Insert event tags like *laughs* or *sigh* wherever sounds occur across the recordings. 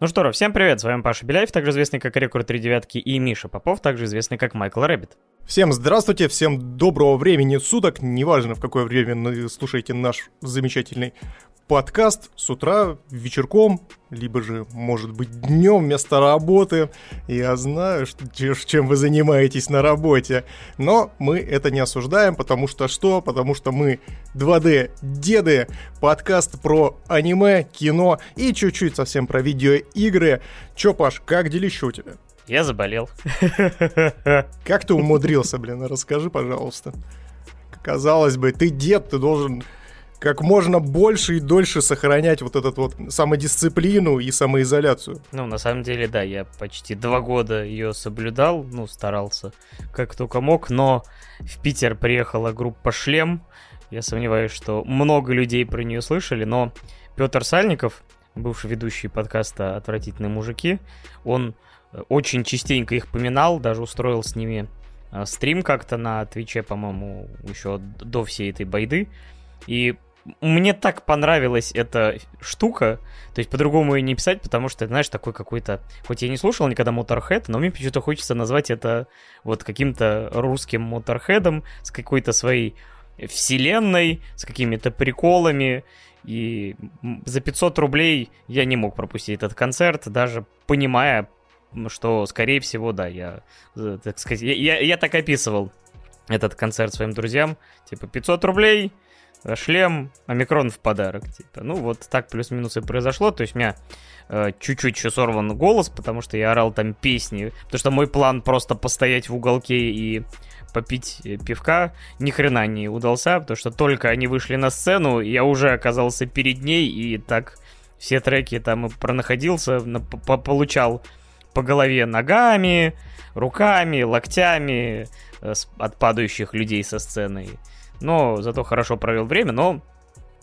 Ну что, ж, всем привет, с вами Паша Беляев, также известный как Рекорд 3 девятки, и Миша Попов, также известный как Michael Rabbit. Всем здравствуйте, всем доброго времени суток, неважно в какое время вы слушаете наш замечательный подкаст с утра, вечерком, либо же, может быть, днем вместо работы. Я знаю, что, чем вы занимаетесь на работе, но мы это не осуждаем, потому что что? Потому что мы 2D-деды, подкаст про аниме, кино и чуть-чуть совсем про видеоигры. Чё, Паш, как делища у тебя? Я заболел. *laughs* Как ты умудрился, блин, расскажи, пожалуйста. Казалось бы, ты дед, ты должен как можно больше и дольше сохранять вот этот вот самодисциплину и самоизоляцию. Ну, на самом деле, да, я почти два года ее соблюдал, ну, старался как только мог, но в Питер приехала группа «Шлем», я сомневаюсь, что много людей про нее слышали, но Петр Сальников, бывший ведущий подкаста «Отвратительные мужики», он э, очень частенько их поминал, даже устроил с ними э, стрим как-то на Твиче, по-моему, еще до всей этой байды. И мне так понравилась эта штука, то есть по-другому ее не писать, потому что, знаешь, такой какой-то... Хоть я не слушал никогда Motorhead, но мне почему-то хочется назвать это вот каким-то русским Motorhead с какой-то своей вселенной, с какими-то приколами. И за 500 рублей я не мог пропустить этот концерт, даже понимая, что, скорее всего, да, я, э, так сказать, я, я, я так описывал этот концерт своим друзьям. Типа, 500 рублей, шлем, омикрон в подарок, типа. Ну, вот так плюс-минус и произошло. То есть у меня э, чуть-чуть еще сорван голос, потому что я орал там песни. Потому что мой план просто постоять в уголке и попить э, пивка ни хрена не удался, потому что только они вышли на сцену, я уже оказался перед ней, и так все треки там и пронаходился, получал по голове ногами, руками, локтями э, от падающих людей со сцены но зато хорошо провел время, но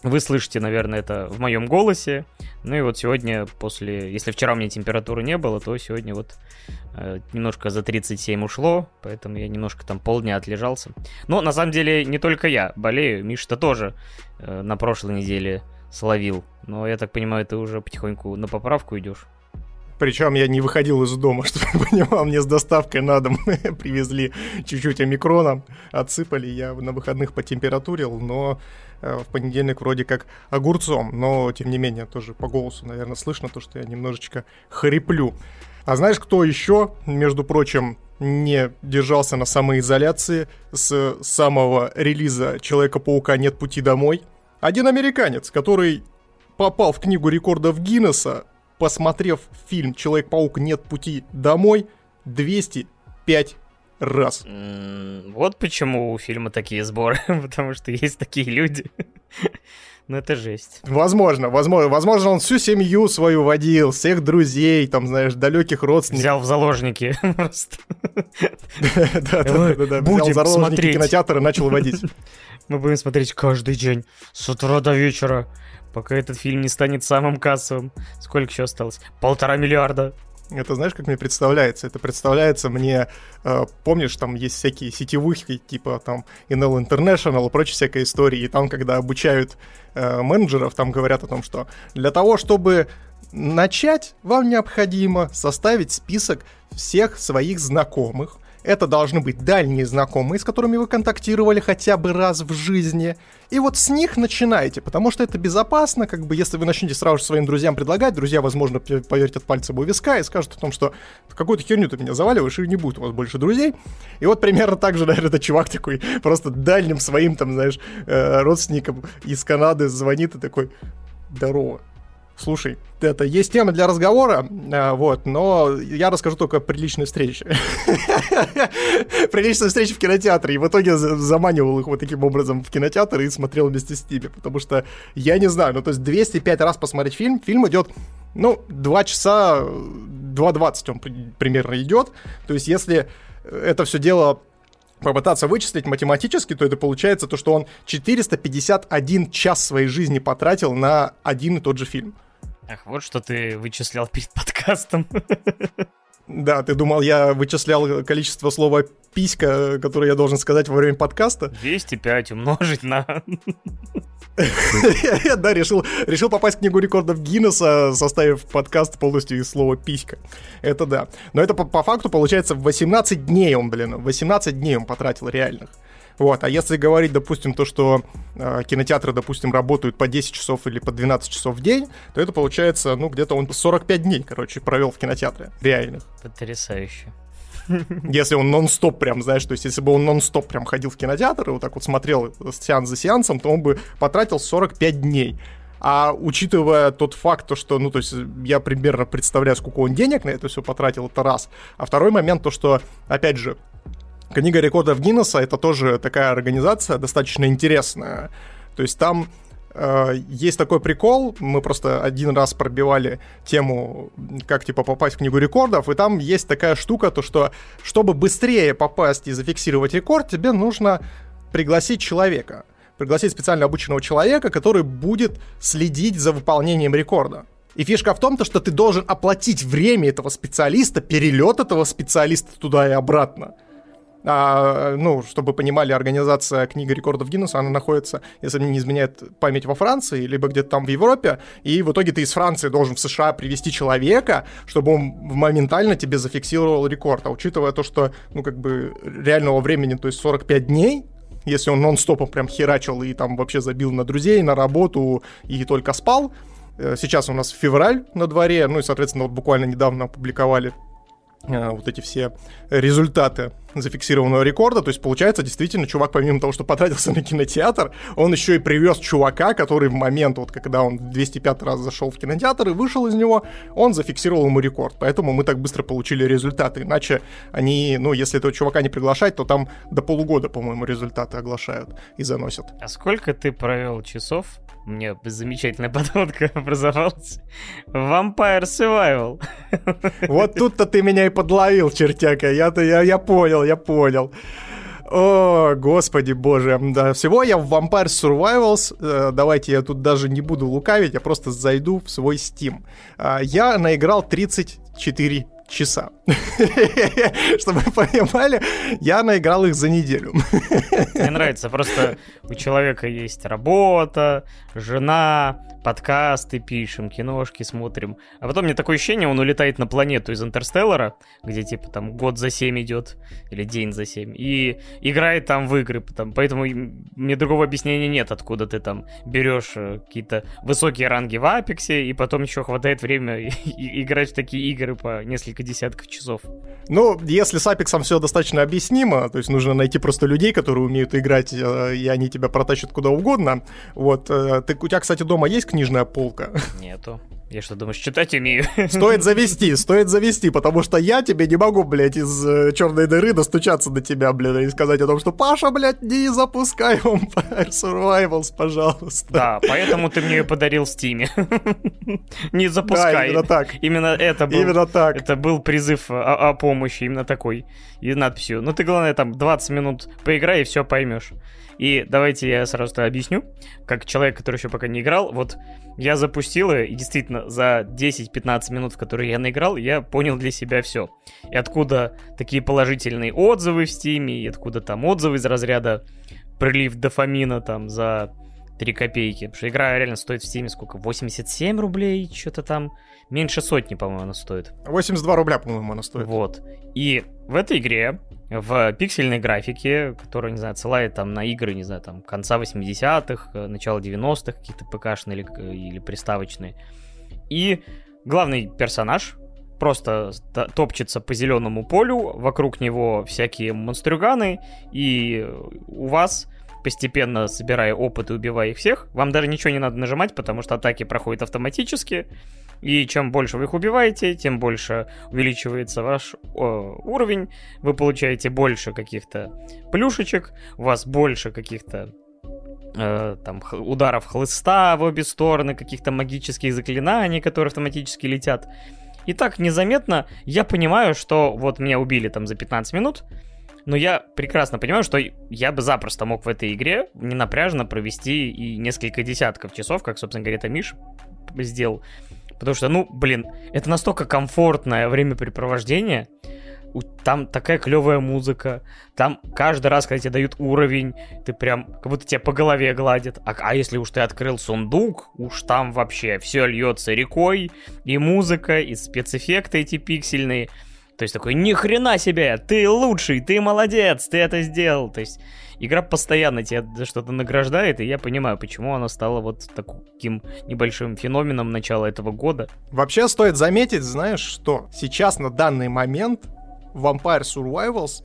вы слышите, наверное, это в моем голосе. Ну и вот сегодня после... Если вчера у меня температуры не было, то сегодня вот э, немножко за 37 ушло, поэтому я немножко там полдня отлежался. Но на самом деле не только я болею, Миша-то тоже э, на прошлой неделе словил. Но я так понимаю, ты уже потихоньку на поправку идешь. Причем я не выходил из дома, *laughs* чтобы понимал, мне с доставкой на дом *laughs* привезли чуть-чуть омикрона, отсыпали, я на выходных потемпературил, но э, в понедельник вроде как огурцом, но тем не менее тоже по голосу, наверное, слышно то, что я немножечко хриплю. А знаешь, кто еще, между прочим, не держался на самоизоляции с самого релиза Человека-паука «Нет пути домой»? Один американец, который попал в книгу рекордов Гиннесса посмотрев фильм «Человек-паук. Нет пути домой» 205 раз. Вот почему у фильма такие сборы, *laughs* потому что есть такие люди. Ну, это жесть. Возможно, возможно. Возможно, он всю семью свою водил, всех друзей, там, знаешь, далеких родственников. Взял в заложники *laughs* просто. Да-да-да. Взял в заложники кинотеатр и начал водить. *laughs* Мы будем смотреть каждый день, с утра до вечера пока этот фильм не станет самым кассовым. Сколько еще осталось? Полтора миллиарда. Это знаешь, как мне представляется? Это представляется мне, э, помнишь, там есть всякие сетевухи, типа там Inel International и прочая всякая история, и там, когда обучают э, менеджеров, там говорят о том, что для того, чтобы начать, вам необходимо составить список всех своих знакомых, это должны быть дальние знакомые, с которыми вы контактировали хотя бы раз в жизни. И вот с них начинайте, потому что это безопасно, как бы если вы начнете сразу же своим друзьям предлагать, друзья, возможно, повертят пальцем у виска и скажут о том, что какую-то херню ты меня заваливаешь, и не будет у вас больше друзей. И вот примерно так же, наверное, этот чувак такой просто дальним своим, там, знаешь, э, родственникам из Канады звонит и такой, здорово, Слушай, это есть тема для разговора, а, вот, но я расскажу только при личной встрече. *laughs* При личной встрече в кинотеатре. И в итоге заманивал их вот таким образом в кинотеатр и смотрел вместе с ними. Потому что, я не знаю, ну то есть 205 раз посмотреть фильм, фильм идет, ну, 2 часа, 2.20 он примерно идет. То есть если это все дело попытаться вычислить математически, то это получается то, что он 451 час своей жизни потратил на один и тот же фильм. Ах, вот что ты вычислял перед подкастом. Да, ты думал, я вычислял количество слова «писька», которое я должен сказать во время подкаста? 205 умножить на... *laughs* Да, решил, решил попасть в книгу рекордов Гиннесса, составив подкаст полностью из слова «писька». Это да. Но это по, по факту получается 18 дней он, блин, 18 дней он потратил реальных. Вот, а если говорить, допустим, то, что э, кинотеатры, допустим, работают по 10 часов или по 12 часов в день, то это получается, ну, где-то он 45 дней, короче, провел в кинотеатре реальных. Потрясающе. Если он нон-стоп прям, знаешь, то есть если бы он нон-стоп прям ходил в кинотеатр и вот так вот смотрел сеанс за сеансом, то он бы потратил 45 дней. А учитывая тот факт, то, что, ну, то есть я примерно представляю, сколько он денег на это все потратил, это раз. А второй момент, то, что, опять же, Книга рекордов Гиннесса это тоже такая организация достаточно интересная. То есть там э, есть такой прикол, мы просто один раз пробивали тему, как типа попасть в книгу рекордов, и там есть такая штука, то что чтобы быстрее попасть и зафиксировать рекорд, тебе нужно пригласить человека. Пригласить специально обученного человека, который будет следить за выполнением рекорда. И фишка в том, то, что ты должен оплатить время этого специалиста, перелет этого специалиста туда и обратно. А, ну, чтобы понимали, организация Книга рекордов Гиннесса, она находится, если мне не изменяет память, во Франции, либо где-то там в Европе, и в итоге ты из Франции должен в США привести человека, чтобы он моментально тебе зафиксировал рекорд. А учитывая то, что, ну, как бы, реального времени, то есть 45 дней, если он нон-стопом прям херачил и там вообще забил на друзей, на работу и только спал, э, Сейчас у нас февраль на дворе, ну и, соответственно, вот буквально недавно опубликовали э, вот эти все результаты зафиксированного рекорда. То есть, получается, действительно, чувак, помимо того, что потратился на кинотеатр, он еще и привез чувака, который в момент, вот когда он 205 раз зашел в кинотеатр и вышел из него, он зафиксировал ему рекорд. Поэтому мы так быстро получили результаты. Иначе они, ну, если этого чувака не приглашать, то там до полугода, по-моему, результаты оглашают и заносят. А сколько ты провел часов у меня замечательная *laughs* подводка образовалась. Vampire Survival. Вот тут-то ты меня и подловил, чертяка. Я-то я, я понял, я понял. О, господи боже. Да, всего я в Vampire Survivals, э, давайте я тут даже не буду лукавить, я просто зайду в свой Steam. Э, я наиграл 34 часа. *laughs* Чтобы вы понимали, я наиграл их за неделю. Мне нравится, просто у человека есть работа, жена, подкасты пишем, киношки смотрим. А потом мне такое ощущение, он улетает на планету из Интерстеллара, где типа там год за семь идет, или день за семь, и играет там в игры. Там, поэтому мне другого объяснения нет, откуда ты там берешь э, какие-то высокие ранги в Апексе, и потом еще хватает время *laughs* играть в такие игры по несколько десятков часов. Ну, если с Апексом все достаточно объяснимо, то есть нужно найти просто людей, которые умеют играть, э, и они тебя протащат куда угодно. Вот, э, ты, у тебя, кстати, дома есть книжная полка? *laughs* Нету. Я что, думаешь, читать умею? *laughs* Стоит завести, стоит завести, потому что я тебе не могу, блядь, из э, черной дыры достучаться до тебя, блядь, и сказать о том, что Паша, блядь, не запускай Vampire Survivals, пожалуйста. Да, поэтому ты мне ее подарил в Стиме. *laughs* Не запускай. Да, именно так. Именно это был. Именно так. Это был призыв о, о помощи, именно такой. И надписью. Ну ты, главное, там 20 минут поиграй, и все поймешь. И давайте я сразу объясню, как человек, который еще пока не играл, вот я запустил ее, и действительно за 10-15 минут, в которые я наиграл, я понял для себя все. И откуда такие положительные отзывы в Стиме, и откуда там отзывы из разряда прилив дофамина там за 3 копейки. Потому что игра реально стоит в Стиме сколько? 87 рублей, что-то там. Меньше сотни, по-моему, она стоит. 82 рубля, по-моему, она стоит. Вот. И в этой игре в пиксельной графике, которая, не знаю, отсылает там на игры, не знаю, там конца 80-х, э, начала 90-х, какие-то ПКшные или, или приставочные. И главный персонаж просто топчется по зеленому полю, вокруг него всякие монстрюганы, и у вас постепенно собирая опыт и убивая их всех, вам даже ничего не надо нажимать, потому что атаки проходят автоматически, и чем больше вы их убиваете, тем больше увеличивается ваш э, уровень, вы получаете больше каких-то плюшечек, у вас больше каких-то э, там ударов хлыста в обе стороны, каких-то магических заклинаний, которые автоматически летят. И так незаметно я понимаю, что вот меня убили там за 15 минут, но я прекрасно понимаю, что я бы запросто мог в этой игре ненапряжно провести и несколько десятков часов, как, собственно говоря, это Миш сделал Потому что, ну, блин, это настолько комфортное времяпрепровождение, там такая клевая музыка, там каждый раз, когда тебе дают уровень, ты прям, как будто тебя по голове гладят. А, а если уж ты открыл сундук, уж там вообще все льется рекой, и музыка, и спецэффекты эти пиксельные. То есть такой, ни хрена себе, ты лучший, ты молодец, ты это сделал. То есть игра постоянно тебя что-то награждает, и я понимаю, почему она стала вот таким небольшим феноменом начала этого года. Вообще стоит заметить, знаешь что, сейчас на данный момент Vampire Survivals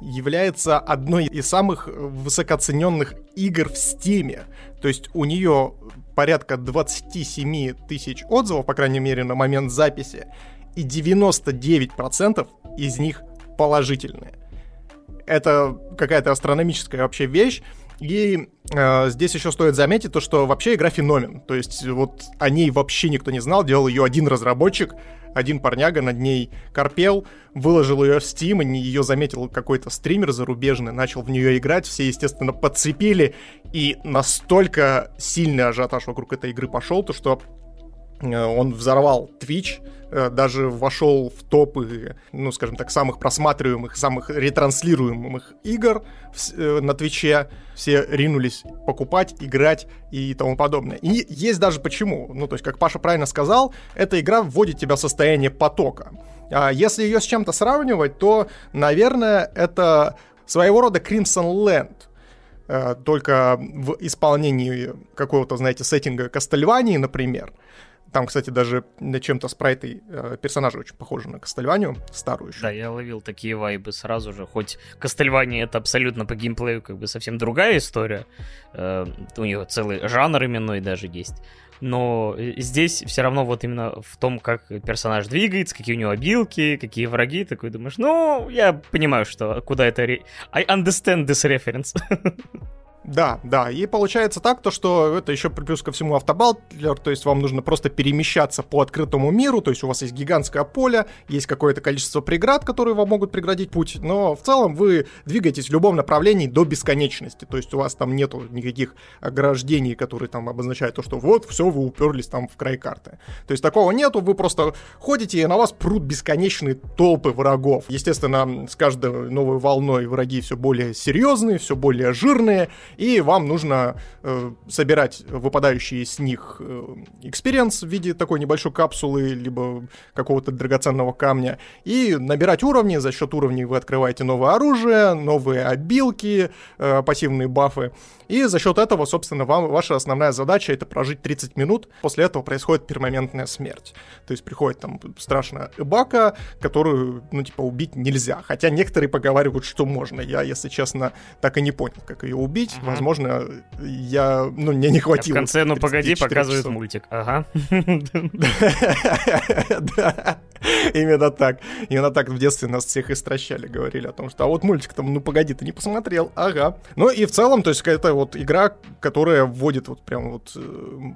является одной из самых высокооцененных игр в Steam. То есть у нее порядка 27 тысяч отзывов, по крайней мере, на момент записи и 99% из них положительные. Это какая-то астрономическая вообще вещь. И э, здесь еще стоит заметить то, что вообще игра феномен. То есть вот о ней вообще никто не знал, делал ее один разработчик, один парняга над ней корпел, выложил ее в Steam, и ее заметил какой-то стример зарубежный, начал в нее играть, все, естественно, подцепили, и настолько сильный ажиотаж вокруг этой игры пошел, то что Э, он взорвал Twitch, даже вошел в топы, ну, скажем так, самых просматриваемых, самых ретранслируемых игр э, на Твиче. Все ринулись покупать, играть и тому подобное. И есть даже почему. Ну, то есть, как Паша правильно сказал, эта игра вводит тебя в состояние потока. А если ее с чем-то сравнивать, то, наверное, это своего рода Crimson Land только в исполнении какого-то, знаете, сеттинга Кастельвании, например. Там, кстати, даже чем-то спрайты э, персонажи очень похожи на Кастельванию, старую еще. Да, я ловил такие вайбы сразу же. Хоть Кастельвания это абсолютно по геймплею как бы совсем другая история. Э, у нее целый жанр именной даже есть. Но здесь все равно вот именно в том, как персонаж двигается, какие у него обилки, какие враги, такой думаешь, ну, я понимаю, что куда это... Ре... I understand this reference. *laughs* Да, да, и получается так, то, что это еще плюс ко всему автобалтлер, то есть вам нужно просто перемещаться по открытому миру, то есть у вас есть гигантское поле, есть какое-то количество преград, которые вам могут преградить путь, но в целом вы двигаетесь в любом направлении до бесконечности, то есть у вас там нету никаких ограждений, которые там обозначают то, что вот, все, вы уперлись там в край карты. То есть такого нету, вы просто ходите, и на вас прут бесконечные толпы врагов. Естественно, с каждой новой волной враги все более серьезные, все более жирные, и вам нужно э, собирать выпадающие с них experience э, в виде такой небольшой капсулы, либо какого-то драгоценного камня, и набирать уровни, за счет уровней вы открываете новое оружие, новые абилки, э, пассивные бафы, и за счет этого, собственно, вам, ваша основная задача это прожить 30 минут, после этого происходит перманентная смерть. То есть приходит там страшная эбака, которую, ну, типа, убить нельзя, хотя некоторые поговаривают, что можно. Я, если честно, так и не понял, как ее убить, Возможно, я, ну, мне не хватило. А в конце, ну погоди, показывает часов. мультик. Ага. *laughs* Да, именно так. Именно так в детстве нас всех истращали, говорили о том, что а вот мультик там, ну погоди, ты не посмотрел, ага. Ну и в целом, то есть это вот игра, которая вводит вот прям вот э,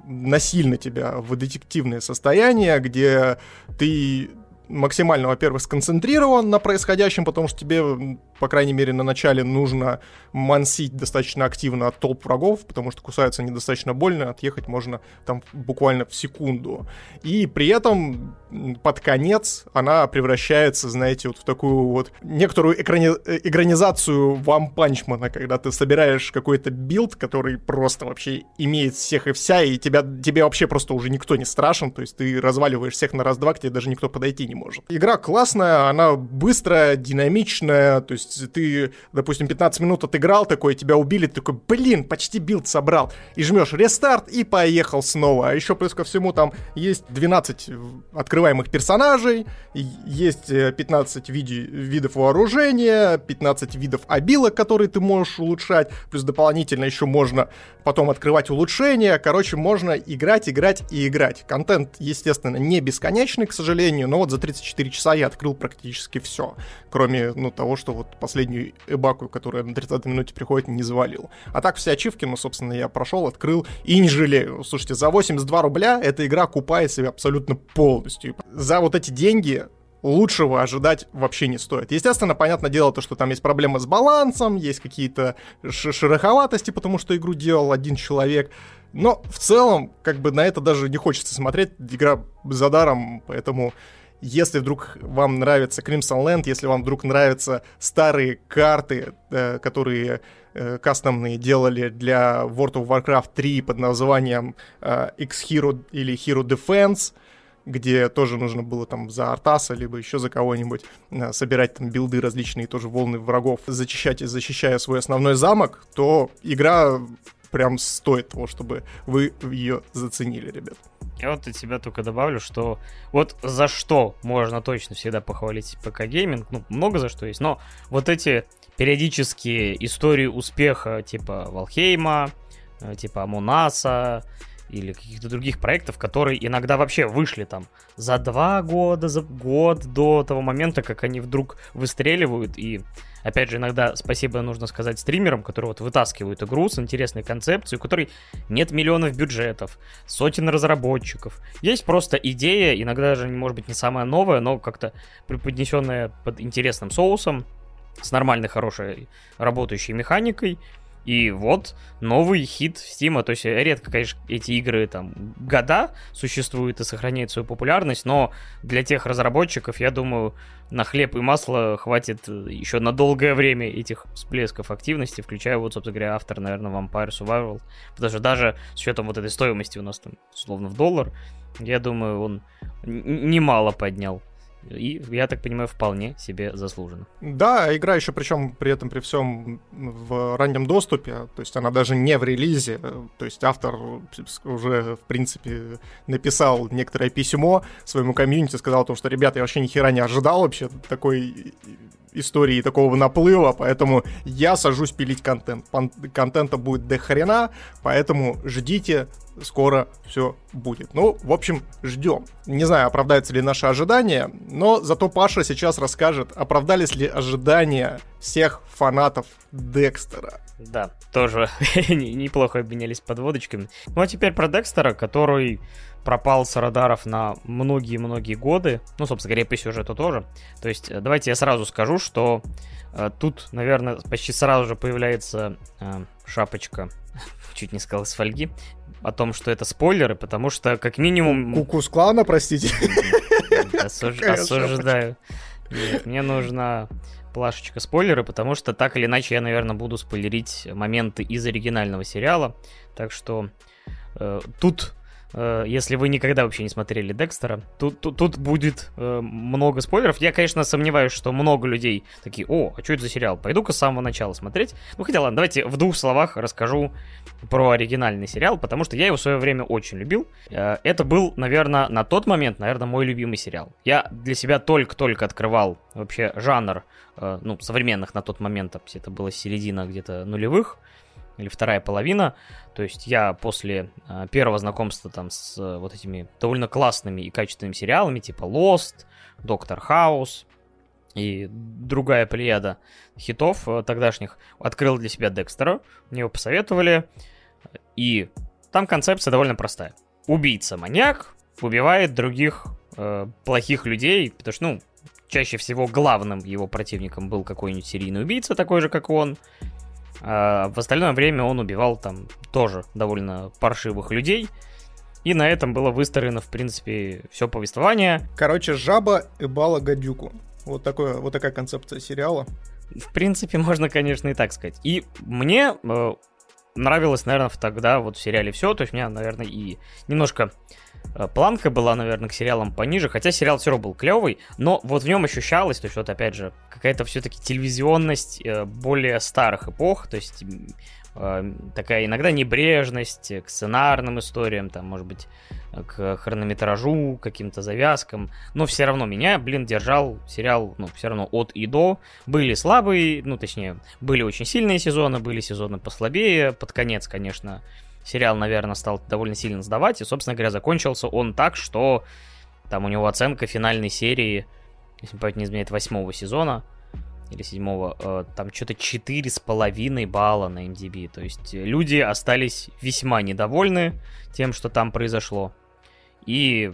насильно тебя в детективное состояние, где ты максимально, во-первых, сконцентрирован на происходящем, потому что тебе, по крайней мере, на начале нужно мансить достаточно активно от толп врагов, потому что кусаются недостаточно больно, отъехать можно там буквально в секунду. И при этом под конец она превращается, знаете, вот в такую вот некоторую экрани... экранизацию One Punch Man а, когда ты собираешь какой-то билд, который просто вообще имеет всех и вся, и тебя, тебе вообще просто уже никто не страшен, то есть ты разваливаешь всех на раз-два, к тебе даже никто подойти не может. Игра классная, она быстрая, динамичная, то есть ты, допустим, 15 минут отыграл такой, тебя убили, ты такой, блин, почти билд собрал, и жмешь рестарт, и поехал снова. А еще плюс ко всему там есть 12 открывающих открываемых персонажей, есть 15 э, види, видов вооружения, 15 видов обилок, которые ты можешь улучшать, плюс дополнительно еще можно потом открывать улучшения. Короче, можно играть, играть и играть. Контент, естественно, не бесконечный, к сожалению, но вот за 34 часа я открыл практически все, кроме, ну, того, что вот последнюю эбаку, которая на 30 минуте приходит, не завалил. А так все ачивки, ну, собственно, я прошел, открыл и не жалею. Слушайте, за 82 рубля эта игра купает себя абсолютно полностью. За вот эти деньги лучшего ожидать вообще не стоит. Естественно, понятное дело, то, что там есть проблемы с балансом, есть какие-то шероховатости, потому что игру делал один человек. Но в целом, как бы на это даже не хочется смотреть. Игра за даром, поэтому если вдруг вам нравится Crimson Land, если вам вдруг нравятся старые карты, э, которые э, кастомные делали для World of Warcraft 3 под названием э, X-Hero или Hero Defense, где тоже нужно было там за Артаса, либо еще за кого-нибудь собирать там билды различные, тоже волны врагов, зачищать и защищая свой основной замок, то игра прям стоит того, чтобы вы ее заценили, ребят. Я вот от себя только добавлю, что вот за что можно точно всегда похвалить ПК гейминг, ну, много за что есть, но вот эти периодические истории успеха типа Валхейма, э, типа Амунаса, или каких-то других проектов, которые иногда вообще вышли там за два года, за год до того момента, как они вдруг выстреливают. И, опять же, иногда спасибо нужно сказать стримерам, которые вот вытаскивают игру с интересной концепцией, у которой нет миллионов бюджетов, сотен разработчиков. Есть просто идея, иногда даже, может быть, не самая новая, но как-то преподнесенная под интересным соусом, с нормальной, хорошей работающей механикой, и вот новый хит Стима. То есть редко, конечно, эти игры там года существуют и сохраняют свою популярность, но для тех разработчиков, я думаю, на хлеб и масло хватит еще на долгое время этих всплесков активности, включая вот, собственно говоря, автор, наверное, Vampire Survival. Потому что даже с учетом вот этой стоимости у нас там, условно, в доллар, я думаю, он немало поднял и, я так понимаю, вполне себе заслуженно. Да, игра еще причем при этом при всем в раннем доступе, то есть она даже не в релизе, то есть автор уже, в принципе, написал некоторое письмо своему комьюнити, сказал о том, что, ребята, я вообще ни хера не ожидал вообще такой истории такого наплыва, поэтому я сажусь пилить контент. Контента будет до хрена, поэтому ждите, скоро все будет. Ну, в общем, ждем. Не знаю, оправдаются ли наши ожидания, но зато Паша сейчас расскажет, оправдались ли ожидания всех фанатов Декстера. Да, тоже *laughs* неплохо обменялись подводочками. Ну а теперь про Декстера, который пропал с радаров на многие-многие годы. Ну, собственно говоря, по сюжету тоже. То есть, э, давайте я сразу скажу, что э, тут, наверное, почти сразу же появляется э, шапочка, *laughs* чуть не сказал, из фольги, о том, что это спойлеры, потому что, как минимум... Кукус клана, простите. *laughs* Осуждаю. Нет, мне нужна плашечка спойлеры, потому что так или иначе я, наверное, буду спойлерить моменты из оригинального сериала. Так что э, тут если вы никогда вообще не смотрели Декстера, тут, тут, тут будет э, много спойлеров. Я, конечно, сомневаюсь, что много людей такие, о, а что это за сериал? Пойду-ка с самого начала смотреть. Ну, хотя ладно, давайте в двух словах расскажу про оригинальный сериал, потому что я его в свое время очень любил. Э, это был, наверное, на тот момент, наверное, мой любимый сериал. Я для себя только-только открывал вообще жанр, э, ну, современных на тот момент, это было середина где-то нулевых, или вторая половина. То есть я после э, первого знакомства там с э, вот этими довольно классными и качественными сериалами, типа Lost, Доктор Хаус и другая плеяда хитов э, тогдашних, открыл для себя Декстера, мне его посоветовали, и там концепция довольно простая. Убийца-маньяк убивает других э, плохих людей, потому что, ну, чаще всего главным его противником был какой-нибудь серийный убийца, такой же, как он, а в остальное время он убивал там тоже довольно паршивых людей. И на этом было выстроено, в принципе, все повествование. Короче, жаба и бала гадюку. Вот, такое, вот такая концепция сериала. В принципе, *laughs* можно, конечно, и так сказать. И мне э, нравилось, наверное, тогда вот в сериале все. То есть меня, наверное, и немножко планка была, наверное, к сериалам пониже, хотя сериал все равно был клевый, но вот в нем ощущалось, то есть вот опять же, какая-то все-таки телевизионность э, более старых эпох, то есть э, такая иногда небрежность к сценарным историям, там, может быть, к хронометражу, каким-то завязкам, но все равно меня, блин, держал сериал, ну, все равно от и до. Были слабые, ну, точнее, были очень сильные сезоны, были сезоны послабее, под конец, конечно, сериал, наверное, стал довольно сильно сдавать, и, собственно говоря, закончился он так, что там у него оценка финальной серии, если память не изменяет, восьмого сезона, или седьмого, э, там что-то четыре с половиной балла на MDB. То есть люди остались весьма недовольны тем, что там произошло. И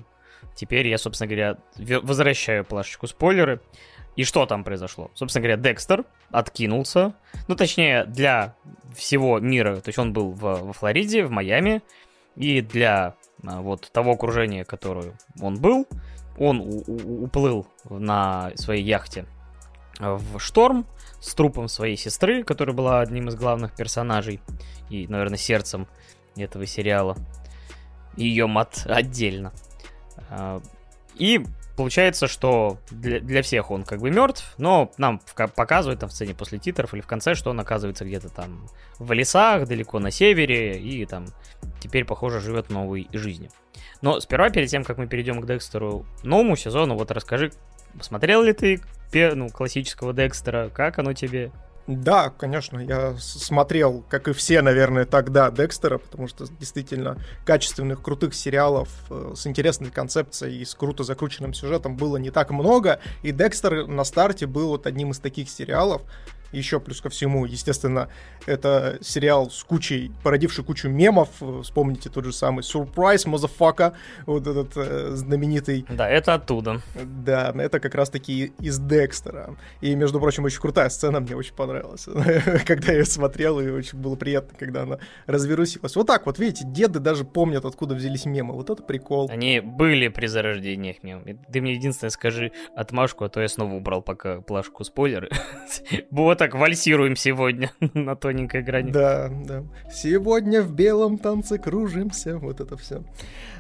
теперь я, собственно говоря, возвращаю плашечку спойлеры. И что там произошло? Собственно говоря, Декстер откинулся. Ну, точнее, для всего мира. То есть он был в, во Флориде, в Майами. И для а, вот того окружения, которое он был, он уплыл на своей яхте в шторм с трупом своей сестры, которая была одним из главных персонажей и, наверное, сердцем этого сериала. Ее мат отдельно. А, и получается, что для, для всех он как бы мертв, но нам показывают там в сцене после титров или в конце, что он оказывается где-то там в лесах, далеко на севере, и там теперь, похоже, живет новой жизнью. Но сперва, перед тем, как мы перейдем к Декстеру новому сезону, вот расскажи, смотрел ли ты ну, классического Декстера, как оно тебе? Да, конечно, я смотрел, как и все, наверное, тогда Декстера, потому что действительно качественных, крутых сериалов э, с интересной концепцией и с круто закрученным сюжетом было не так много, и Декстер на старте был вот одним из таких сериалов, еще плюс ко всему, естественно, это сериал с кучей, породивший кучу мемов. Вспомните тот же самый Surprise Motherfucker, вот этот э, знаменитый. Да, это оттуда. Да, это как раз-таки из Декстера. И, между прочим, очень крутая сцена, мне очень понравилась. *laughs* когда я смотрел, и очень было приятно, когда она развернулась. Вот так вот, видите, деды даже помнят, откуда взялись мемы. Вот это прикол. Они были при зарождениях мемов. Ты мне единственное скажи отмашку, а то я снова убрал пока плашку спойлеры. *laughs* Вот так вальсируем сегодня *laughs* на тоненькой грани. Да, да. Сегодня в белом танце кружимся. Вот это все.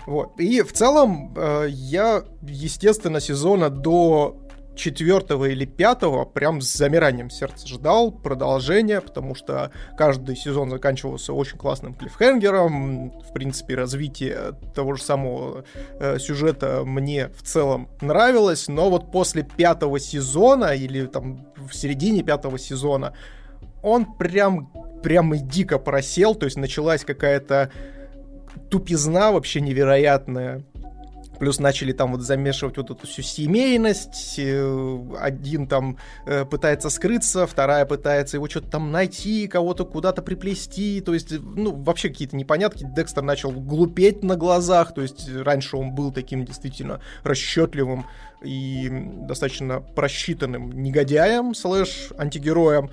Вот. И в целом э, я, естественно, сезона до четвертого или пятого прям с замиранием сердца ждал продолжения, потому что каждый сезон заканчивался очень классным клиффхенгером. В принципе, развитие того же самого э, сюжета мне в целом нравилось, но вот после пятого сезона или там в середине пятого сезона он прям прям и дико просел, то есть началась какая-то тупизна вообще невероятная. Плюс начали там вот замешивать вот эту всю семейность. Э, один там э, пытается скрыться, вторая пытается его что-то там найти, кого-то куда-то приплести. То есть, ну, вообще какие-то непонятки. Декстер начал глупеть на глазах. То есть, раньше он был таким действительно расчетливым и достаточно просчитанным негодяем слэш антигероем.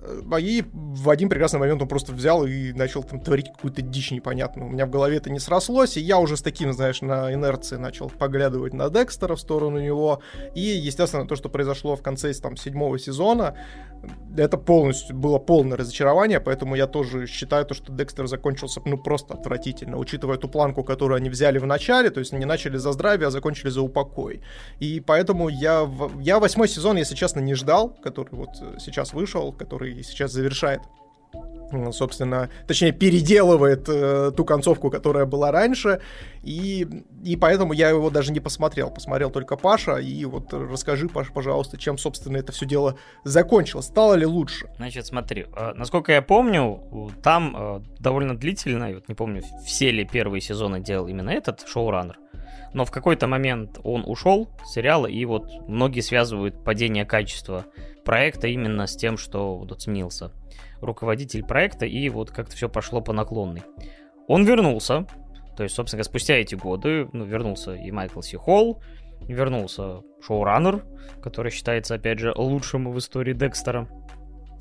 Э, и в один прекрасный момент он просто взял и начал там творить какую-то дичь непонятную. У меня в голове это не срослось, и я уже с таким, знаешь, на инерции начал поглядывать на Декстера в сторону него. И, естественно, то, что произошло в конце там, седьмого сезона, это полностью было полное разочарование, поэтому я тоже считаю то, что Декстер закончился ну просто отвратительно, учитывая ту планку, которую они взяли в начале, то есть они начали за здравие, а закончили за упокой. И поэтому я, я восьмой сезон, если честно, не ждал, который вот сейчас вышел, который сейчас завершает собственно, точнее, переделывает э, ту концовку, которая была раньше, и, и поэтому я его даже не посмотрел, посмотрел только Паша, и вот расскажи, Паша, пожалуйста, чем, собственно, это все дело закончилось, стало ли лучше? Значит, смотри, э, насколько я помню, там э, довольно длительно, вот не помню, все ли первые сезоны делал именно этот шоураннер, но в какой-то момент он ушел с сериала, и вот многие связывают падение качества проекта именно с тем, что вот сменился руководитель проекта, и вот как-то все пошло по наклонной. Он вернулся, то есть, собственно, спустя эти годы, ну, вернулся и Майкл Си Холл, вернулся шоураннер, который считается, опять же, лучшим в истории Декстера.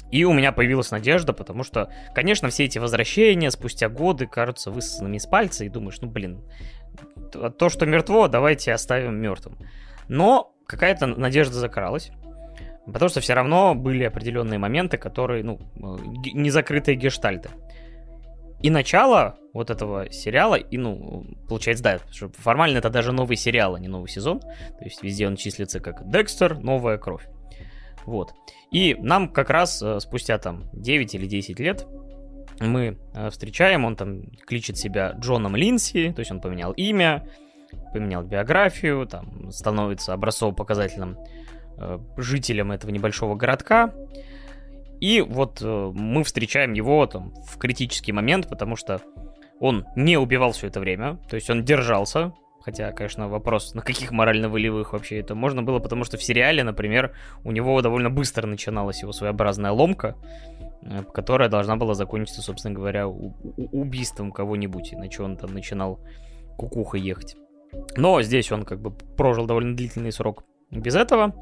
И у меня появилась надежда, потому что, конечно, все эти возвращения спустя годы кажутся высосанными из пальца, и думаешь, ну, блин, то, что мертво, давайте оставим мертвым. Но какая-то надежда закралась. Потому что все равно были определенные моменты, которые, ну, незакрытые гештальты. И начало вот этого сериала, и, ну, получается, да, что формально это даже новый сериал, а не новый сезон. То есть везде он числится как Декстер, новая кровь. Вот. И нам как раз э, спустя там 9 или 10 лет мы э, встречаем, он там кличет себя Джоном Линси, то есть он поменял имя, поменял биографию, там становится образцово-показательным э, жителем этого небольшого городка. И вот э, мы встречаем его там в критический момент, потому что он не убивал все это время, то есть он держался, хотя, конечно, вопрос, на каких морально-волевых вообще это можно было, потому что в сериале, например, у него довольно быстро начиналась его своеобразная ломка, которая должна была закончиться, собственно говоря, убийством кого-нибудь, иначе он там начинал кукуха ехать. Но здесь он как бы прожил довольно длительный срок без этого.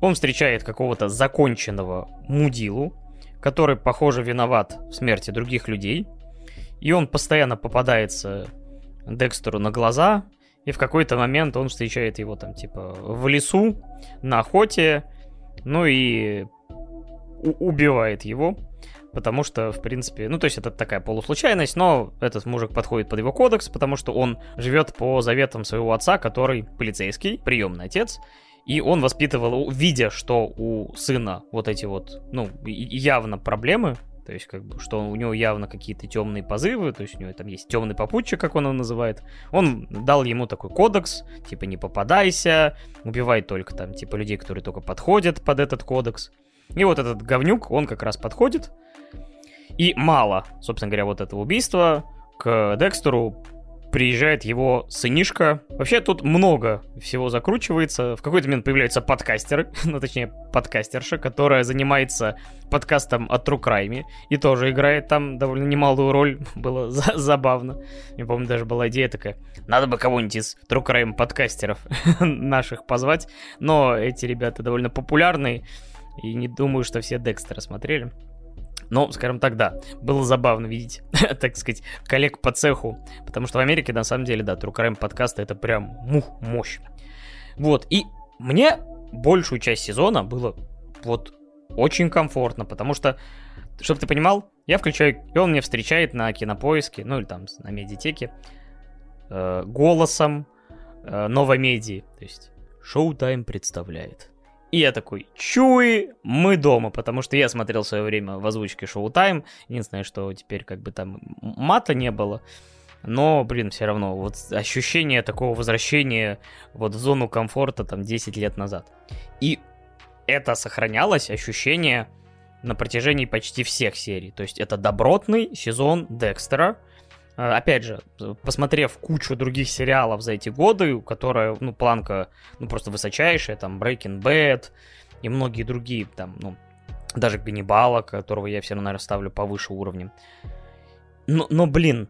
Он встречает какого-то законченного мудилу, который, похоже, виноват в смерти других людей. И он постоянно попадается Декстеру на глаза, и в какой-то момент он встречает его там, типа, в лесу, на охоте, ну и убивает его, потому что, в принципе, ну, то есть это такая полуслучайность, но этот мужик подходит под его кодекс, потому что он живет по заветам своего отца, который полицейский, приемный отец, и он воспитывал, видя, что у сына вот эти вот, ну, явно проблемы, то есть, как бы, что у него явно какие-то темные позывы, то есть у него там есть темный попутчик, как он его называет. Он дал ему такой кодекс, типа, не попадайся, убивай только там, типа, людей, которые только подходят под этот кодекс. И вот этот говнюк, он как раз подходит. И мало, собственно говоря, вот этого убийства к Декстеру приезжает его сынишка. Вообще тут много всего закручивается. В какой-то момент появляются подкастеры, *laughs* ну точнее подкастерша, которая занимается подкастом о True Crime и тоже играет там довольно немалую роль. *laughs* Было *laughs* за- забавно. Я помню, даже была идея такая, надо бы кого-нибудь из True Crime подкастеров наших позвать. Но эти ребята довольно популярные, и не думаю, что все Декстера смотрели. Но, скажем так, да, было забавно видеть, *laughs* так сказать, коллег по цеху, потому что в Америке, на самом деле, да, True подкасты это прям мух, мощь. Вот, и мне большую часть сезона было вот очень комфортно, потому что, чтобы ты понимал, я включаю, и он мне встречает на кинопоиске, ну или там на медиатеке, э, голосом э, новой медии, то есть Showtime представляет и я такой, чуи, мы дома, потому что я смотрел в свое время в озвучке Шоу Тайм. Единственное, что теперь как бы там мата не было. Но, блин, все равно, вот ощущение такого возвращения вот в зону комфорта там 10 лет назад. И это сохранялось, ощущение на протяжении почти всех серий. То есть это добротный сезон Декстера, опять же, посмотрев кучу других сериалов за эти годы, которая, ну, планка, ну, просто высочайшая, там, Breaking Bad и многие другие, там, ну, даже Ганнибала, которого я все равно, наверное, ставлю повыше уровнем. Но, но блин,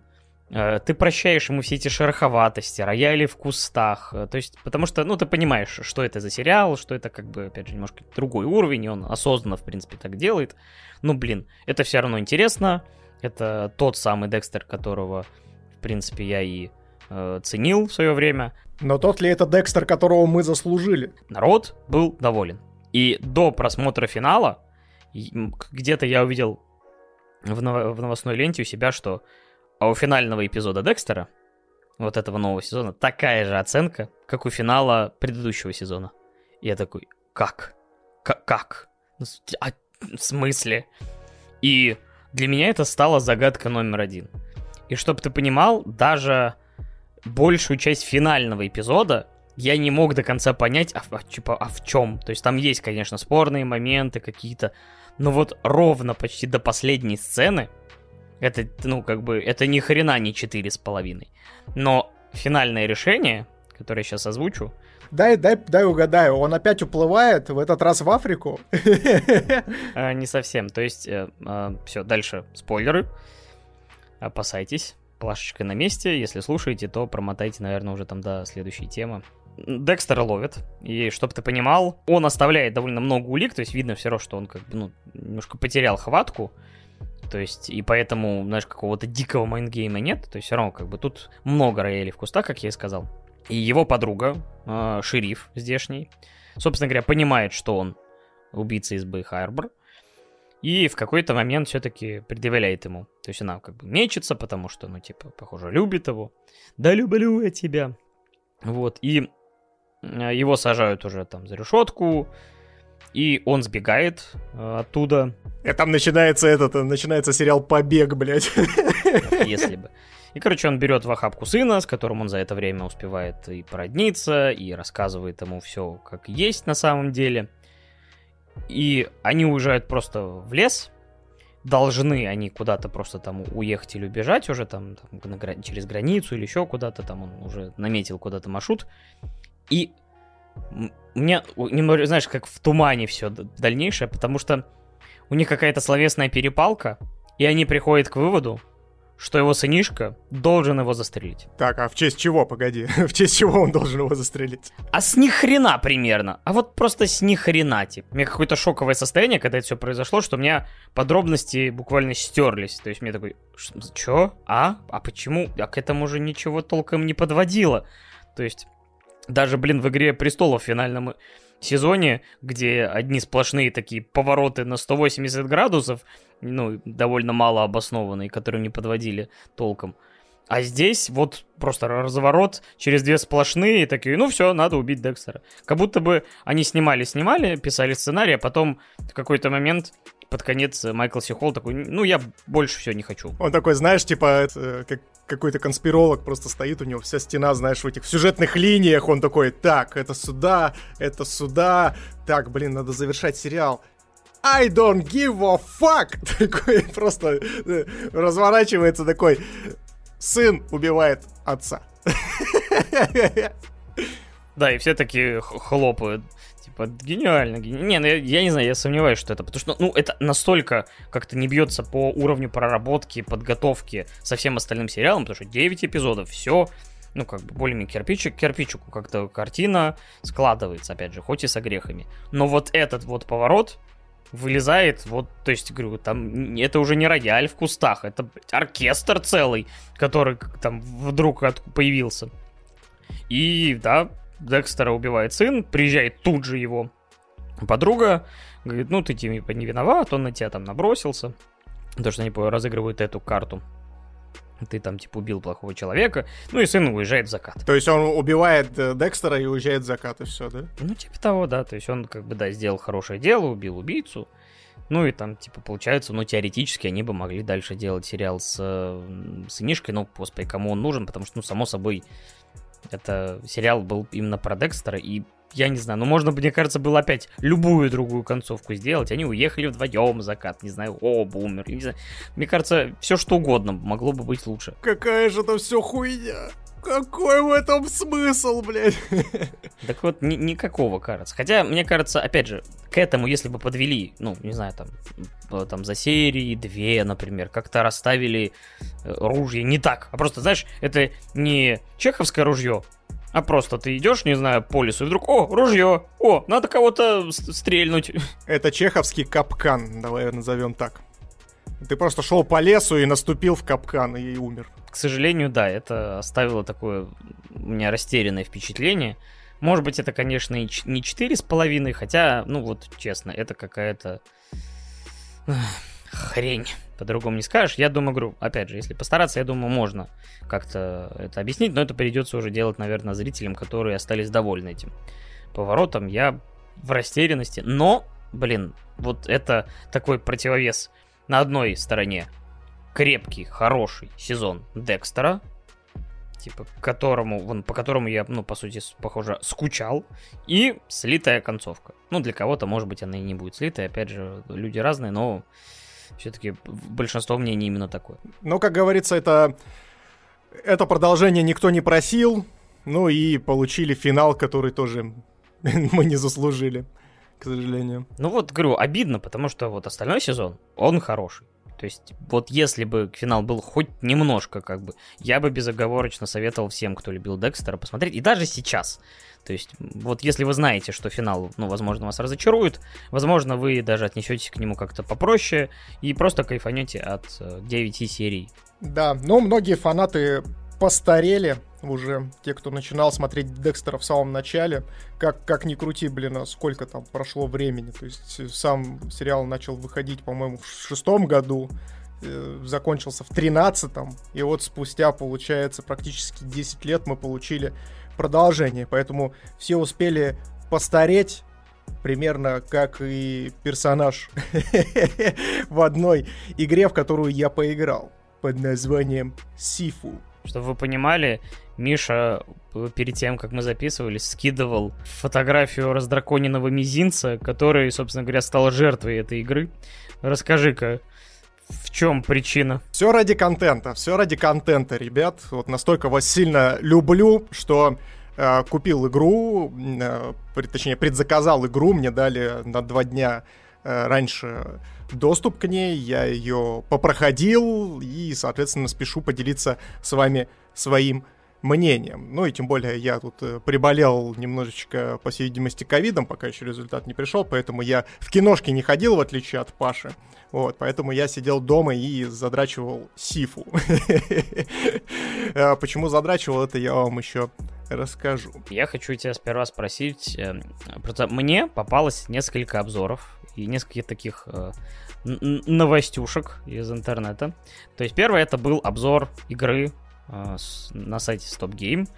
э, ты прощаешь ему все эти шероховатости, рояли в кустах, э, то есть, потому что, ну, ты понимаешь, что это за сериал, что это, как бы, опять же, немножко другой уровень, и он осознанно, в принципе, так делает. Ну, блин, это все равно интересно, это тот самый Декстер, которого, в принципе, я и э, ценил в свое время. Но тот ли это Декстер, которого мы заслужили? Народ был доволен. И до просмотра финала где-то я увидел в, нов- в новостной ленте у себя, что а у финального эпизода Декстера, вот этого нового сезона, такая же оценка, как у финала предыдущего сезона. И я такой, как? К- как? А, в смысле? И для меня это стало загадка номер один. И чтобы ты понимал, даже большую часть финального эпизода я не мог до конца понять, а, а, типа, а в чем. То есть там есть, конечно, спорные моменты какие-то, но вот ровно почти до последней сцены, это, ну, как бы, это ни хрена не четыре с половиной. Но финальное решение, которое я сейчас озвучу, Дай, дай, дай угадаю, он опять уплывает, в этот раз в Африку? А, не совсем. То есть, э, а, все, дальше спойлеры. Опасайтесь. Плашечка на месте. Если слушаете, то промотайте, наверное, уже там до следующей темы. Декстера ловит, и чтобы ты понимал, он оставляет довольно много улик, то есть видно все равно, что он как бы, ну, немножко потерял хватку, то есть, и поэтому, знаешь, какого-то дикого майнгейма нет, то есть все равно как бы тут много роялей в кустах, как я и сказал. И его подруга, э, шериф здешний, собственно говоря, понимает, что он убийца из Бэй-Харбор, и в какой-то момент все-таки предъявляет ему. То есть она как бы мечется, потому что, ну, типа, похоже, любит его. Да люблю я тебя. Вот, и его сажают уже там за решетку, и он сбегает э, оттуда. И там начинается этот, начинается сериал «Побег», блядь. *laughs* Если бы. И, короче, он берет в охапку сына, с которым он за это время успевает и породниться, и рассказывает ему все как есть на самом деле. И они уезжают просто в лес. Должны они куда-то просто там уехать или убежать уже там, там через границу или еще куда-то там он уже наметил куда-то маршрут. И мне немного, знаешь, как в тумане все дальнейшее, потому что у них какая-то словесная перепалка, и они приходят к выводу, что его сынишка должен его застрелить. Так, а в честь чего, погоди? *laughs* в честь чего он должен его застрелить? А с ни хрена примерно. А вот просто с ни хрена, типа. У меня какое-то шоковое состояние, когда это все произошло, что у меня подробности буквально стерлись. То есть мне такой, что? А? А почему? А к этому же ничего толком не подводило. То есть даже, блин, в «Игре престолов» в финальном сезоне, где одни сплошные такие повороты на 180 градусов, ну, довольно мало обоснованные, которые не подводили толком. А здесь вот просто разворот через две сплошные, такие, ну все, надо убить Декстера. Как будто бы они снимали-снимали, писали сценарий, а потом в какой-то момент под конец Майкл Сихол такой, ну я больше все не хочу. Он такой, знаешь, типа, это, как какой-то конспиролог просто стоит, у него вся стена, знаешь, в этих сюжетных линиях, он такой, так, это сюда, это сюда, так, блин, надо завершать сериал. I don't give a fuck! *laughs* Такой просто э, разворачивается такой, сын убивает отца. *laughs* Да, и все такие хлопают. Типа, гениально. Не, ну я, я не знаю, я сомневаюсь, что это. Потому что, ну, это настолько как-то не бьется по уровню проработки, подготовки со всем остальным сериалом, потому что 9 эпизодов, все, ну, как бы более-менее кирпичик кирпичику, как-то картина складывается, опять же, хоть и с огрехами. Но вот этот вот поворот, вылезает, вот, то есть, говорю, там, это уже не рояль в кустах, это блядь, оркестр целый, который там вдруг появился. И, да, Декстера убивает сын, приезжает тут же его подруга, говорит, ну ты типа не виноват, он на тебя там набросился, то что они разыгрывают эту карту. Ты там, типа, убил плохого человека. Ну и сын уезжает в закат. То есть он убивает э, Декстера и уезжает в закат, и все, да? Ну, типа того, да. То есть он, как бы, да, сделал хорошее дело, убил убийцу. Ну и там, типа, получается, ну, теоретически они бы могли дальше делать сериал с э, сынишкой, но, господи, кому он нужен, потому что, ну, само собой, это сериал был именно про Декстера, и я не знаю, ну можно, мне кажется, было опять любую другую концовку сделать. Они уехали вдвоем закат, не знаю, о, бумер, не знаю. Мне кажется, все что угодно могло бы быть лучше. Какая же это все хуйня. Какой в этом смысл, блядь? Так вот, ни, никакого, кажется. Хотя, мне кажется, опять же, к этому, если бы подвели, ну, не знаю, там, там за серии две, например, как-то расставили э, ружье не так, а просто, знаешь, это не чеховское ружье, а просто ты идешь, не знаю, по лесу, и вдруг, о, ружье, о, надо кого-то стрельнуть. Это чеховский капкан, давай назовем так. Ты просто шел по лесу и наступил в капкан и умер. К сожалению, да, это оставило такое у меня растерянное впечатление. Может быть, это, конечно, не четыре с половиной, хотя, ну вот, честно, это какая-то хрень. По-другому не скажешь. Я думаю, говорю, опять же, если постараться, я думаю, можно как-то это объяснить, но это придется уже делать, наверное, зрителям, которые остались довольны этим поворотом. Я в растерянности, но, блин, вот это такой противовес на одной стороне крепкий, хороший сезон Декстера, типа, которому, вон, по которому я, ну, по сути, похоже, скучал, и слитая концовка. Ну, для кого-то, может быть, она и не будет слитая, опять же, люди разные, но все-таки большинство мнений именно такое. Ну, как говорится, это, это продолжение никто не просил, ну и получили финал, который тоже *laughs* мы не заслужили к сожалению. Ну вот, говорю, обидно, потому что вот остальной сезон, он хороший. То есть, вот если бы финал был хоть немножко, как бы, я бы безоговорочно советовал всем, кто любил Декстера, посмотреть. И даже сейчас. То есть, вот если вы знаете, что финал, ну, возможно, вас разочарует, возможно, вы даже отнесетесь к нему как-то попроще и просто кайфанете от 9 э, серий. Да, но многие фанаты постарели уже, те, кто начинал смотреть Декстера в самом начале. Как, как ни крути, блин, а сколько там прошло времени. То есть сам сериал начал выходить, по-моему, в шестом году, э, закончился в тринадцатом, и вот спустя, получается, практически 10 лет мы получили продолжение. Поэтому все успели постареть, примерно как и персонаж *laughs* в одной игре, в которую я поиграл под названием Сифу. Чтобы вы понимали, Миша э, перед тем, как мы записывались, скидывал фотографию раздраконенного мизинца, который, собственно говоря, стал жертвой этой игры. Расскажи-ка, в чем причина? Все ради контента, все ради контента, ребят. Вот настолько вас сильно люблю, что э, купил игру, э, точнее, предзаказал игру, мне дали на два дня э, раньше доступ к ней, я ее попроходил и, соответственно, спешу поделиться с вами своим мнением. Ну и тем более я тут э, приболел немножечко, по всей видимости, ковидом, пока еще результат не пришел, поэтому я в киношки не ходил, в отличие от Паши. Вот, поэтому я сидел дома и задрачивал сифу. *laughs* А почему задрачивал, это я вам еще расскажу. Я хочу тебя сперва спросить, э, просто мне попалось несколько обзоров и несколько таких э, новостюшек из интернета. То есть первый это был обзор игры э, на сайте Stop Game.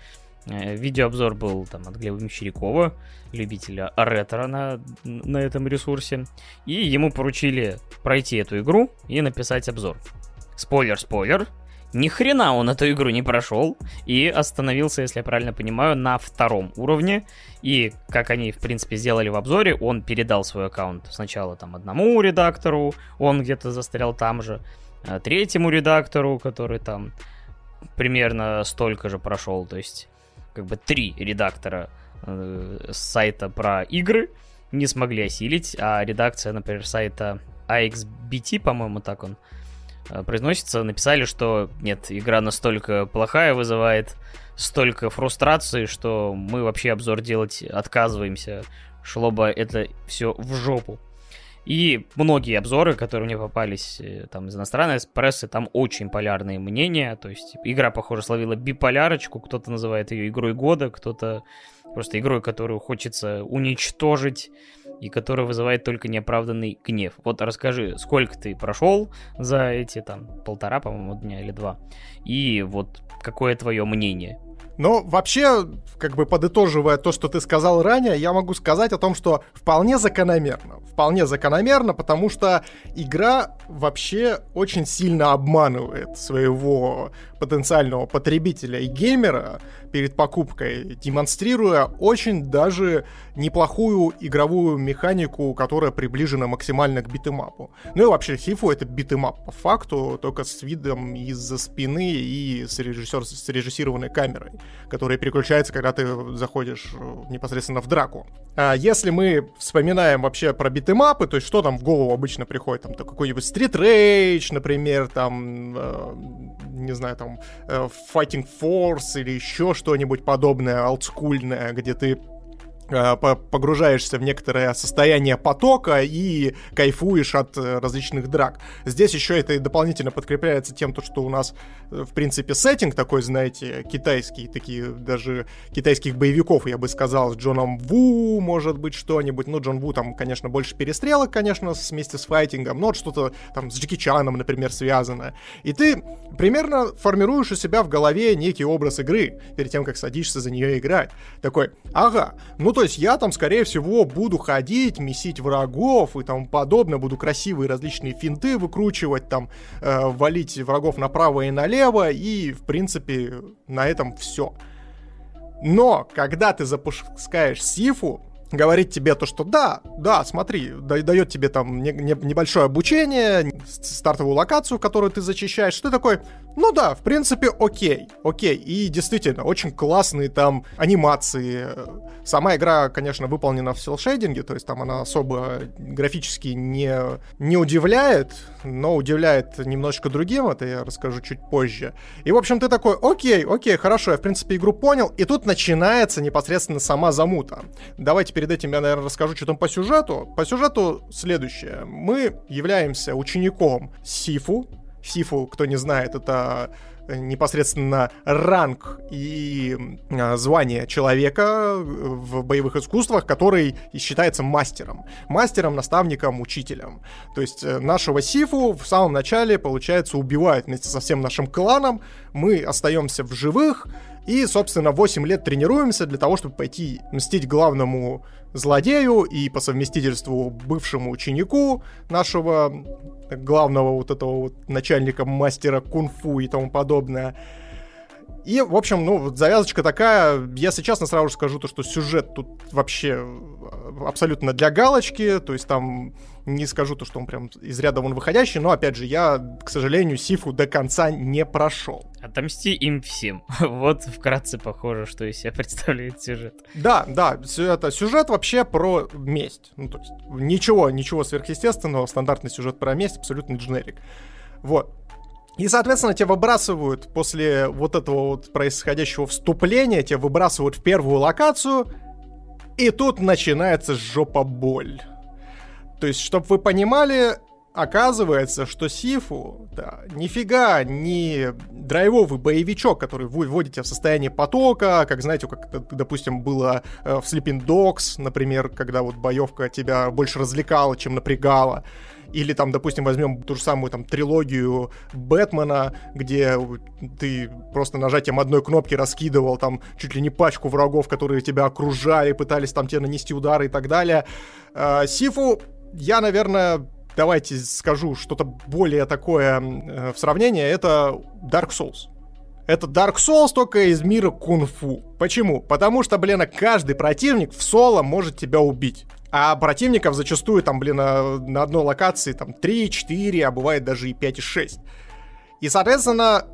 Видеообзор был там от Глеба Мещерякова, любителя ретро на, на этом ресурсе. И ему поручили пройти эту игру и написать обзор. Спойлер-спойлер, ни хрена он эту игру не прошел и остановился, если я правильно понимаю, на втором уровне. И, как они, в принципе, сделали в обзоре, он передал свой аккаунт сначала там одному редактору, он где-то застрял там же, а третьему редактору, который там примерно столько же прошел, то есть как бы три редактора э, с сайта про игры не смогли осилить, а редакция, например, сайта AXBT, по-моему, так он Э, произносится, написали, что нет, игра настолько плохая, вызывает столько фрустрации, что мы вообще обзор делать отказываемся. Шло бы это все в жопу. И многие обзоры, которые мне попались э, там из иностранной прессы, там очень полярные мнения. То есть игра, похоже, словила биполярочку. Кто-то называет ее игрой года, кто-то просто игрой, которую хочется уничтожить и которая вызывает только неоправданный гнев. Вот расскажи, сколько ты прошел за эти там полтора, по-моему, дня или два, и вот какое твое мнение но вообще, как бы подытоживая то, что ты сказал ранее, я могу сказать о том, что вполне закономерно. Вполне закономерно, потому что игра вообще очень сильно обманывает своего потенциального потребителя и геймера перед покупкой, демонстрируя очень даже неплохую игровую механику, которая приближена максимально к beat 'em up у. Ну и вообще, Sifu это beat 'em up по факту, только с видом из-за спины и с, режиссер, с режиссированной камерой, которая переключается, когда ты заходишь э, непосредственно в драку. А если мы вспоминаем вообще про beat 'em up ы, то есть что там в голову обычно приходит? Там какой-нибудь Street Rage, например, там, э, не знаю, там, э, Fighting Force или еще что-нибудь подобное, олдскульное, где ты погружаешься в некоторое состояние потока и кайфуешь от э, различных драк. Здесь еще это дополнительно подкрепляется тем, то, что у нас, э, в принципе, сеттинг такой, знаете, китайский, такие даже китайских боевиков, я бы сказал, с Джоном Ву, может быть, что-нибудь. Ну, Джон Ву там, конечно, больше перестрелок, конечно, вместе с файтингом, но что-то там с Джеки Чаном, например, связано. И ты примерно формируешь у себя в голове некий образ игры перед тем, как садишься за нее играть. Такой, ага, ну то есть я там, скорее всего, буду ходить, месить врагов и тому подобное, буду красивые различные финты выкручивать, там, э, валить врагов направо и налево, и, в принципе, на этом все. Но, когда ты запускаешь Сифу, говорит тебе то, что да, да, смотри, дает тебе там не, не, небольшое обучение, стартовую локацию, которую ты зачищаешь, ты такой, ну да, в принципе, окей, окей. И действительно, очень классные там анимации. Сама игра, конечно, выполнена в селшейдинге, то есть там она особо графически не, не удивляет, но удивляет немножечко другим, это я расскажу чуть позже. И, в общем, ты такой, окей, окей, хорошо, я, в принципе, игру понял, и тут начинается непосредственно сама замута. Давайте перед этим я, наверное, расскажу, что там по сюжету. По сюжету следующее. Мы являемся учеником Сифу, Сифу, кто не знает, это э, непосредственно ранг и а, звание человека в боевых искусствах, который считается мастером. Мастером, наставником, учителем. То есть э, нашего Сифу в самом начале, получается, убивают вместе со всем нашим кланом. Мы остаемся в живых и, собственно, 8 лет тренируемся для того, чтобы пойти мстить главному злодею и по совместительству бывшему ученику нашего главного вот этого вот начальника мастера кунг-фу и тому подобное. И, в общем, ну, завязочка такая, если честно, сразу же скажу то, что сюжет тут вообще э, абсолютно для галочки, то есть там не скажу то, что он прям из ряда вон выходящий, но, опять же, я, к сожалению, Сифу до конца не прошел. Отомсти им всем. *laughs* вот вкратце похоже, что из себя представляет сюжет. Да, да, это сюжет вообще про месть. Ну, то есть ничего, ничего сверхъестественного, стандартный сюжет про месть, абсолютно дженерик. Вот. И, соответственно, тебя выбрасывают после вот этого вот происходящего вступления, тебя выбрасывают в первую локацию, и тут начинается жопа боль. То есть, чтобы вы понимали, оказывается, что Сифу, да, нифига не драйвовый боевичок, который вы вводите в состояние потока, как, знаете, как, допустим, было э, в Sleeping Dogs, например, когда вот боевка тебя больше развлекала, чем напрягала. Или там, допустим, возьмем ту же самую там трилогию Бэтмена, где ты просто нажатием одной кнопки раскидывал там чуть ли не пачку врагов, которые тебя окружали, пытались там тебе нанести удары и так далее. Э, Сифу, я, наверное, давайте скажу что-то более такое э, в сравнении, это Dark Souls. Это Dark Souls только из мира кунг-фу. Почему? Потому что, блин, каждый противник в соло может тебя убить. А противников зачастую там, блин, на, на одной локации там 3, 4, а бывает даже и 5 и 6. И, соответственно,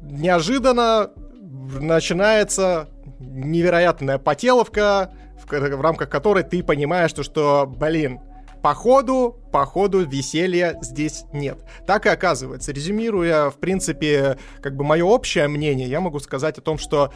неожиданно начинается невероятная потеловка, в, в рамках которой ты понимаешь, что, что блин, походу, походу веселья здесь нет. Так и оказывается. Резюмируя, в принципе, как бы мое общее мнение, я могу сказать о том, что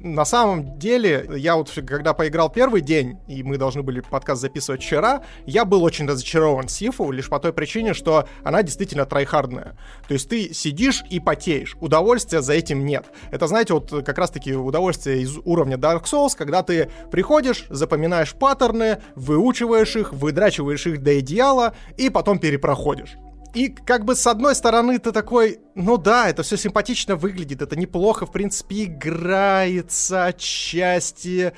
на самом деле, я вот когда поиграл первый день, и мы должны были подкаст записывать вчера, я был очень разочарован Сифу, лишь по той причине, что она действительно трайхардная. То есть ты сидишь и потеешь, удовольствия за этим нет. Это, знаете, вот как раз-таки удовольствие из уровня Dark Souls, когда ты приходишь, запоминаешь паттерны, выучиваешь их, выдрачиваешь их до идеала, и потом перепроходишь. И как бы с одной стороны ты такой, ну да, это все симпатично выглядит, это неплохо, в принципе, играется отчасти.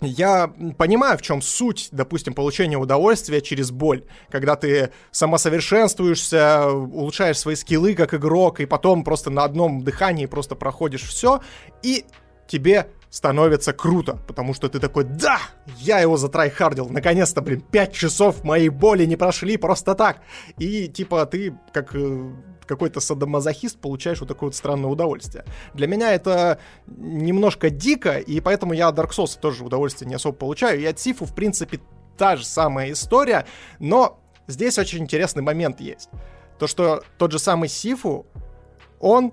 Я понимаю, в чем суть, допустим, получения удовольствия через боль. Когда ты самосовершенствуешься, улучшаешь свои скиллы как игрок, и потом просто на одном дыхании просто проходишь все, и тебе становится круто, потому что ты такой, да, я его затрайхардил, наконец-то, блин, 5 часов моей боли не прошли просто так. И типа ты как э, какой-то садомазохист получаешь вот такое вот странное удовольствие. Для меня это немножко дико, и поэтому я от Dark Souls тоже удовольствие не особо получаю. И от Сифу, в принципе, та же самая история, но здесь очень интересный момент есть. То, что тот же самый Сифу, он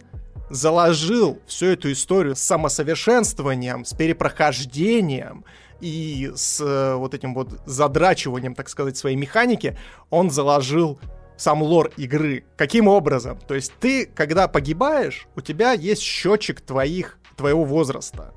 заложил всю эту историю с самосовершенствованием, с перепрохождением и с э, вот этим вот задрачиванием, так сказать, своей механики, он заложил сам лор игры. Каким образом? То есть ты, когда погибаешь, у тебя есть счетчик твоих, твоего возраста.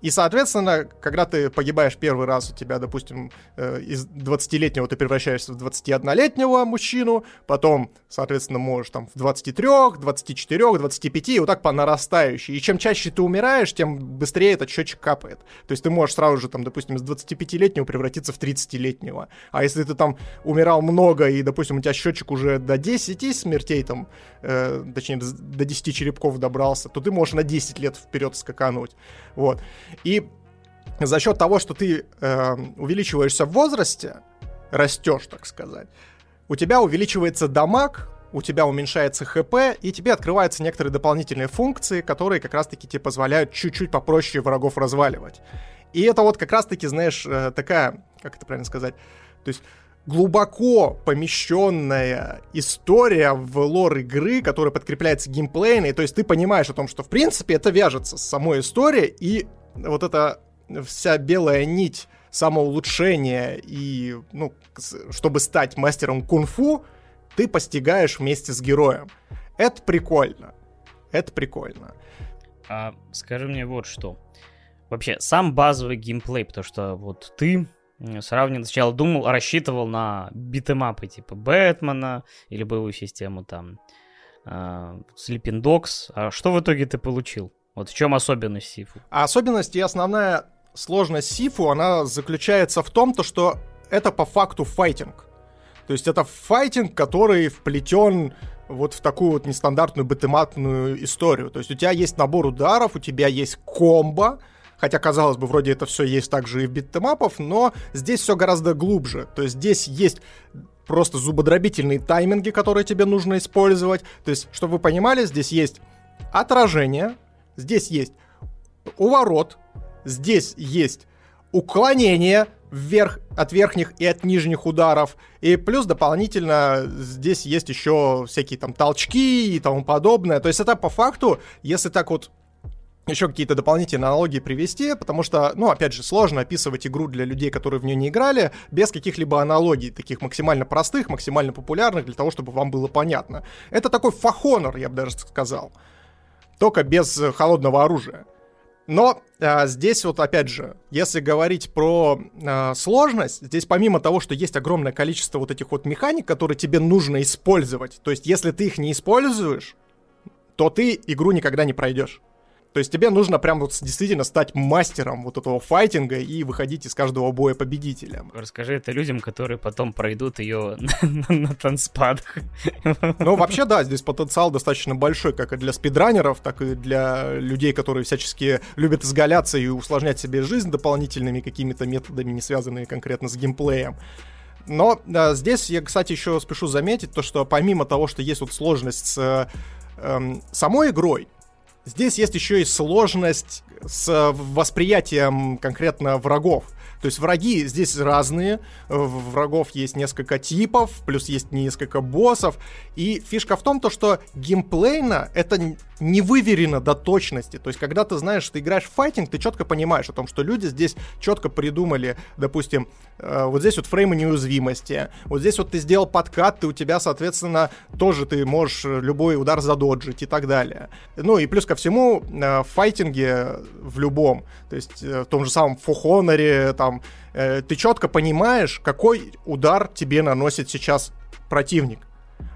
И, соответственно, когда ты погибаешь первый раз, у тебя, допустим, э, из 20-летнего ты превращаешься в 21-летнего мужчину, потом, соответственно, можешь там в 23, 24, 25, и вот так по нарастающей. И чем чаще ты умираешь, тем быстрее этот счетчик капает. То есть ты можешь сразу же, там, допустим, из 25-летнего превратиться в 30-летнего. А если ты там умирал много, и, допустим, у тебя счетчик уже до 10 смертей, там, э, точнее, до 10 черепков добрался, то ты можешь на 10 лет вперед скакануть. Вот. И за счет того, что ты э, увеличиваешься в возрасте, растешь, так сказать, у тебя увеличивается дамаг, у тебя уменьшается ХП, и тебе открываются некоторые дополнительные функции, которые как раз-таки тебе позволяют чуть-чуть попроще врагов разваливать. И это вот как раз-таки, знаешь, э, такая, как это правильно сказать, то есть глубоко помещенная история в лор игры, которая подкрепляется геймплейной, то есть ты понимаешь о том, что в принципе это вяжется с самой историей, и вот эта вся белая нить самоулучшения и, ну, чтобы стать мастером кунг-фу, ты постигаешь вместе с героем. Это прикольно. Это прикольно. А скажи мне вот что. Вообще, сам базовый геймплей, потому что вот ты сравнивал, сначала думал, рассчитывал на битэмапы типа Бэтмена или боевую систему там uh, Sleeping Dogs. А что в итоге ты получил? Вот в чем особенность Сифу? А особенность и основная сложность Сифу, она заключается в том, то, что это по факту файтинг. То есть это файтинг, который вплетен вот в такую вот нестандартную бетематную историю. То есть у тебя есть набор ударов, у тебя есть комбо, хотя, казалось бы, вроде это все есть также и в битэмапов, но здесь все гораздо глубже. То есть здесь есть просто зубодробительные тайминги, которые тебе нужно использовать. То есть, чтобы вы понимали, здесь есть отражение, здесь есть уворот, здесь есть уклонение вверх от верхних и от нижних ударов. И плюс дополнительно здесь есть еще всякие там толчки и тому подобное. То есть это по факту, если так вот еще какие-то дополнительные аналогии привести, потому что, ну, опять же, сложно описывать игру для людей, которые в нее не играли, без каких-либо аналогий, таких максимально простых, максимально популярных, для того, чтобы вам было понятно. Это такой фахонор, я бы даже сказал. Только без холодного оружия. Но а, здесь вот опять же, если говорить про а, сложность, здесь помимо того, что есть огромное количество вот этих вот механик, которые тебе нужно использовать, то есть если ты их не используешь, то ты игру никогда не пройдешь. То есть тебе нужно прям вот действительно стать мастером вот этого файтинга и выходить из каждого боя победителем. Расскажи это людям, которые потом пройдут ее *laughs* на, на, танцпадах. Ну, вообще, да, здесь потенциал достаточно большой, как и для спидранеров, так и для людей, которые всячески любят изгаляться и усложнять себе жизнь дополнительными какими-то методами, не связанными конкретно с геймплеем. Но да, здесь я, кстати, еще спешу заметить то, что помимо того, что есть вот сложность с э, самой игрой, Здесь есть еще и сложность с восприятием конкретно врагов. То есть враги здесь разные, врагов есть несколько типов, плюс есть несколько боссов. И фишка в том, то, что геймплейно это не выверено до точности. То есть, когда ты знаешь, что ты играешь в файтинг, ты четко понимаешь о том, что люди здесь четко придумали, допустим, э, вот здесь вот фреймы неуязвимости, вот здесь вот ты сделал подкат, ты у тебя, соответственно, тоже ты можешь любой удар задоджить и так далее. Ну и плюс ко всему, э, в файтинге в любом, то есть э, в том же самом Фухоноре, там, ты четко понимаешь, какой удар тебе наносит сейчас противник.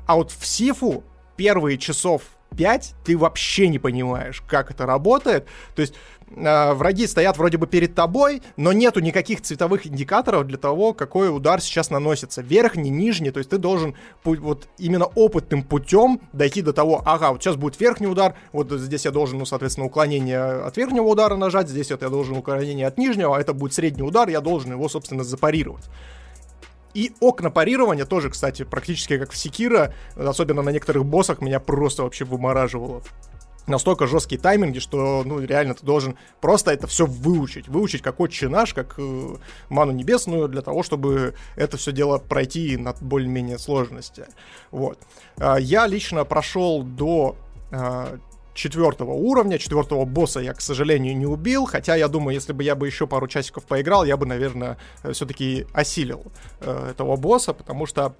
А вот в Сифу первые часов 5 ты вообще не понимаешь, как это работает. То есть э, враги стоят вроде бы перед тобой, но нету никаких цветовых индикаторов для того, какой удар сейчас наносится. Верхний, нижний, то есть ты должен вот именно опытным путем дойти до того, ага, вот сейчас будет верхний удар, вот здесь я должен, ну, соответственно, уклонение от верхнего удара нажать, здесь вот я должен уклонение от нижнего, а это будет средний удар, я должен его, собственно, запарировать. И окна парирования тоже, кстати, практически как в Секира, особенно на некоторых боссах, меня просто вообще вымораживало настолько жесткие тайминги, что, ну, реально ты должен просто это все выучить. Выучить как отче как э, ману небесную, для того, чтобы это все дело пройти на более-менее сложности. Вот. А, я лично прошел до а, четвертого уровня, четвертого босса я, к сожалению, не убил, хотя я думаю, если бы я бы еще пару часиков поиграл, я бы, наверное, э, все-таки осилил э, этого босса, потому что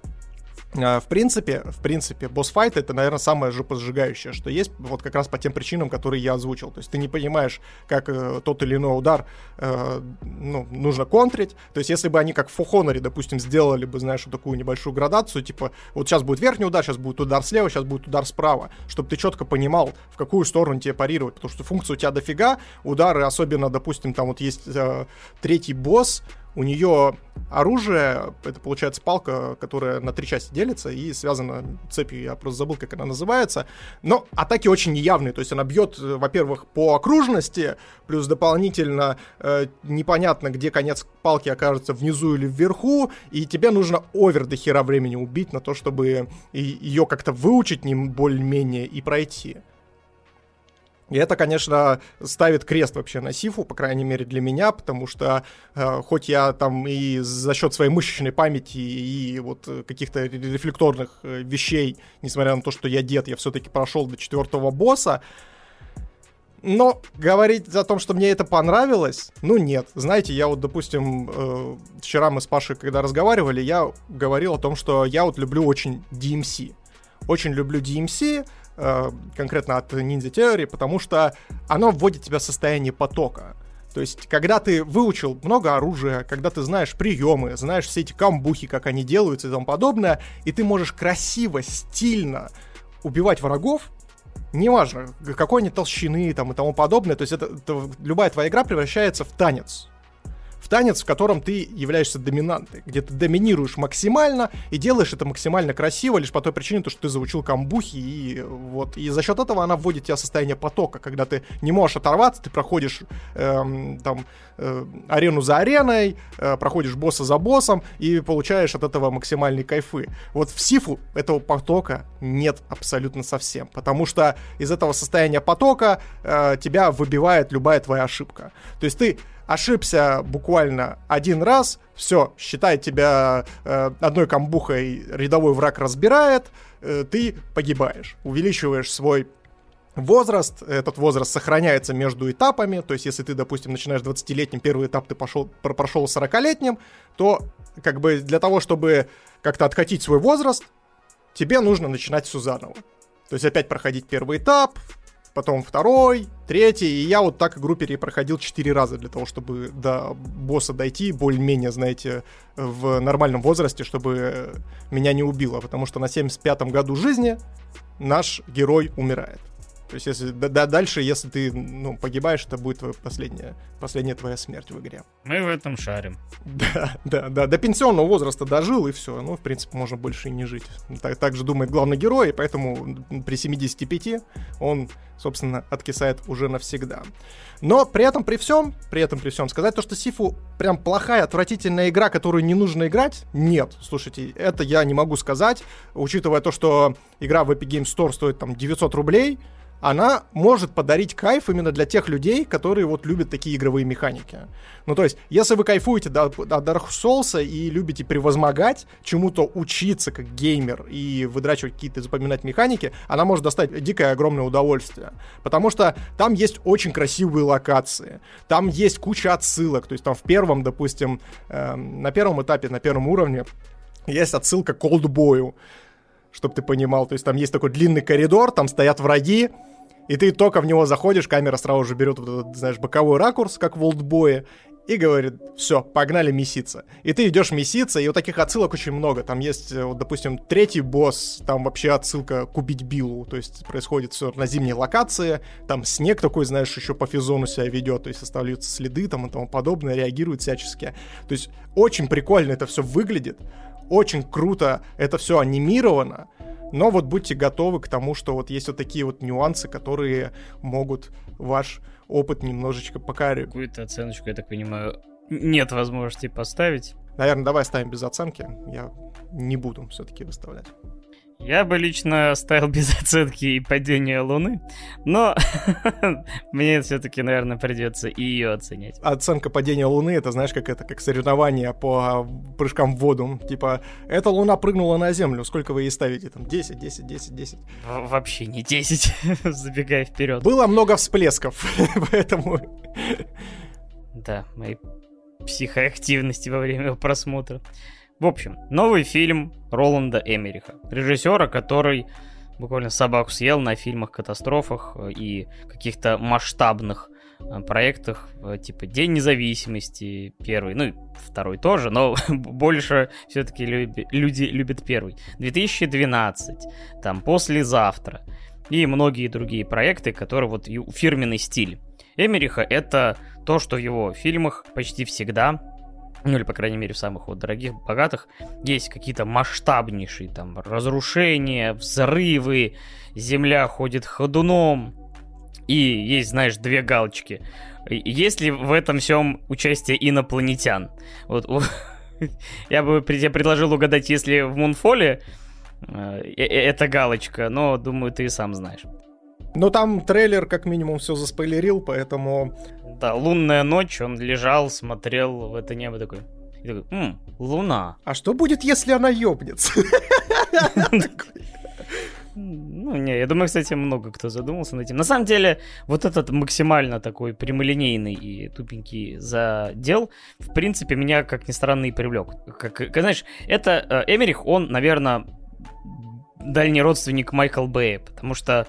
в принципе, в принципе, босс-файт это, наверное, самое жопосжигающее, что есть, вот как раз по тем причинам, которые я озвучил. То есть ты не понимаешь, как э, тот или иной удар э, ну, нужно контрить. То есть если бы они как в Фохоноре, допустим, сделали бы, знаешь, вот такую небольшую градацию, типа, вот сейчас будет верхний удар, сейчас будет удар слева, сейчас будет удар справа, чтобы ты четко понимал, в какую сторону тебе парировать, потому что функция у тебя дофига, удары, особенно, допустим, там вот есть э, третий босс, у нее оружие, это получается палка, которая на три части делится и связана цепью, я просто забыл, как она называется. Но атаки очень неявные, то есть она бьет, э, во-первых, по окружности, плюс дополнительно э, непонятно, где конец палки окажется внизу или вверху, и тебе нужно овер до хера времени убить на то, чтобы ее как-то выучить не более-менее и пройти. И это, конечно, ставит крест вообще на Сифу, по крайней мере для меня, потому что э, хоть я там и за счет своей мышечной памяти и вот каких-то рефлекторных э, вещей, несмотря на то, что я дед, я все-таки прошел до четвертого босса, но говорить о том, что мне это понравилось, ну нет. Знаете, я вот, допустим, э, вчера мы с Пашей, когда разговаривали, я говорил о том, что я вот люблю очень DMC. Очень люблю DMC, конкретно от Ninja Theory, потому что оно вводит тебя в состояние потока. То есть, когда ты выучил много оружия, когда ты знаешь приемы, знаешь все эти камбухи, как они делаются и тому подобное, и ты можешь красиво, стильно убивать врагов, неважно, какой они толщины там, и тому подобное, то есть это, это, любая твоя игра превращается в танец в танец, в котором ты являешься доминантой, где ты доминируешь максимально и делаешь это максимально красиво лишь по той причине, то, что ты заучил камбухи и вот. И за счет этого она вводит тебя в состояние потока, когда ты не можешь оторваться, ты проходишь эм, там э, арену за ареной, э, проходишь босса за боссом и получаешь от этого максимальные кайфы. Вот в Сифу этого потока нет абсолютно совсем, потому что из этого состояния потока э, тебя выбивает любая твоя ошибка. То есть ты ошибся буквально один раз, все, считай тебя э, одной камбухой рядовой враг разбирает, э, ты погибаешь, увеличиваешь свой возраст, этот возраст сохраняется между этапами, то есть если ты, допустим, начинаешь 20-летним, первый этап ты пошел, прошел 40-летним, то как бы для того, чтобы как-то откатить свой возраст, тебе нужно начинать все заново. То есть опять проходить первый этап, потом второй, третий, и я вот так игру перепроходил четыре раза для того, чтобы до босса дойти более-менее, знаете, в нормальном возрасте, чтобы меня не убило, потому что на 75-м году жизни наш герой умирает. То есть, если да, дальше, если ты ну, погибаешь, это будет твоя последняя, последняя твоя смерть в игре. Мы в этом шарим. Да, да, да. До пенсионного возраста дожил, и все. Ну, в принципе, можно больше и не жить. Так, так же думает главный герой, и поэтому при 75 он, собственно, откисает уже навсегда. Но при этом, при всем, при этом, при всем, сказать то, что Сифу прям плохая, отвратительная игра, которую не нужно играть, нет. Слушайте, это я не могу сказать, учитывая то, что игра в Epic Games Store стоит там 900 рублей, она может подарить кайф именно для тех людей, которые вот любят такие игровые механики. Ну, то есть, если вы кайфуете от Dark Souls и любите превозмогать, чему-то учиться как геймер и выдрачивать какие-то запоминать механики, она может достать дикое огромное удовольствие. Потому что там есть очень красивые локации, там есть куча отсылок, то есть там в первом, допустим, э, на первом этапе, на первом уровне есть отсылка к Олдбою, чтобы ты понимал. То есть там есть такой длинный коридор, там стоят враги, и ты только в него заходишь, камера сразу же берет вот этот, знаешь, боковой ракурс, как в олдбое, и говорит, все, погнали меситься. И ты идешь меситься, и вот таких отсылок очень много. Там есть, э, вот, допустим, третий босс, там вообще отсылка к убить Биллу, то есть происходит все на зимней локации, там снег такой, знаешь, еще по физону себя ведет, то есть оставляются следы там и тому подобное, реагирует всячески. То есть очень прикольно это все выглядит, очень круто это все анимировано, но вот будьте готовы к тому, что вот есть вот такие вот нюансы, которые могут ваш опыт немножечко покорить. Какую-то оценочку, я так понимаю, нет возможности поставить. Наверное, давай ставим без оценки. Я не буду все-таки выставлять. Я бы лично оставил *laughs* без оценки и падение Луны, но *laughs* мне все-таки, наверное, придется и ее оценять. Оценка падения Луны, это знаешь, как это, как соревнование по прыжкам в воду. Типа, эта Луна прыгнула на Землю, сколько вы ей ставите? Там 10, 10, 10, 10. В- вообще не 10, *laughs* забегая вперед. Было много всплесков, поэтому... Да, мои психоактивности во время просмотра. В общем, новый фильм Роланда Эмериха, режиссера, который буквально собаку съел на фильмах-катастрофах э, и каких-то масштабных э, проектах, э, типа День независимости, первый, ну и второй тоже, но *laughs* больше все-таки люди любят первый. 2012, там, послезавтра и многие другие проекты, которые вот фирменный стиль. Эмериха — это то, что в его фильмах почти всегда ну или, по крайней мере, в самых вот дорогих, богатых, есть какие-то масштабнейшие там разрушения, взрывы, земля ходит ходуном, и есть, знаешь, две галочки. Есть ли в этом всем участие инопланетян? Вот, *laughs* я бы тебе предложил угадать, если в Мунфоле э, э, эта галочка, но думаю, ты и сам знаешь. Ну, там трейлер как минимум все заспойлерил, поэтому... Да, лунная ночь, он лежал, смотрел в это небо такой. И такой, М, луна. А что будет, если она ёбнется? *laughs* Ну, не, я думаю, кстати, много кто задумался над этим. На самом деле, вот этот максимально такой прямолинейный и тупенький задел, в принципе, меня, как ни странно, и привлек. Как, как знаешь, это э, Эмерих, он, наверное, дальний родственник Майкл Бэя, потому что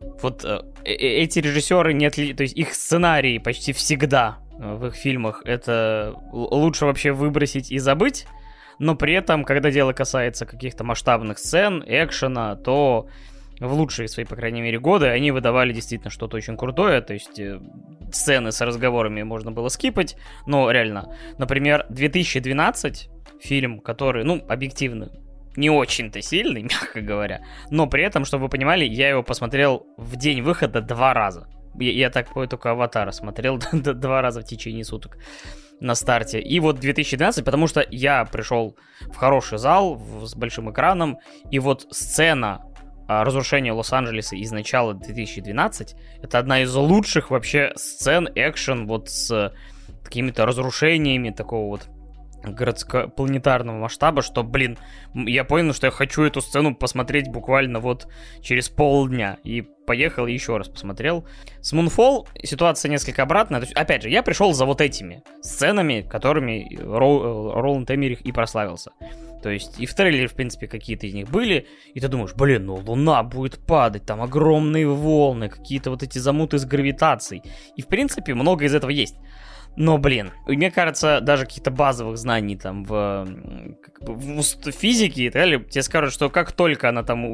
вот э, э, эти режиссеры не отли... то есть их сценарии почти всегда э, в их фильмах это лучше вообще выбросить и забыть, но при этом, когда дело касается каких-то масштабных сцен, экшена, то в лучшие свои, по крайней мере, годы, они выдавали действительно что-то очень крутое, то есть э, сцены с разговорами можно было скипать, но реально, например, 2012 фильм, который, ну, объективно, не очень-то сильный, *laughs* мягко говоря, но при этом, чтобы вы понимали, я его посмотрел в день выхода два раза. Я, я так только «Аватара» смотрел *laughs* два раза в течение суток на старте. И вот 2012, потому что я пришел в хороший зал с большим экраном, и вот сцена а, разрушения Лос-Анджелеса из начала 2012 это одна из лучших вообще сцен экшен вот с какими-то разрушениями такого вот городско-планетарного масштаба, что, блин, я понял, что я хочу эту сцену посмотреть буквально вот через полдня. И поехал и еще раз посмотрел. С Moonfall ситуация несколько обратная. То есть, опять же, я пришел за вот этими сценами, которыми Ро- Роланд Эмерих и прославился. То есть и в трейлере, в принципе, какие-то из них были, и ты думаешь, блин, ну луна будет падать, там огромные волны, какие-то вот эти замуты с гравитацией. И, в принципе, много из этого есть. Но, блин, мне кажется, даже каких-то базовых знаний там в, в, физике и так далее, тебе скажут, что как только она там,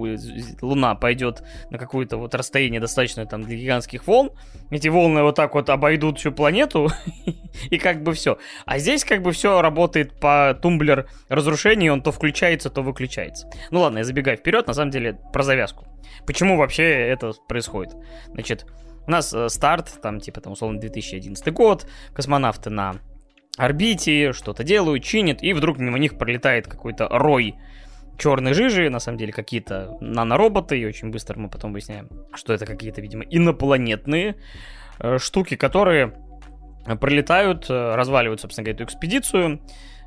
Луна пойдет на какое-то вот расстояние достаточное там для гигантских волн, эти волны вот так вот обойдут всю планету, *laughs* и как бы все. А здесь как бы все работает по тумблер разрушения, он то включается, то выключается. Ну ладно, я забегаю вперед, на самом деле, про завязку. Почему вообще это происходит? Значит, у нас э, старт, там, типа, там, условно, 2011 год, космонавты на орбите, что-то делают, чинят, и вдруг мимо них пролетает какой-то рой черной жижи, на самом деле какие-то нанороботы, и очень быстро мы потом выясняем, что это какие-то, видимо, инопланетные э, штуки, которые пролетают, э, разваливают, собственно говоря, эту экспедицию,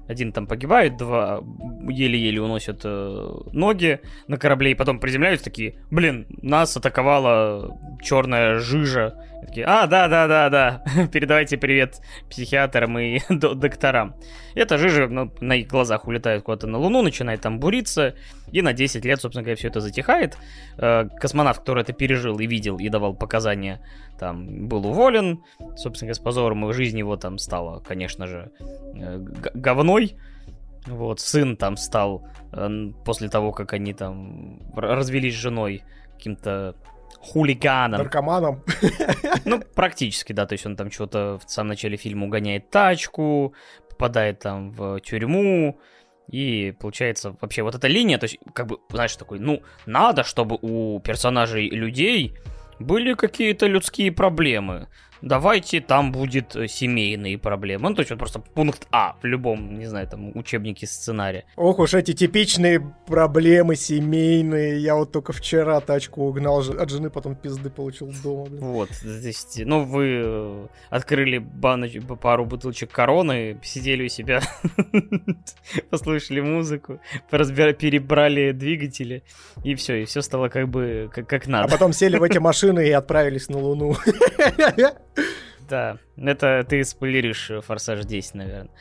один там погибает, два еле-еле уносят э, ноги на корабле и потом приземляются такие, блин, нас атаковала черная жижа. И такие, а, да-да-да-да, *laughs* передавайте привет психиатрам и *laughs* докторам. Эта жижа ну, на их глазах улетает куда-то на Луну, начинает там буриться, и на 10 лет, собственно говоря, все это затихает. Э, космонавт, который это пережил и видел, и давал показания, там, был уволен, собственно говоря, с позором, и жизнь его там стала, конечно же, э, говной. Вот, сын там стал, э, после того, как они там развелись с женой, каким-то хулиганом. Наркоманом. *laughs* Ну, практически, да, то есть он там что-то в самом начале фильма угоняет тачку, попадает там в тюрьму, и получается вообще вот эта линия, то есть как бы, знаешь, такой, ну, надо, чтобы у персонажей людей были какие-то людские проблемы давайте там будет э, семейные проблемы. Ну, то есть вот просто пункт А в любом, не знаю, там, учебнике сценария. Ох уж эти типичные проблемы семейные. Я вот только вчера тачку угнал от жены, потом пизды получил дома. Блин. Вот, то есть, ну, вы э, открыли баноч... пару бутылочек короны, сидели у себя, *laughs* послушали музыку, поразбирали, перебрали двигатели, и все, и все стало как бы как, как надо. А потом сели в эти машины и отправились на Луну. *laughs* Да, это ты спойлеришь Форсаж 10, наверное.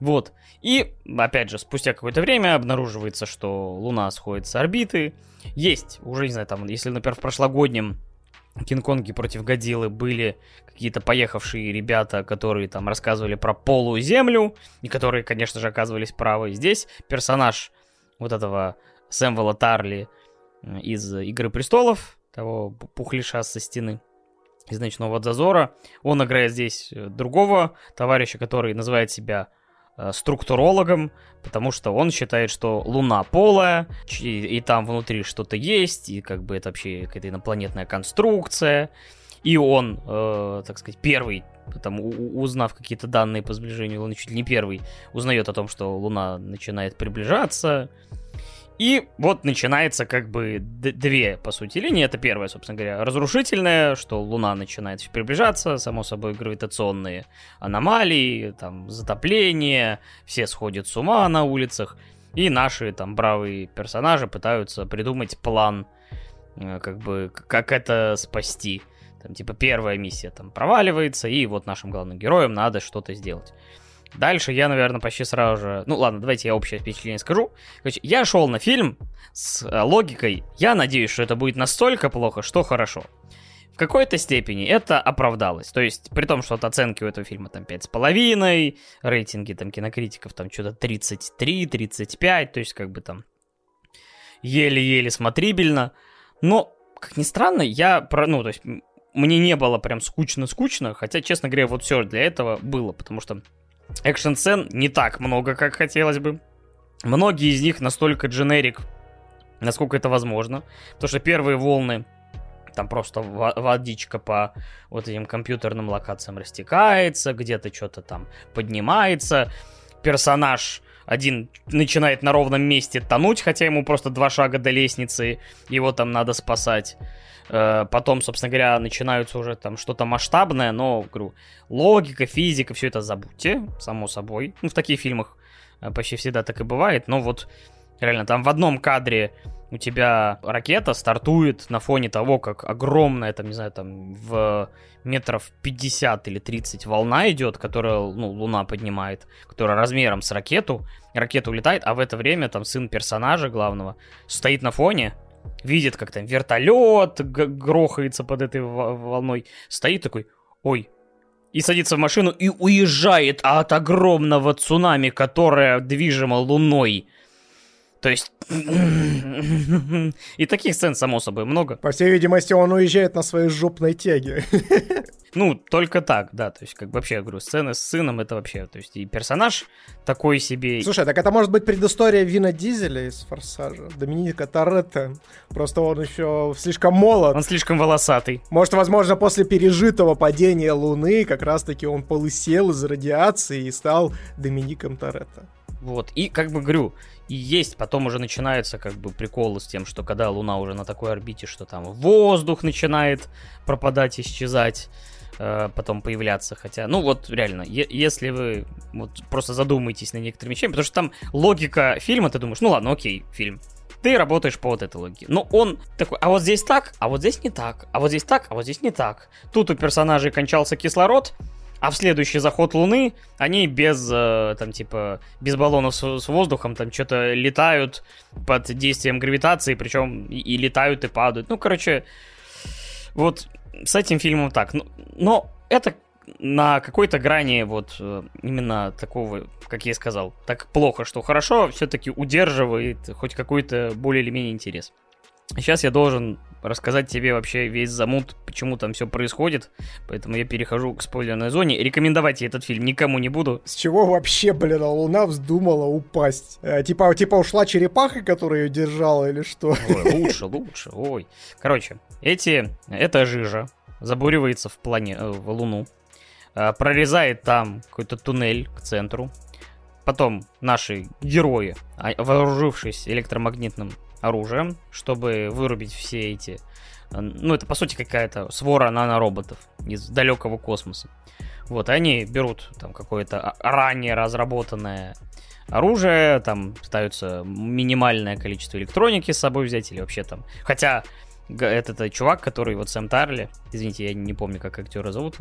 Вот. И, опять же, спустя какое-то время обнаруживается, что Луна сходит с орбиты. Есть, уже, не знаю, там, если, например, в прошлогоднем Кинг-Конге против Годзиллы были какие-то поехавшие ребята, которые там рассказывали про полую землю, и которые, конечно же, оказывались правы. Здесь персонаж вот этого Сэмвела Тарли из «Игры престолов», того пухлиша со стены, из «Ночного дозора». Он играет здесь э, другого товарища, который называет себя э, структурологом, потому что он считает, что Луна полая, и, и там внутри что-то есть, и как бы это вообще какая-то инопланетная конструкция. И он, э, так сказать, первый, там, узнав какие-то данные по сближению Луны, чуть ли не первый, узнает о том, что Луна начинает приближаться, и вот начинается как бы две, по сути, линии. Это первая, собственно говоря, разрушительная, что Луна начинает приближаться, само собой, гравитационные аномалии, там, затопление, все сходят с ума на улицах. И наши там бравые персонажи пытаются придумать план, э, как бы, как это спасти. Там, типа, первая миссия там проваливается, и вот нашим главным героям надо что-то сделать. Дальше я, наверное, почти сразу же... Ну ладно, давайте я общее впечатление скажу. Короче, я шел на фильм с э, логикой. Я надеюсь, что это будет настолько плохо, что хорошо. В какой-то степени это оправдалось. То есть, при том, что от оценки у этого фильма там 5,5, рейтинги там кинокритиков там что-то 33, 35, то есть как бы там еле-еле смотрибельно. Но, как ни странно, я про, ну, то есть, мне не было прям скучно-скучно, хотя, честно говоря, вот все для этого было, потому что экшн-сцен не так много, как хотелось бы. Многие из них настолько дженерик, насколько это возможно. Потому что первые волны там просто водичка по вот этим компьютерным локациям растекается, где-то что-то там поднимается. Персонаж один начинает на ровном месте тонуть, хотя ему просто два шага до лестницы, его там надо спасать. Э, потом, собственно говоря, начинаются уже там что-то масштабное, но, говорю, логика, физика, все это забудьте, само собой. Ну, в таких фильмах э, почти всегда так и бывает, но вот реально там в одном кадре у тебя ракета стартует на фоне того, как огромная, там, не знаю, там, в метров 50 или 30 волна идет, которая, ну, Луна поднимает, которая размером с ракету, ракета улетает, а в это время там сын персонажа главного стоит на фоне, видит, как там вертолет грохается под этой волной, стоит такой, ой, и садится в машину и уезжает от огромного цунами, которое движимо луной. То есть... *laughs* И таких сцен, само собой, много. По всей видимости, он уезжает на своей жопной тяге. *laughs* Ну, только так, да. То есть, как вообще, я говорю, сцены с сыном это вообще, то есть, и персонаж такой себе. Слушай, так это может быть предыстория Вина Дизеля из Форсажа, Доминика Торетто. Просто он еще слишком молод. Он слишком волосатый. Может, возможно, после пережитого падения Луны как раз-таки он полысел из радиации и стал Домиником Торетто. Вот, и как бы говорю, и есть, потом уже начинаются как бы приколы с тем, что когда Луна уже на такой орбите, что там воздух начинает пропадать, исчезать, э, потом появляться. Хотя, ну вот реально, если вы вот просто задумаетесь над некоторыми вещами, потому что там логика фильма, ты думаешь, ну ладно, окей, фильм. Ты работаешь по вот этой логике. Но он такой, а вот здесь так, а вот здесь не так, а вот здесь так, а вот здесь не так. Тут у персонажей кончался кислород, а в следующий заход Луны они без, э, там, типа, без баллонов с, с воздухом, там, что-то летают под действием гравитации, причем и, и летают, и падают. Ну, короче, вот с этим фильмом так. Но, но это на какой-то грани вот э, именно такого, как я и сказал, так плохо, что хорошо, все-таки удерживает хоть какой-то более или менее интерес. Сейчас я должен рассказать тебе вообще весь замут, почему там все происходит. Поэтому я перехожу к спойлерной зоне. Рекомендовать я этот фильм никому не буду. С чего вообще, блин, Луна вздумала упасть? Э, типа, типа ушла черепаха, которая ее держала, или что? Ой, лучше, лучше, ой. Короче, эти, эта жижа забуривается в плане, э, в Луну. Э, прорезает там какой-то туннель к центру. Потом наши герои, а, вооружившись электромагнитным оружием, чтобы вырубить все эти... Э, ну, это, по сути, какая-то свора нанороботов из далекого космоса. Вот, они берут там какое-то ранее разработанное оружие, там пытаются минимальное количество электроники с собой взять, или вообще там... Хотя этот, этот чувак, который вот Сэм Тарли, извините, я не помню, как актера зовут,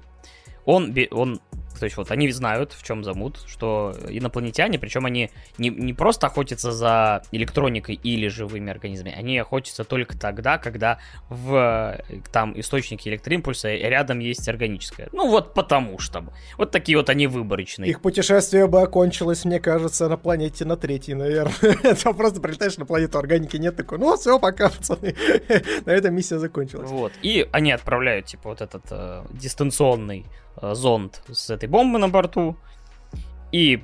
он, он то есть вот они знают, в чем замут, что инопланетяне, причем они не, не просто охотятся за электроникой или живыми организмами, они охотятся только тогда, когда в там источнике электроимпульса рядом есть органическое. Ну вот потому что. Вот такие вот они выборочные. Их путешествие бы окончилось, мне кажется, на планете на третьей, наверное. *laughs* Это просто прилетаешь на планету, органики нет, такой, ну все, пока, пацаны. *laughs* на этом миссия закончилась. Вот. И они отправляют, типа, вот этот э, дистанционный Э, зонд с этой бомбой на борту, и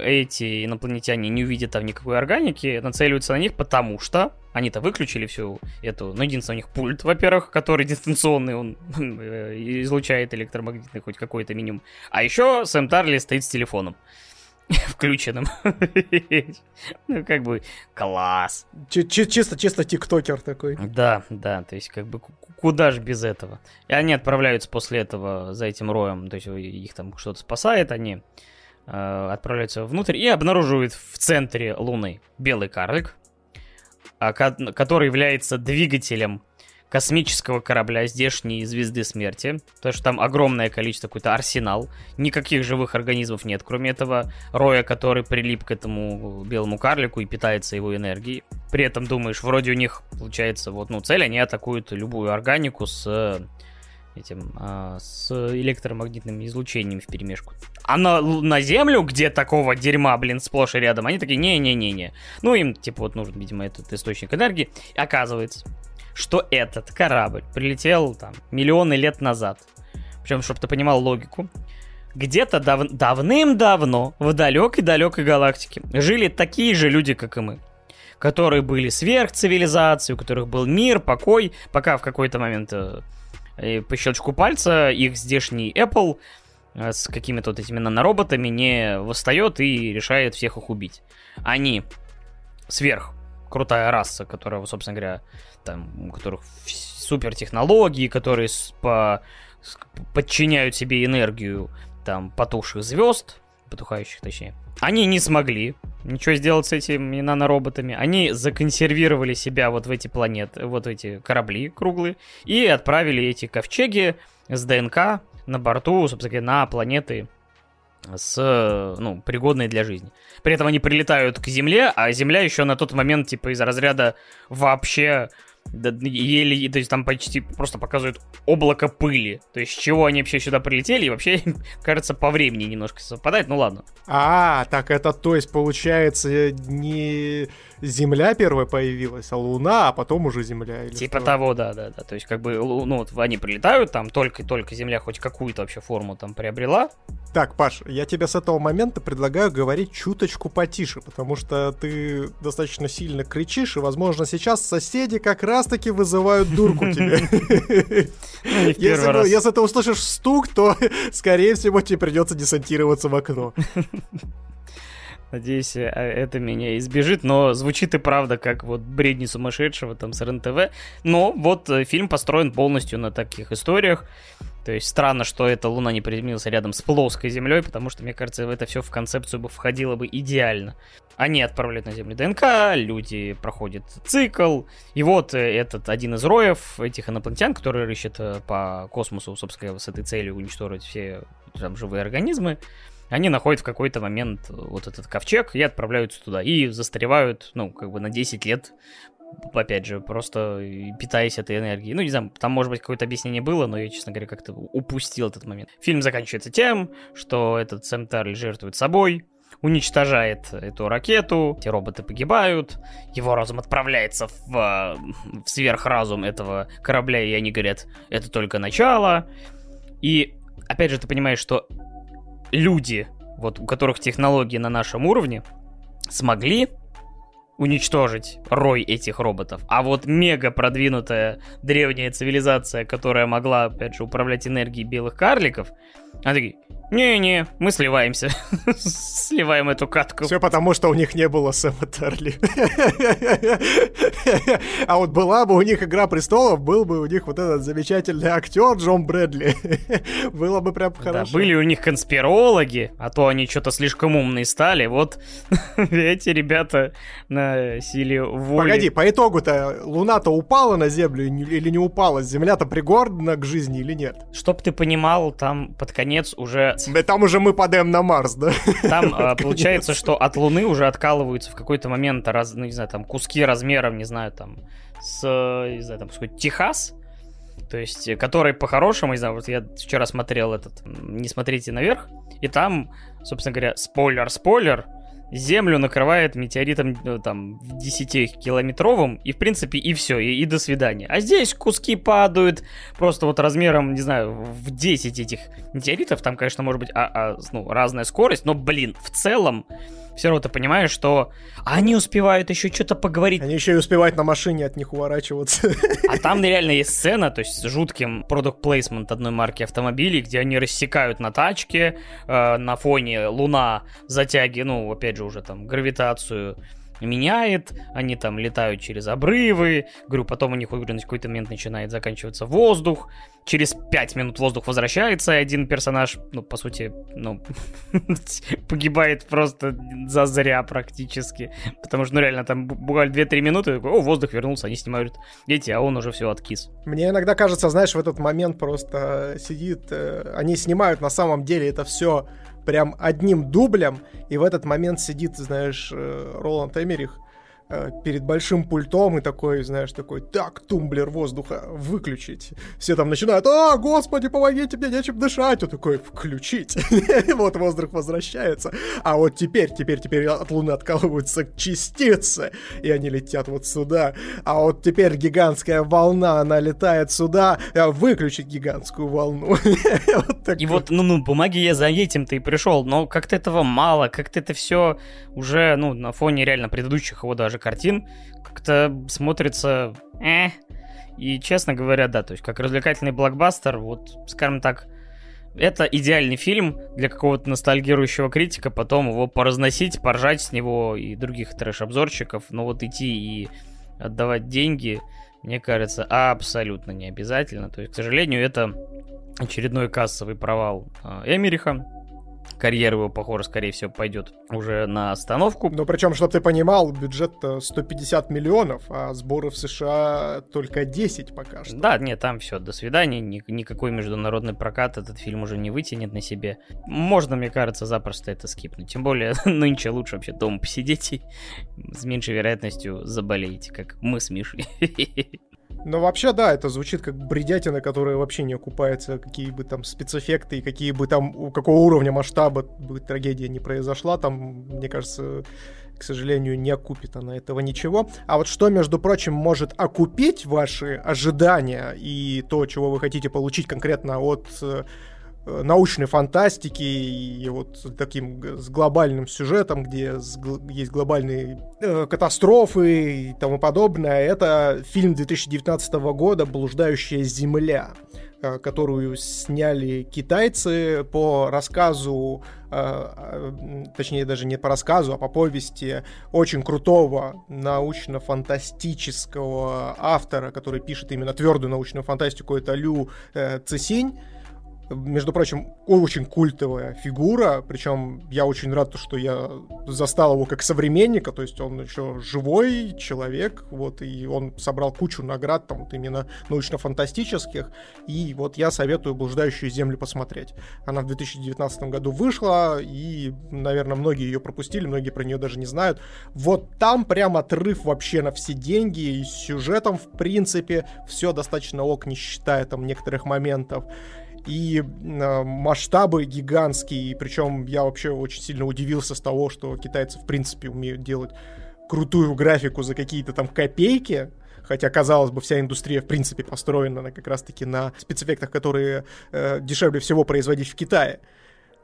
эти инопланетяне не увидят там никакой органики, нацеливаются на них, потому что они-то выключили всю эту, ну, единственное, у них пульт, во-первых, который *laughs* дистанционный, он э, излучает электромагнитный хоть какой-то минимум. А еще Сэм Тарли стоит с телефоном *laughs* включенным. *laughs* ну, как бы, класс. Чисто, чисто тиктокер такой. Да, да, то есть, как бы, куда же без этого? И они отправляются после этого за этим роем, то есть, их там что-то спасает, они э, отправляются внутрь и обнаруживают в центре Луны белый карлик, а, который является двигателем космического корабля здешней звезды смерти. Потому что там огромное количество, какой-то арсенал. Никаких живых организмов нет, кроме этого роя, который прилип к этому белому карлику и питается его энергией. При этом думаешь, вроде у них получается вот, ну, цель, они атакуют любую органику с этим, а, с электромагнитным излучением в перемешку. А на, на Землю, где такого дерьма, блин, сплошь и рядом, они такие, не-не-не-не. Ну, им, типа, вот нужен, видимо, этот источник энергии. И оказывается, что этот корабль прилетел там миллионы лет назад. Причем, чтобы ты понимал логику, где-то дав- давным-давно в далекой-далекой галактике жили такие же люди, как и мы которые были сверхцивилизацией, у которых был мир, покой, пока в какой-то момент э, по щелчку пальца их здешний Apple э, с какими-то вот этими нанороботами не восстает и решает всех их убить. Они сверх крутая раса, которая, собственно говоря, там, у которых супер технологии, которые по, подчиняют себе энергию там потухших звезд, потухающих точнее, они не смогли ничего сделать с этими нанороботами. Они законсервировали себя вот в эти планеты, вот эти корабли круглые, и отправили эти ковчеги с ДНК на борту, собственно говоря, на планеты с, ну, пригодной для жизни. При этом они прилетают к Земле, а Земля еще на тот момент, типа, из разряда вообще еле, то есть там почти просто показывают облако пыли. То есть с чего они вообще сюда прилетели, и вообще, *laughs* кажется, по времени немножко совпадает, ну ладно. А, так это, то есть, получается, не Земля первая появилась, а Луна, а потом уже Земля. Или типа что? того, да, да, да. То есть, как бы, ну, вот они прилетают, там только-только Земля хоть какую-то вообще форму там приобрела. Так, Паш, я тебе с этого момента предлагаю говорить чуточку потише, потому что ты достаточно сильно кричишь, и, возможно, сейчас соседи как раз-таки вызывают дурку *laughs* тебе. Ну, если ты услышишь стук, то, скорее всего, тебе придется десантироваться в окно. *laughs* Надеюсь, э, это меня избежит, но звучит и правда как вот бредни сумасшедшего там с РНТВ. Но вот э, фильм построен полностью на таких историях. То есть странно, что эта Луна не приземлилась рядом с плоской Землей, потому что, мне кажется, это все в концепцию бы входило бы идеально. Они отправляют на Землю ДНК, люди проходят цикл, и вот э, этот один из роев этих инопланетян, который рыщет по космосу, собственно, с этой целью уничтожить все там живые организмы, они находят в какой-то момент вот этот ковчег и отправляются туда. И застаревают, ну, как бы на 10 лет, опять же, просто питаясь этой энергией. Ну, не знаю, там, может быть, какое-то объяснение было, но я, честно говоря, как-то упустил этот момент. Фильм заканчивается тем, что этот Сэм жертвует собой, уничтожает эту ракету, эти роботы погибают, его разум отправляется в, в сверхразум этого корабля, и они говорят, это только начало. И опять же, ты понимаешь, что люди, вот у которых технологии на нашем уровне, смогли уничтожить рой этих роботов. А вот мега продвинутая древняя цивилизация, которая могла, опять же, управлять энергией белых карликов, она такие, не-не, мы сливаемся. *laughs* Сливаем эту катку. Все потому, что у них не было Сэма Тарли. *laughs* А вот была бы у них Игра Престолов, был бы у них вот этот замечательный актер Джон Брэдли. *laughs* Было бы прям хорошо. Да, были у них конспирологи, а то они что-то слишком умные стали. Вот эти ребята на силе воли. Погоди, по итогу-то Луна-то упала на Землю или не упала? Земля-то пригодна к жизни или нет? Чтоб ты понимал, там под конец уже там уже мы падаем на Марс, да? Там а, *laughs* получается, что от Луны уже откалываются в какой-то момент, раз, ну, не знаю, там, куски размером, не знаю, там, с, не знаю, там, сказать, Техас, то есть, который по-хорошему, не знаю, вот я вчера смотрел этот «Не смотрите наверх», и там, собственно говоря, спойлер-спойлер, Землю накрывает метеоритом ну, там в 10-километровым, и в принципе и все, и, и до свидания. А здесь куски падают просто вот размером, не знаю, в 10 этих метеоритов, там, конечно, может быть а, а, ну, разная скорость, но, блин, в целом все равно ты понимаешь, что они успевают еще что-то поговорить. Они еще и успевают на машине от них уворачиваться. *laughs* А там реально есть сцена, то есть с жутким продукт плейсмент одной марки автомобилей, где они рассекают на тачке, э, на фоне луна затяги, ну, опять же, уже там гравитацию меняет, они там летают через обрывы, говорю, потом у них, говорю, на какой-то момент начинает заканчиваться воздух, через 5 минут воздух возвращается, и один персонаж, ну, по сути, ну, *laughs* погибает просто за зря практически, потому что, ну, реально, там буквально 2-3 минуты, о, воздух вернулся, они снимают эти, а он уже все откис. Мне иногда кажется, знаешь, в этот момент просто сидит, э, они снимают на самом деле это все прям одним дублем, и в этот момент сидит, знаешь, э, Роланд Эмерих перед большим пультом и такой, знаешь, такой, так, тумблер воздуха выключить. Все там начинают, а, господи, помогите мне, нечем дышать. Он такой, включить. *laughs* И вот воздух возвращается. А вот теперь, теперь, теперь от Луны откалываются частицы, и они летят вот сюда. А вот теперь гигантская волна, она летает сюда, а выключить гигантскую волну. *laughs* И вот, ну, ну, бумаги я за этим-то и пришел, но как-то этого мало, как-то это все уже, ну, на фоне реально предыдущих его даже картин как-то смотрится... Э. И, честно говоря, да, то есть как развлекательный блокбастер, вот, скажем так, это идеальный фильм для какого-то ностальгирующего критика, потом его поразносить, поржать с него и других трэш-обзорщиков, но вот идти и отдавать деньги, мне кажется, абсолютно не обязательно. То есть, к сожалению, это очередной кассовый провал а, Эмериха, карьера его, похоже, скорее всего, пойдет уже на остановку. Ну, причем, чтобы ты понимал, бюджет 150 миллионов, а сборы в США только 10 пока что. Да, нет, там все, до свидания, ни, никакой международный прокат этот фильм уже не вытянет на себе. Можно, мне кажется, запросто это скипнуть. Тем более, *laughs* нынче лучше вообще дома посидеть и с меньшей вероятностью заболеете, как мы с Мишей. *laughs* Но вообще, да, это звучит как бредятина, которая вообще не окупается, какие бы там спецэффекты и какие бы там, у какого уровня масштаба бы трагедия не произошла, там, мне кажется, к сожалению, не окупит она этого ничего. А вот что, между прочим, может окупить ваши ожидания и то, чего вы хотите получить конкретно от э, научной фантастики и вот таким с глобальным сюжетом, где есть глобальные э, катастрофы и тому подобное. Это фильм 2019 года «Блуждающая земля», э, которую сняли китайцы по рассказу, э, точнее даже не по рассказу, а по повести очень крутого научно-фантастического автора, который пишет именно твердую научную фантастику, это Лю э, Цисинь между прочим, очень культовая фигура, причем я очень рад, что я застал его как современника, то есть он еще живой человек, вот, и он собрал кучу наград, там, вот именно научно-фантастических, и вот я советую «Блуждающую землю» посмотреть. Она в 2019 году вышла, и, наверное, многие ее пропустили, многие про нее даже не знают. Вот там прям отрыв вообще на все деньги, и сюжетом, в принципе, все достаточно ок, не считая там некоторых моментов и э, масштабы гигантские, причем я вообще очень сильно удивился с того, что китайцы в принципе умеют делать крутую графику за какие-то там копейки, хотя, казалось бы, вся индустрия, в принципе, построена на, как раз-таки на спецэффектах, которые э, дешевле всего производить в Китае.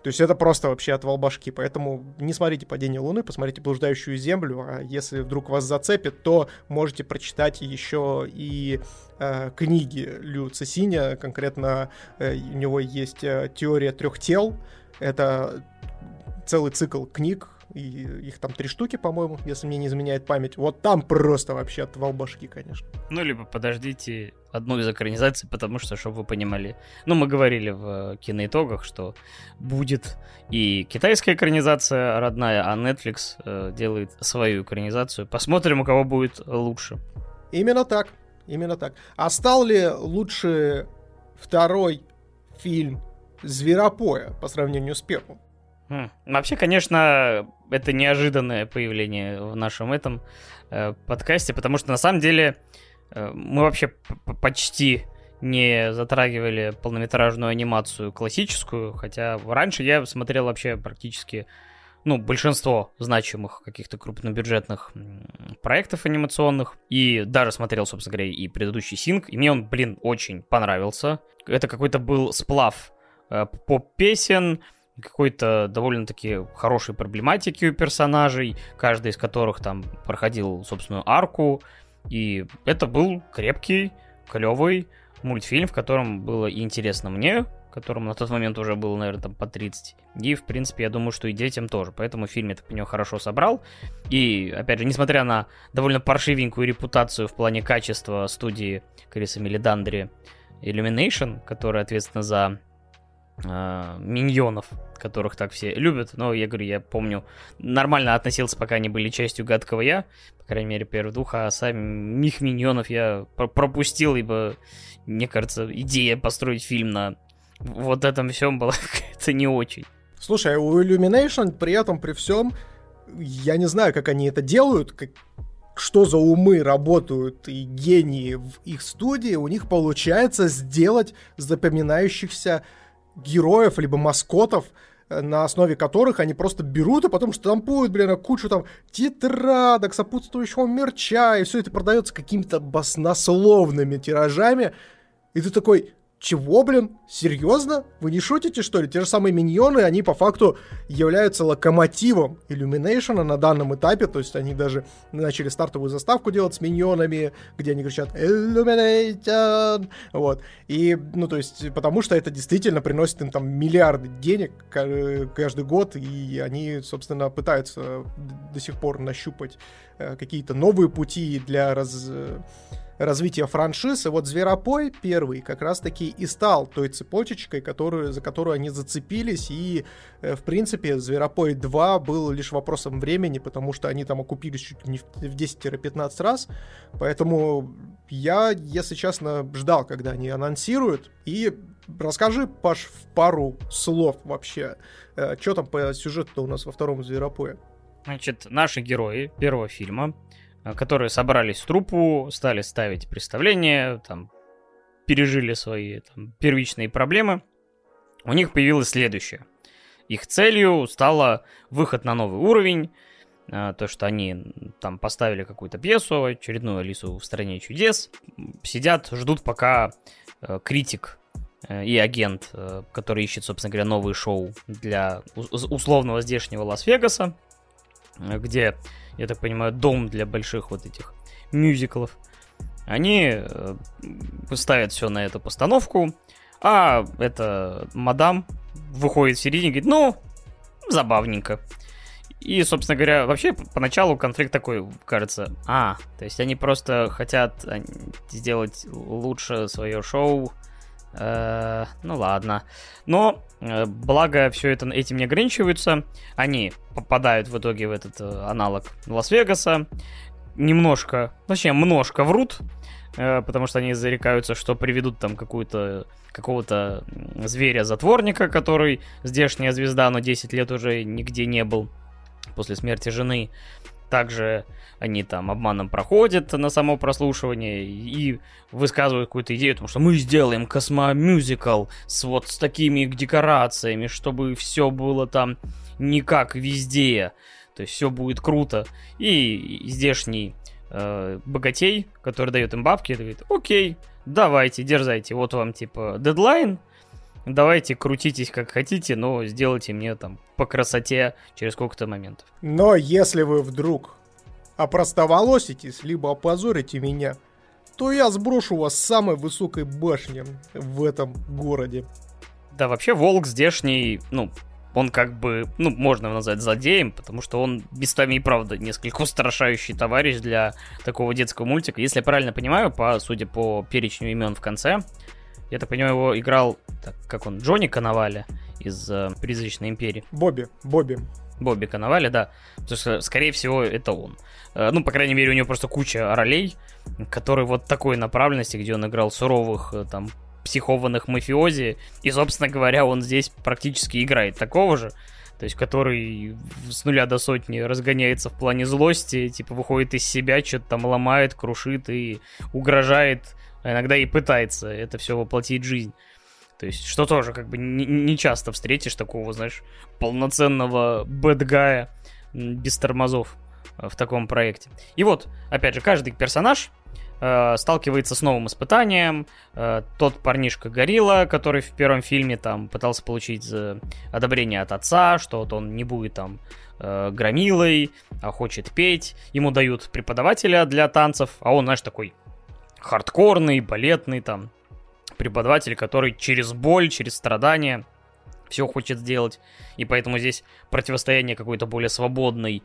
То есть это просто вообще отвал башки. Поэтому не смотрите «Падение Луны», посмотрите «Блуждающую землю», а если вдруг вас зацепит, то можете прочитать еще и э, книги Лю Цесиня. Конкретно э, у него есть э, «Теория трех тел». Это целый цикл книг, и их там три штуки, по-моему, если мне не изменяет память. Вот там просто вообще отвал башки, конечно. Ну, либо подождите одну из экранизаций, потому что, чтобы вы понимали, ну, мы говорили в киноитогах, что будет и китайская экранизация родная, а Netflix э, делает свою экранизацию. Посмотрим, у кого будет лучше. Именно так, именно так. А стал ли лучше второй фильм Зверопоя по сравнению с первым? Хм. Вообще, конечно, это неожиданное появление в нашем этом э, подкасте, потому что на самом деле э, мы вообще почти не затрагивали полнометражную анимацию классическую, хотя раньше я смотрел вообще практически ну, большинство значимых каких-то крупнобюджетных проектов анимационных. И даже смотрел, собственно говоря, и предыдущий синг. И мне он, блин, очень понравился. Это какой-то был сплав э, поп-песен, какой-то довольно-таки хорошей проблематики у персонажей, каждый из которых там проходил собственную арку, и это был крепкий, клевый мультфильм, в котором было интересно мне, которому на тот момент уже было, наверное, там по 30. И, в принципе, я думаю, что и детям тоже. Поэтому фильм, я так понимаю, хорошо собрал. И, опять же, несмотря на довольно паршивенькую репутацию в плане качества студии Криса Мелидандри Illumination, которая ответственна за миньонов, которых так все любят. Но я говорю, я помню, нормально относился, пока они были частью гадкого я, по крайней мере, первых двух, а сами их миньонов я пропустил, ибо, мне кажется, идея построить фильм на вот этом всем была *laughs* какая-то не очень. Слушай, у Illumination при этом, при всем, я не знаю, как они это делают, как, что за умы работают и гении в их студии, у них получается сделать запоминающихся героев, либо маскотов, э, на основе которых они просто берут и потом штампуют, блин, кучу там тетрадок, сопутствующего мерча, и все это продается какими-то баснословными тиражами. И ты такой, чего, блин? Серьезно? Вы не шутите, что ли? Те же самые миньоны, они по факту являются локомотивом Illumination на данном этапе, то есть они даже начали стартовую заставку делать с миньонами, где они кричат Illumination, вот. И, ну, то есть, потому что это действительно приносит им там миллиарды денег каждый год, и они, собственно, пытаются до сих пор нащупать э, какие-то новые пути для раз развития франшиз, и вот Зверопой первый как раз-таки и стал той цепочечкой, которую, за которую они зацепились, и, э, в принципе, Зверопой 2 был лишь вопросом времени, потому что они там окупились чуть не в 10-15 раз, поэтому я, если честно, ждал, когда они анонсируют, и расскажи, Паш, в пару слов вообще, э, что там по сюжету у нас во втором Зверопое? Значит, наши герои первого фильма которые собрались в труппу, стали ставить представления, там, пережили свои там, первичные проблемы, у них появилось следующее. Их целью стало выход на новый уровень, э, то, что они там поставили какую-то пьесу, очередную Алису в стране чудес, сидят, ждут, пока э, критик и агент, который ищет, собственно говоря, новые шоу для условного здешнего Лас-Вегаса, где я так понимаю, дом для больших вот этих мюзиклов. Они э, ставят все на эту постановку, а эта мадам выходит в середине и говорит, ну, забавненько. И, собственно говоря, вообще поначалу конфликт такой, кажется, а, то есть они просто хотят сделать лучше свое шоу, Э, ну ладно. Но, э, благо, все это этим не ограничиваются. Они попадают в итоге в этот э, аналог Лас-Вегаса. Немножко, точнее, немножко врут, потому что они зарекаются, что приведут там какую-то какого-то зверя-затворника, который здешняя звезда, но 10 лет уже нигде не был после смерти жены. Также они там обманом проходят на само прослушивание и высказывают какую-то идею, потому что мы сделаем космомюзикл с вот с такими декорациями, чтобы все было там не как везде, то есть все будет круто. И здешний э, богатей, который дает им бабки, говорит, окей, давайте, дерзайте, вот вам типа дедлайн, давайте крутитесь как хотите, но сделайте мне там по красоте через сколько-то моментов. Но если вы вдруг опростоволоситесь, либо опозорите меня, то я сброшу вас с самой высокой башни в этом городе. Да, вообще Волк здешний, ну, он как бы, ну, можно его назвать злодеем, потому что он местами и правда несколько устрашающий товарищ для такого детского мультика. Если я правильно понимаю, по, судя по перечню имен в конце, я так понимаю, его играл, так, как он, Джонни Коновали из э, «Призрачной империи». Бобби, Бобби. Бобби Коновали, да. Потому что, скорее всего, это он. Э, ну, по крайней мере, у него просто куча ролей, которые вот такой направленности, где он играл суровых, э, там, психованных мафиози. И, собственно говоря, он здесь практически играет такого же. То есть, который с нуля до сотни разгоняется в плане злости, типа, выходит из себя, что-то там ломает, крушит и угрожает, а иногда и пытается это все воплотить в жизнь. То есть, что тоже как бы не, не часто встретишь такого, знаешь, полноценного бэдгая без тормозов э, в таком проекте. И вот, опять же, каждый персонаж э, сталкивается с новым испытанием. Э, тот парнишка Горилла, который в первом фильме там пытался получить э, одобрение от отца, что вот он не будет там э, громилой, а хочет петь. Ему дают преподавателя для танцев, а он, знаешь, такой хардкорный, балетный там преподаватель, который через боль, через страдания все хочет сделать. И поэтому здесь противостояние какой-то более свободной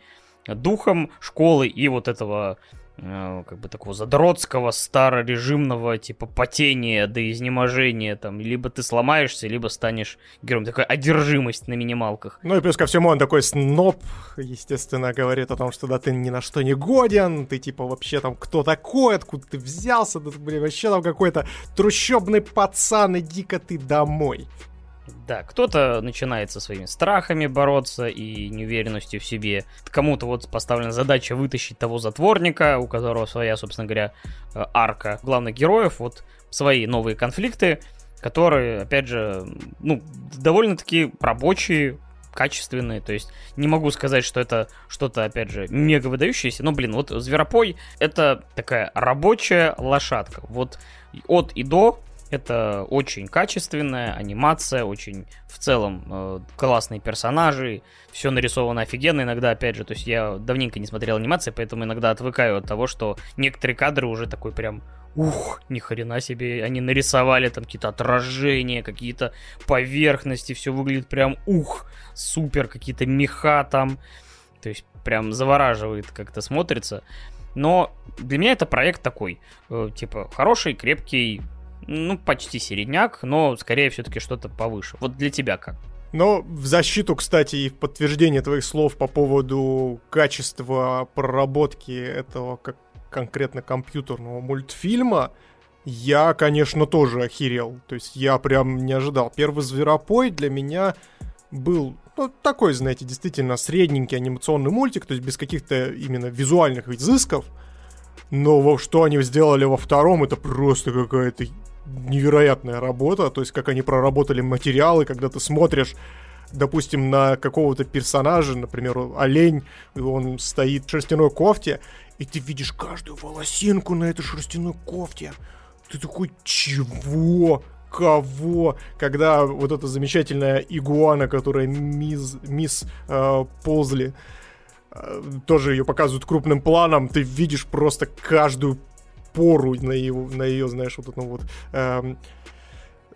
духом школы и вот этого как бы такого задротского, старорежимного, типа, потения до изнеможения, там, либо ты сломаешься, либо станешь героем. Такая одержимость на минималках. Ну и плюс ко всему он такой сноб, естественно, говорит о том, что да ты ни на что не годен, ты типа вообще там кто такой, откуда ты взялся, да, блин, вообще там какой-то трущобный пацан, иди-ка ты домой. Да, кто-то начинает со своими страхами бороться и неуверенностью в себе. Кому-то вот поставлена задача вытащить того затворника, у которого своя, собственно говоря, э, арка главных героев, вот свои новые конфликты, которые, опять же, ну, довольно-таки рабочие, качественные, то есть не могу сказать, что это что-то, опять же, мега выдающееся, но, блин, вот Зверопой это такая рабочая лошадка, вот от и до это очень качественная анимация, очень в целом э, классные персонажи, все нарисовано офигенно. Иногда, опять же, то есть я давненько не смотрел анимации, поэтому иногда отвыкаю от того, что некоторые кадры уже такой прям ух, ни хрена себе, они нарисовали там какие-то отражения, какие-то поверхности, все выглядит прям ух, супер, какие-то меха там, то есть прям завораживает как-то смотрится. Но для меня это проект такой, э, типа, хороший, крепкий, ну, почти середняк, но скорее все-таки что-то повыше. Вот для тебя как? Но в защиту, кстати, и в подтверждение твоих слов по поводу качества проработки этого как конкретно компьютерного мультфильма, я, конечно, тоже охерел. То есть я прям не ожидал. Первый «Зверопой» для меня был ну, такой, знаете, действительно средненький анимационный мультик, то есть без каких-то именно визуальных изысков. Но что они сделали во втором, это просто какая-то невероятная работа, то есть как они проработали материалы, когда ты смотришь допустим, на какого-то персонажа, например, олень, он стоит в шерстяной кофте, и ты видишь каждую волосинку на этой шерстяной кофте. Ты такой, чего? Кого? Когда вот эта замечательная игуана, которая мисс, мисс э, Ползли, э, тоже ее показывают крупным планом, ты видишь просто каждую пору на ее, на ее знаешь, вот этом вот... Э,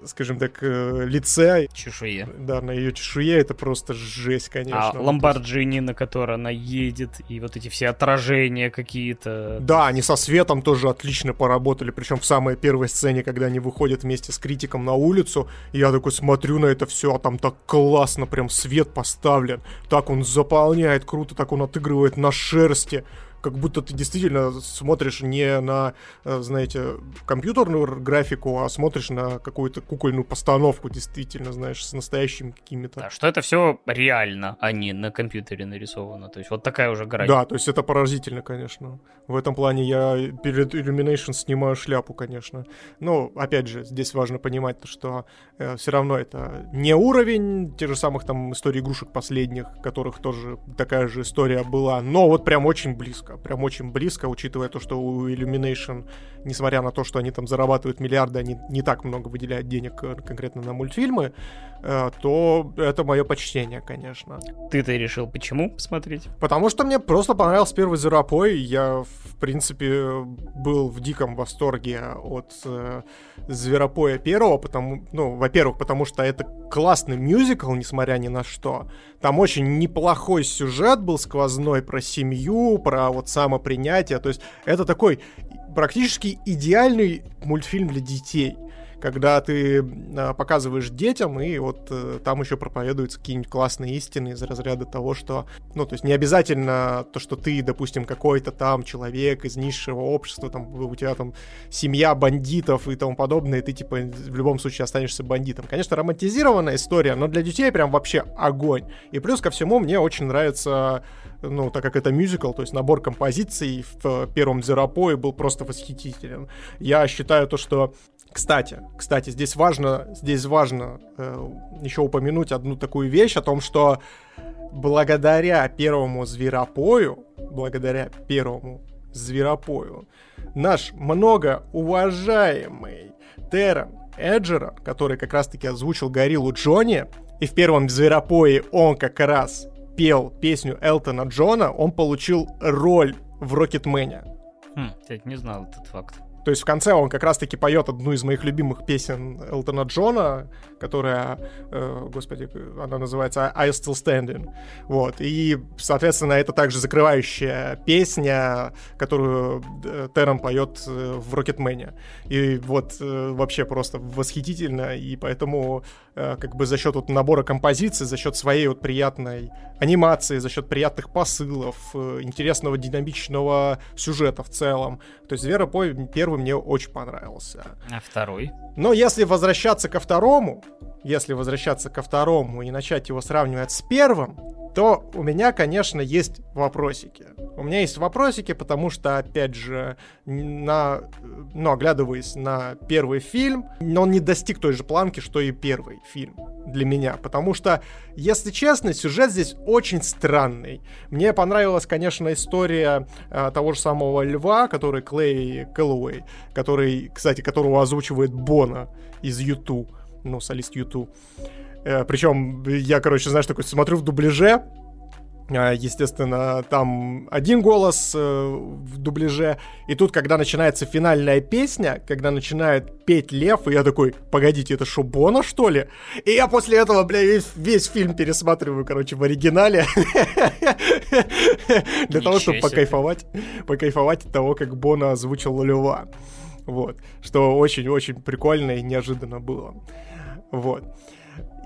скажем так, э, лице. Чешуе. Да, на ее чешуе это просто жесть, конечно. А Ламборджини, на которой она едет, и вот эти все отражения какие-то. Да, они со светом тоже отлично поработали, причем в самой первой сцене, когда они выходят вместе с критиком на улицу, я такой смотрю на это все, а там так классно прям свет поставлен, так он заполняет круто, так он отыгрывает на шерсти, как будто ты действительно смотришь не на, э, знаете, компьютерную графику, а смотришь на какую-то кукольную постановку, действительно, знаешь, с настоящими какими-то... Да, что это все реально, а не на компьютере нарисовано. То есть вот такая уже грань. Да, то есть это поразительно, конечно. В этом плане я перед Illumination снимаю шляпу, конечно. Но, опять же, здесь важно понимать, то, что э, все равно это не уровень тех же самых там историй игрушек последних, которых тоже такая же история была, но вот прям очень близко близко, прям очень близко, учитывая то, что у Illumination, несмотря на то, что они там зарабатывают миллиарды, они не так много выделяют денег э, конкретно на мультфильмы, то это мое почтение, конечно. Ты-то решил почему посмотреть? Потому что мне просто понравился первый Зверопой, я, в принципе, был в диком восторге от э, Зверопоя первого, потому, ну, во-первых, потому что это классный мюзикл, несмотря ни на что. Там очень неплохой сюжет был сквозной про семью, про вот самопринятие. То есть это такой практически идеальный мультфильм для детей когда ты э, показываешь детям, и вот э, там еще проповедуются какие-нибудь классные истины из разряда того, что, ну, то есть не обязательно то, что ты, допустим, какой-то там человек из низшего общества, там, у тебя там семья бандитов и тому подобное, и ты, типа, в любом случае останешься бандитом. Конечно, романтизированная история, но для детей прям вообще огонь. И плюс ко всему мне очень нравится ну, так как это мюзикл, то есть набор композиций в первом Зерапое был просто восхитителен. Я считаю то, что кстати, кстати, здесь важно, здесь важно э, еще упомянуть одну такую вещь о том, что благодаря первому зверопою, благодаря первому зверопою, наш многоуважаемый Террен Эджера, который как раз-таки озвучил гориллу Джонни, и в первом зверопое он как раз пел песню Элтона Джона, он получил роль в Рокетмене. Хм, я не знал этот факт. То есть в конце он как раз-таки поет одну из моих любимых песен Элтона Джона, которая, э, господи, она называется I Still Standing. Вот. И, соответственно, это также закрывающая песня, которую э, Террен поет э, в Рокетмене. И вот э, вообще просто восхитительно, и поэтому э, как бы за счет вот набора композиций, за счет своей вот приятной анимации, за счет приятных посылов, интересного динамичного сюжета в целом. То есть Зверопой первый первый мне очень понравился. А второй? Но если возвращаться ко второму, если возвращаться ко второму и начать его сравнивать с первым, то у меня, конечно, есть вопросики. У меня есть вопросики, потому что, опять же, на, ну, оглядываясь на первый фильм, он не достиг той же планки, что и первый фильм для меня. Потому что, если честно, сюжет здесь очень странный. Мне понравилась, конечно, история э, того же самого льва, который Клей Кэллоуэй, который, кстати, которого озвучивает Бона из Юту, ну, солист Юту. Э, Причем я, короче, знаешь, такой смотрю в дубляже, а, Естественно, там один голос э, в дубляже. И тут, когда начинается финальная песня, когда начинает петь Лев, и я такой, погодите, это что, Бона, что ли? И я после этого, бля, весь, весь фильм пересматриваю, короче, в оригинале. *laughs* Для того, чтобы покайфовать, покайфовать от того, как Бона озвучил Льва. Вот. Что очень-очень прикольно и неожиданно было. Вот.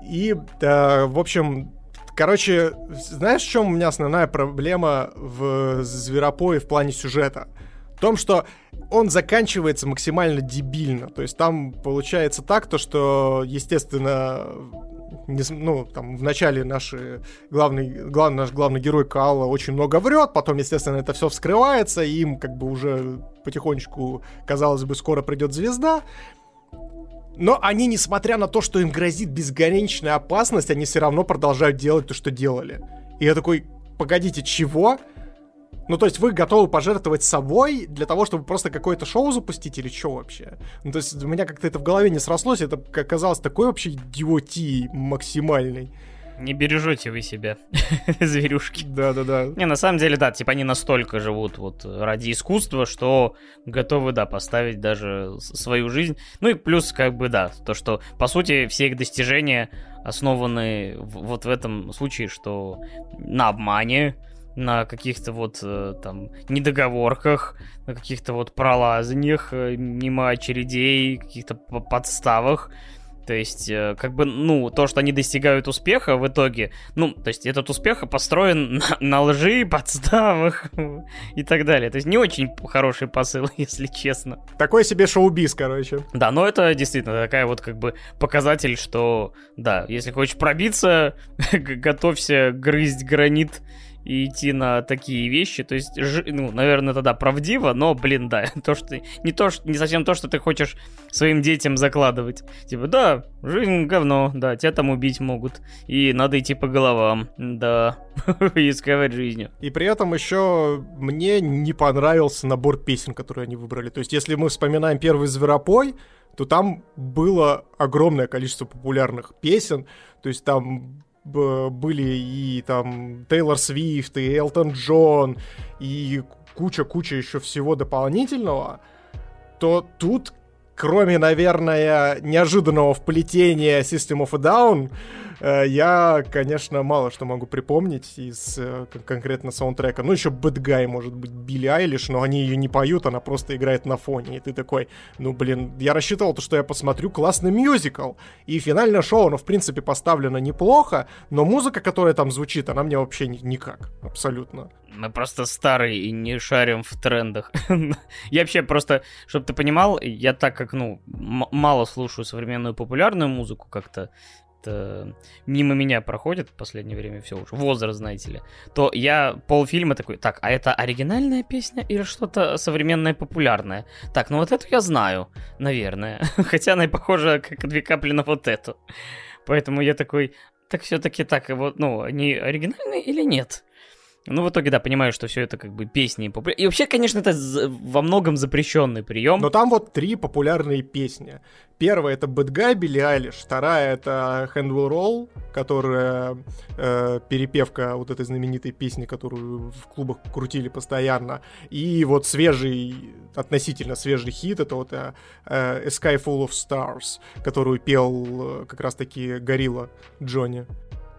И, э, в общем, короче, знаешь, в чем у меня основная проблема в Зверопое в плане сюжета? В том, что он заканчивается максимально дебильно. То есть там получается так, то что, естественно, ну, там, в начале наши главный, главный, наш главный герой Калла очень много врет, потом, естественно, это все вскрывается, и им как бы уже потихонечку, казалось бы, скоро придет звезда, но они, несмотря на то, что им грозит безграничная опасность, они все равно продолжают делать то, что делали. И я такой, погодите, чего? Ну, то есть вы готовы пожертвовать собой для того, чтобы просто какое-то шоу запустить или что вообще? Ну, то есть у меня как-то это в голове не срослось, это оказалось такой вообще идиотией максимальной. Не бережете вы себя, *laughs* зверюшки. Да-да-да. Не, на самом деле, да, типа они настолько живут вот ради искусства, что готовы, да, поставить даже свою жизнь. Ну и плюс, как бы, да, то, что, по сути, все их достижения основаны вот в этом случае, что на обмане, на каких-то вот э, там недоговорках, на каких-то вот пролазаниях э, мимо очередей, каких-то подставах. То есть, э, как бы, ну, то, что они достигают успеха в итоге, ну, то есть этот успех построен *laughs* на, на лжи, подставах *laughs* и так далее. То есть не очень хороший посыл, *laughs* если честно. Такой себе шоу-биз, короче. Да, но это действительно такая вот как бы показатель, что, да, если хочешь пробиться, готовься грызть гранит и идти на такие вещи. То есть, ну, наверное, тогда правдиво, но, блин, да, *laughs* то, что не то, что не совсем то, что ты хочешь своим детям закладывать. Типа, да, жизнь говно, да, тебя там убить могут, и надо идти по головам, да, *laughs* рисковать жизнью. И при этом еще мне не понравился набор песен, которые они выбрали. То есть, если мы вспоминаем первый Зверопой, то там было огромное количество популярных песен, то есть там были и там Тейлор Свифт, и Элтон Джон, и куча-куча еще всего дополнительного, то тут, кроме, наверное, неожиданного вплетения System of a Down, Э, я, конечно, мало что могу припомнить из э, конкретно саундтрека. Ну, еще Bad Guy, может быть, Билли Айлиш, но они ее не поют, она просто играет на фоне. И ты такой, ну, блин, я рассчитывал, что я посмотрю классный мюзикл. И финальное шоу, оно, в принципе, поставлено неплохо, но музыка, которая там звучит, она мне вообще никак. Абсолютно. Мы просто старые и не шарим в трендах. *laughs* я вообще просто, чтобы ты понимал, я так как, ну, мало слушаю современную популярную музыку как-то, э, мимо меня проходит в последнее время все уже, возраст, знаете ли, то я полфильма такой, так, а это оригинальная песня или что-то современное популярное? Так, ну вот эту я знаю, наверное, *laughs* хотя она и похожа как две капли на вот эту. Поэтому я такой, так все-таки так, вот, ну, они оригинальные или нет? Ну, в итоге, да, понимаю, что все это как бы песни. Популя... И вообще, конечно, это во многом запрещенный прием. Но там вот три популярные песни. Первая это Bad Guy, Билли Айлиш. Вторая это Hand Will Roll, которая э, перепевка вот этой знаменитой песни, которую в клубах крутили постоянно. И вот свежий, относительно свежий хит, это вот э, A Sky Full of Stars, которую пел э, как раз-таки Горилла Джонни.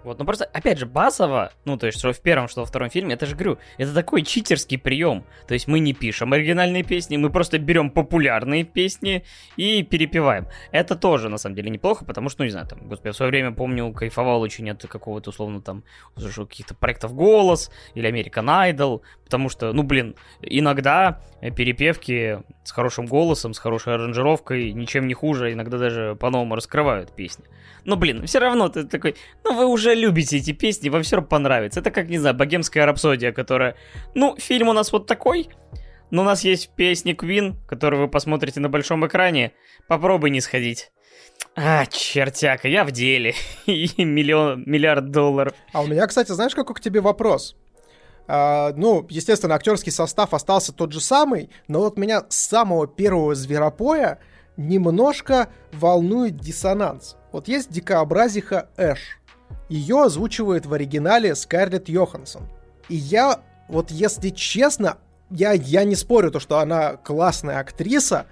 Вот, ну просто, опять же, базово, ну, то есть, что в первом, что во втором фильме, это же, говорю, это такой читерский прием. То есть мы не пишем оригинальные песни, мы просто берем популярные песни и перепеваем. Это тоже, на самом деле, неплохо, потому что, ну, не знаю, там, господи, в свое время, помню, кайфовал очень от какого-то, условно, там, каких-то проектов «Голос» или «American Idol», потому что, ну, блин, иногда перепевки с хорошим голосом, с хорошей аранжировкой ничем не хуже, иногда даже по-новому раскрывают песни. Ну, блин, все равно ты такой, ну, вы уже любите эти песни, вам все равно понравится. Это как, не знаю, богемская рапсодия, которая, ну, фильм у нас вот такой, но у нас есть песни Queen, которые вы посмотрите на большом экране. Попробуй не сходить. А, чертяка, я в деле. *laughs* И миллион, миллиард долларов. А у меня, кстати, знаешь, какой к тебе вопрос? А, ну, естественно, актерский состав остался тот же самый, но вот меня с самого первого зверопоя немножко волнует диссонанс. Вот есть дикообразиха Эш. Ее озвучивает в оригинале Скарлетт Йоханссон. И я, вот если честно, я, я не спорю, то, что она классная актриса,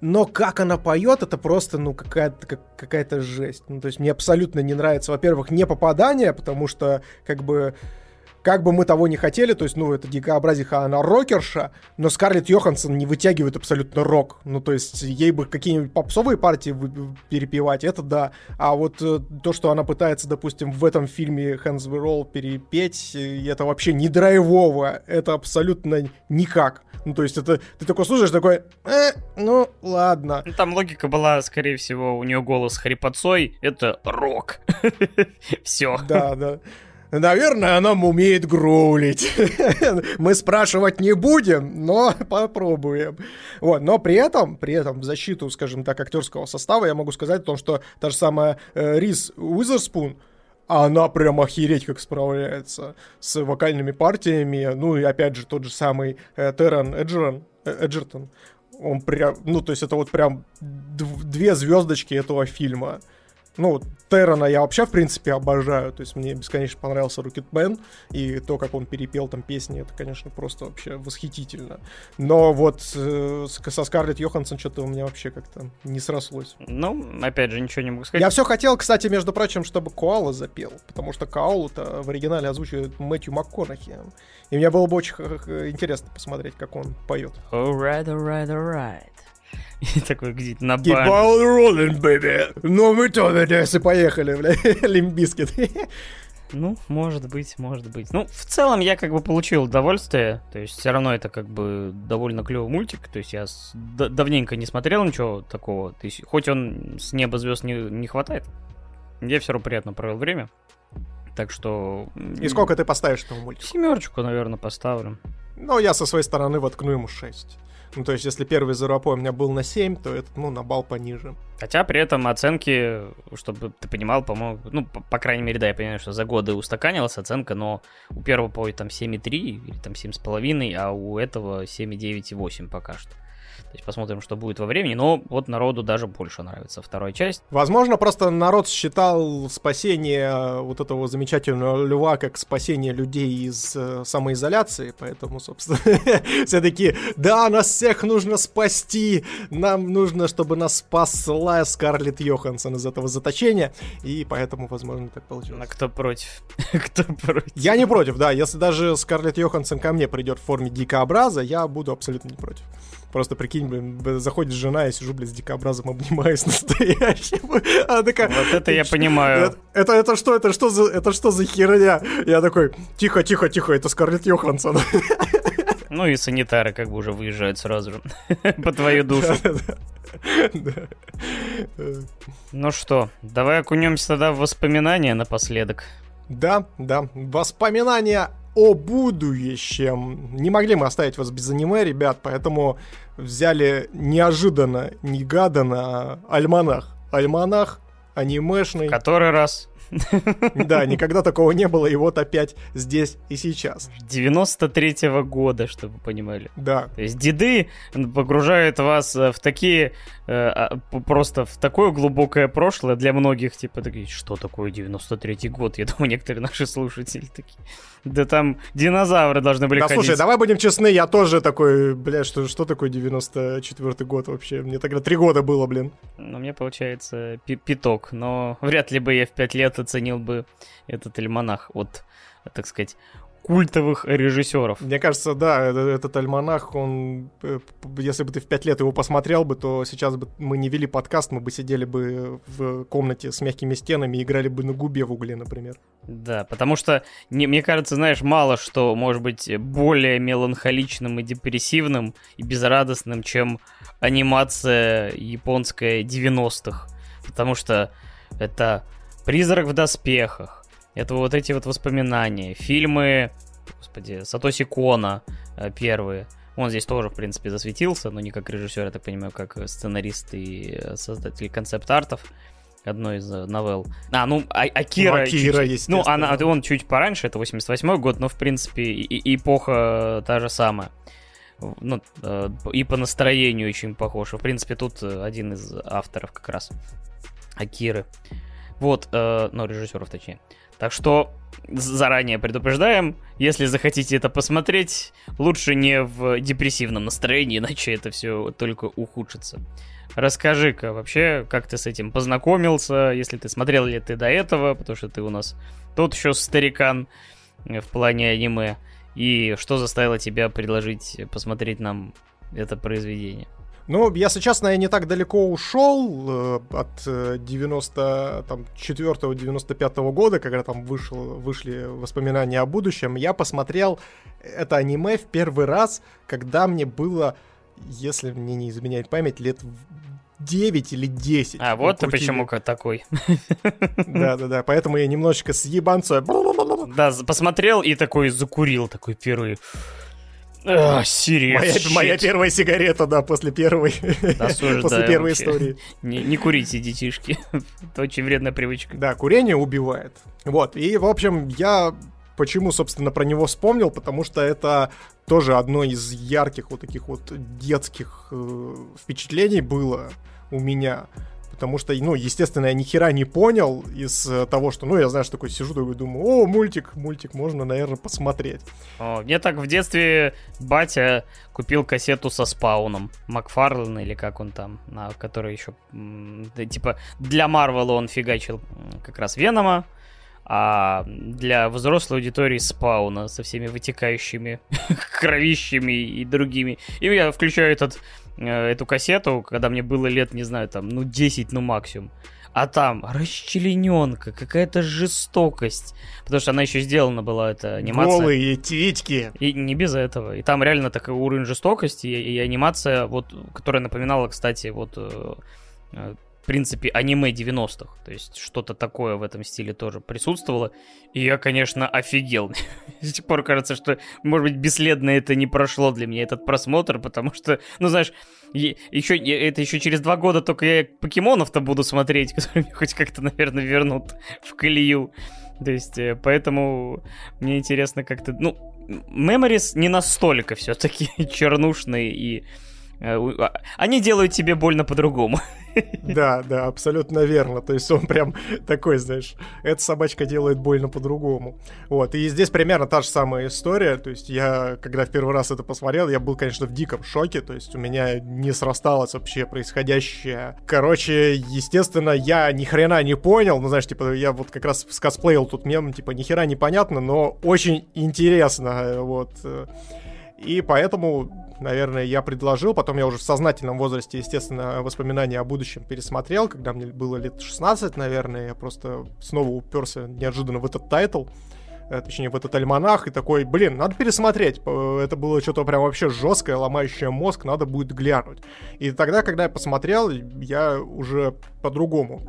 но как она поет, это просто, ну, какая-то как, какая-то жесть. Ну, то есть мне абсолютно не нравится, во-первых, не попадание, потому что, как бы, как бы мы того не хотели, то есть, ну, это дикообразиха, она рокерша, но Скарлетт Йоханссон не вытягивает абсолютно рок. Ну, то есть, ей бы какие-нибудь попсовые партии перепевать, это да. А вот э, то, что она пытается, допустим, в этом фильме Hands We Roll перепеть, э, это вообще не драйвово, это абсолютно никак. Ну, то есть, это ты такой слушаешь, такой, э, ну, ладно. Ну, там логика была, скорее всего, у нее голос хрипотцой, это рок. *laughs* Все. Да, да. Наверное, она умеет гроулить. *laughs* Мы спрашивать не будем, но попробуем. Вот, но при этом, при этом в защиту, скажем так, актерского состава я могу сказать о том, что та же самая э, Рис Уизерспун, она прям охереть как справляется с вокальными партиями. Ну и опять же тот же самый э, Террен Эджерон, э, Эджертон. Он прям, ну то есть это вот прям две звездочки этого фильма. Ну, Террана я вообще, в принципе, обожаю. То есть мне бесконечно понравился Рокетмен. И то, как он перепел там песни, это, конечно, просто вообще восхитительно. Но вот э, со Скарлетт Йоханссон что-то у меня вообще как-то не срослось. Ну, опять же, ничего не могу сказать. Я все хотел, кстати, между прочим, чтобы Коала запел. Потому что Коалу-то в оригинале озвучивает Мэтью МакКонахи. И мне было бы очень интересно посмотреть, как он поет. Alright, alright, alright. *laughs* И такой где-то на Keep on rolling, baby. Ну мы то, и поехали, бля. *laughs* Limp Bizkit. *laughs* Ну, может быть, может быть. Ну, в целом я как бы получил удовольствие. То есть все равно это как бы довольно клевый мультик. То есть я с... давненько не смотрел ничего такого. То есть, хоть он с неба звезд не, не хватает, я все равно приятно провел время. Так что... И сколько ты поставишь этому мультику? Семерочку, наверное, поставлю. Ну, я со своей стороны воткну ему 6. Ну, то есть, если первый Зеропой у меня был на 7, то этот, ну, на балл пониже. Хотя при этом оценки, чтобы ты понимал, по-моему, ну, по, по крайней мере, да, я понимаю, что за годы устаканилась оценка, но у первого, по там 7,3 или там 7,5, а у этого 7,9,8 пока что. То есть посмотрим, что будет во времени. Но вот народу даже больше нравится вторая часть. Возможно, просто народ считал спасение э, вот этого замечательного льва как спасение людей из э, самоизоляции. Поэтому, собственно, *laughs* все таки да, нас всех нужно спасти. Нам нужно, чтобы нас спасла Скарлетт Йоханссон из этого заточения. И поэтому, возможно, так получилось. А кто против? *laughs* кто против? Я не против, да. Если даже Скарлетт Йоханссон ко мне придет в форме дикообраза, я буду абсолютно не против. Просто прикинь, блин, заходит жена, я сижу, блин, с дикобразом обнимаюсь *laughs* настоящим. Она такая... Вот это я понимаю. Это, это, это что, это что за, это что за херня? Я такой, тихо, тихо, тихо, это Скарлетт Йоханссон. Ну и санитары как бы уже выезжают сразу же *laughs* по твою душу. Ну что, давай окунемся тогда в воспоминания напоследок. Да, да, воспоминания о будущем. Не могли мы оставить вас без аниме, ребят, поэтому взяли неожиданно, негаданно альманах. Альманах анимешный. Который раз. *laughs* Да, никогда такого не было, и вот опять здесь и сейчас. 93-го года, чтобы вы понимали. Да. То есть деды погружают вас э, в такие, э, а, просто в такое глубокое прошлое для многих, типа, такие, что такое 93-й год? Я думаю, некоторые наши слушатели такие, да там динозавры должны были да, ходить. слушай, давай будем честны, я тоже такой, бля, что, что такое 94-й год вообще? Мне тогда три года было, блин. Ну, мне получается пяток, но вряд ли бы я в пять лет оценил бы этот альманах от, так сказать, культовых режиссеров. Мне кажется, да, этот альманах, он, э, если бы ты в пять лет его посмотрел бы, то сейчас бы мы не вели подкаст, мы бы сидели бы в комнате с мягкими стенами и играли бы на губе в угле, например. Да, потому что, не, мне кажется, знаешь, мало что может быть более меланхоличным и депрессивным и безрадостным, чем анимация японская 90-х. Потому что это «Призрак в доспехах», это вот эти вот воспоминания, фильмы, господи, Сатоси Кона э, первые. Он здесь тоже, в принципе, засветился, но не как режиссер, я так понимаю, как сценарист и э, создатель концепт-артов одной из э, новелл. А, ну, а, Акира... Ну, Акира, чуть, Ну, она, он чуть пораньше, это 88 год, но, в принципе, и эпоха та же самая. Ну, и по настроению очень похож. В принципе, тут один из авторов как раз Акиры. Вот, ну, режиссеров точнее. Так что заранее предупреждаем, если захотите это посмотреть, лучше не в депрессивном настроении, *laughs* иначе это все только ухудшится. Расскажи-ка вообще, как ты с этим познакомился, если ты смотрел ли ты до этого, потому что ты у нас тот еще старикан в плане аниме, и что заставило тебя предложить посмотреть нам это произведение? Ну, если честно, я не так далеко ушел э, от 94-95 э, года, когда там вышел, вышли воспоминания о будущем. Я посмотрел это аниме в первый раз, когда мне было, если мне не изменяет память, лет 9 или 10. А, вот ты почему такой. Да-да-да, поэтому я немножечко с ебанцой. Да, посмотрел и такой закурил, такой первый. А, моя, моя первая сигарета, да, после первой, *laughs* после первой истории. Не, не курите, детишки. *laughs* Это очень вредная привычка. Да, курение убивает. Вот, и, в общем, я почему, собственно, про него вспомнил, потому что это тоже одно из ярких вот таких вот детских э, впечатлений было у меня потому что, ну, естественно, я ни хера не понял из э, того, что, ну, я, знаешь, такой сижу, такой думаю, о, мультик, мультик, можно, наверное, посмотреть. О, мне так в детстве батя купил кассету со спауном, Макфарлен или как он там, на, который еще, типа, для Марвела он фигачил как раз Венома, а для взрослой аудитории спауна со всеми вытекающими *laughs* кровищами и другими. И я включаю этот Э, эту кассету, когда мне было лет, не знаю, там, ну, 10, ну, максимум. А там расчлененка, какая-то жестокость. Потому что она еще сделана была, эта анимация. Голые титьки. И не без этого. И там реально такой уровень жестокости и, и анимация, вот, которая напоминала, кстати, вот э, э в принципе, аниме 90-х. То есть что-то такое в этом стиле тоже присутствовало. И я, конечно, офигел. *laughs* До сих пор кажется, что, может быть, бесследно это не прошло для меня, этот просмотр, потому что, ну, знаешь, еще, это еще через два года только я покемонов-то буду смотреть, *laughs* которые меня хоть как-то, наверное, вернут в колею. То есть, э, поэтому мне интересно как-то... Ну, Memories не настолько все-таки *laughs* чернушные и они делают тебе больно по-другому. *laughs* Да, да, абсолютно верно. То есть он прям такой, знаешь, эта собачка делает больно по-другому. Вот, и здесь примерно та же самая история. То есть я, когда в первый раз это посмотрел, я был, конечно, в диком шоке. То есть у меня не срасталось вообще происходящее. Короче, естественно, я ни хрена не понял. Ну, знаешь, типа, я вот как раз скосплеил тут мем, типа, ни хера непонятно, но очень интересно. Вот. И поэтому наверное, я предложил. Потом я уже в сознательном возрасте, естественно, воспоминания о будущем пересмотрел. Когда мне было лет 16, наверное, я просто снова уперся неожиданно в этот тайтл э, точнее, в этот альманах, и такой, блин, надо пересмотреть. Это было что-то прям вообще жесткое, ломающее мозг, надо будет глянуть. И тогда, когда я посмотрел, я уже по-другому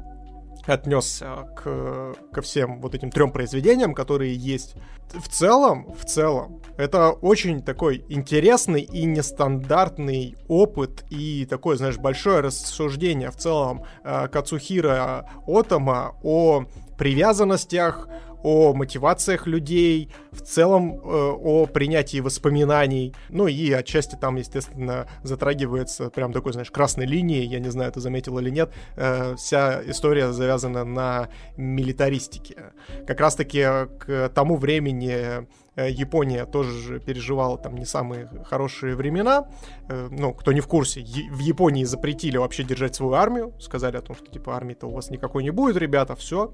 отнесся к, ко всем вот этим трем произведениям, которые есть. В целом, в целом, это очень такой интересный и нестандартный опыт и такое, знаешь, большое рассуждение в целом э, Кацухира Отома о привязанностях, о мотивациях людей, в целом э, о принятии воспоминаний. Ну и отчасти там, естественно, затрагивается прям такой, знаешь, красной линией, я не знаю, ты заметил или нет, э, вся история завязана на милитаристике. Как раз-таки к тому времени Япония тоже же переживала там не самые хорошие времена. Э, ну, кто не в курсе, в Японии запретили вообще держать свою армию, сказали о том, что типа армии-то у вас никакой не будет, ребята, все.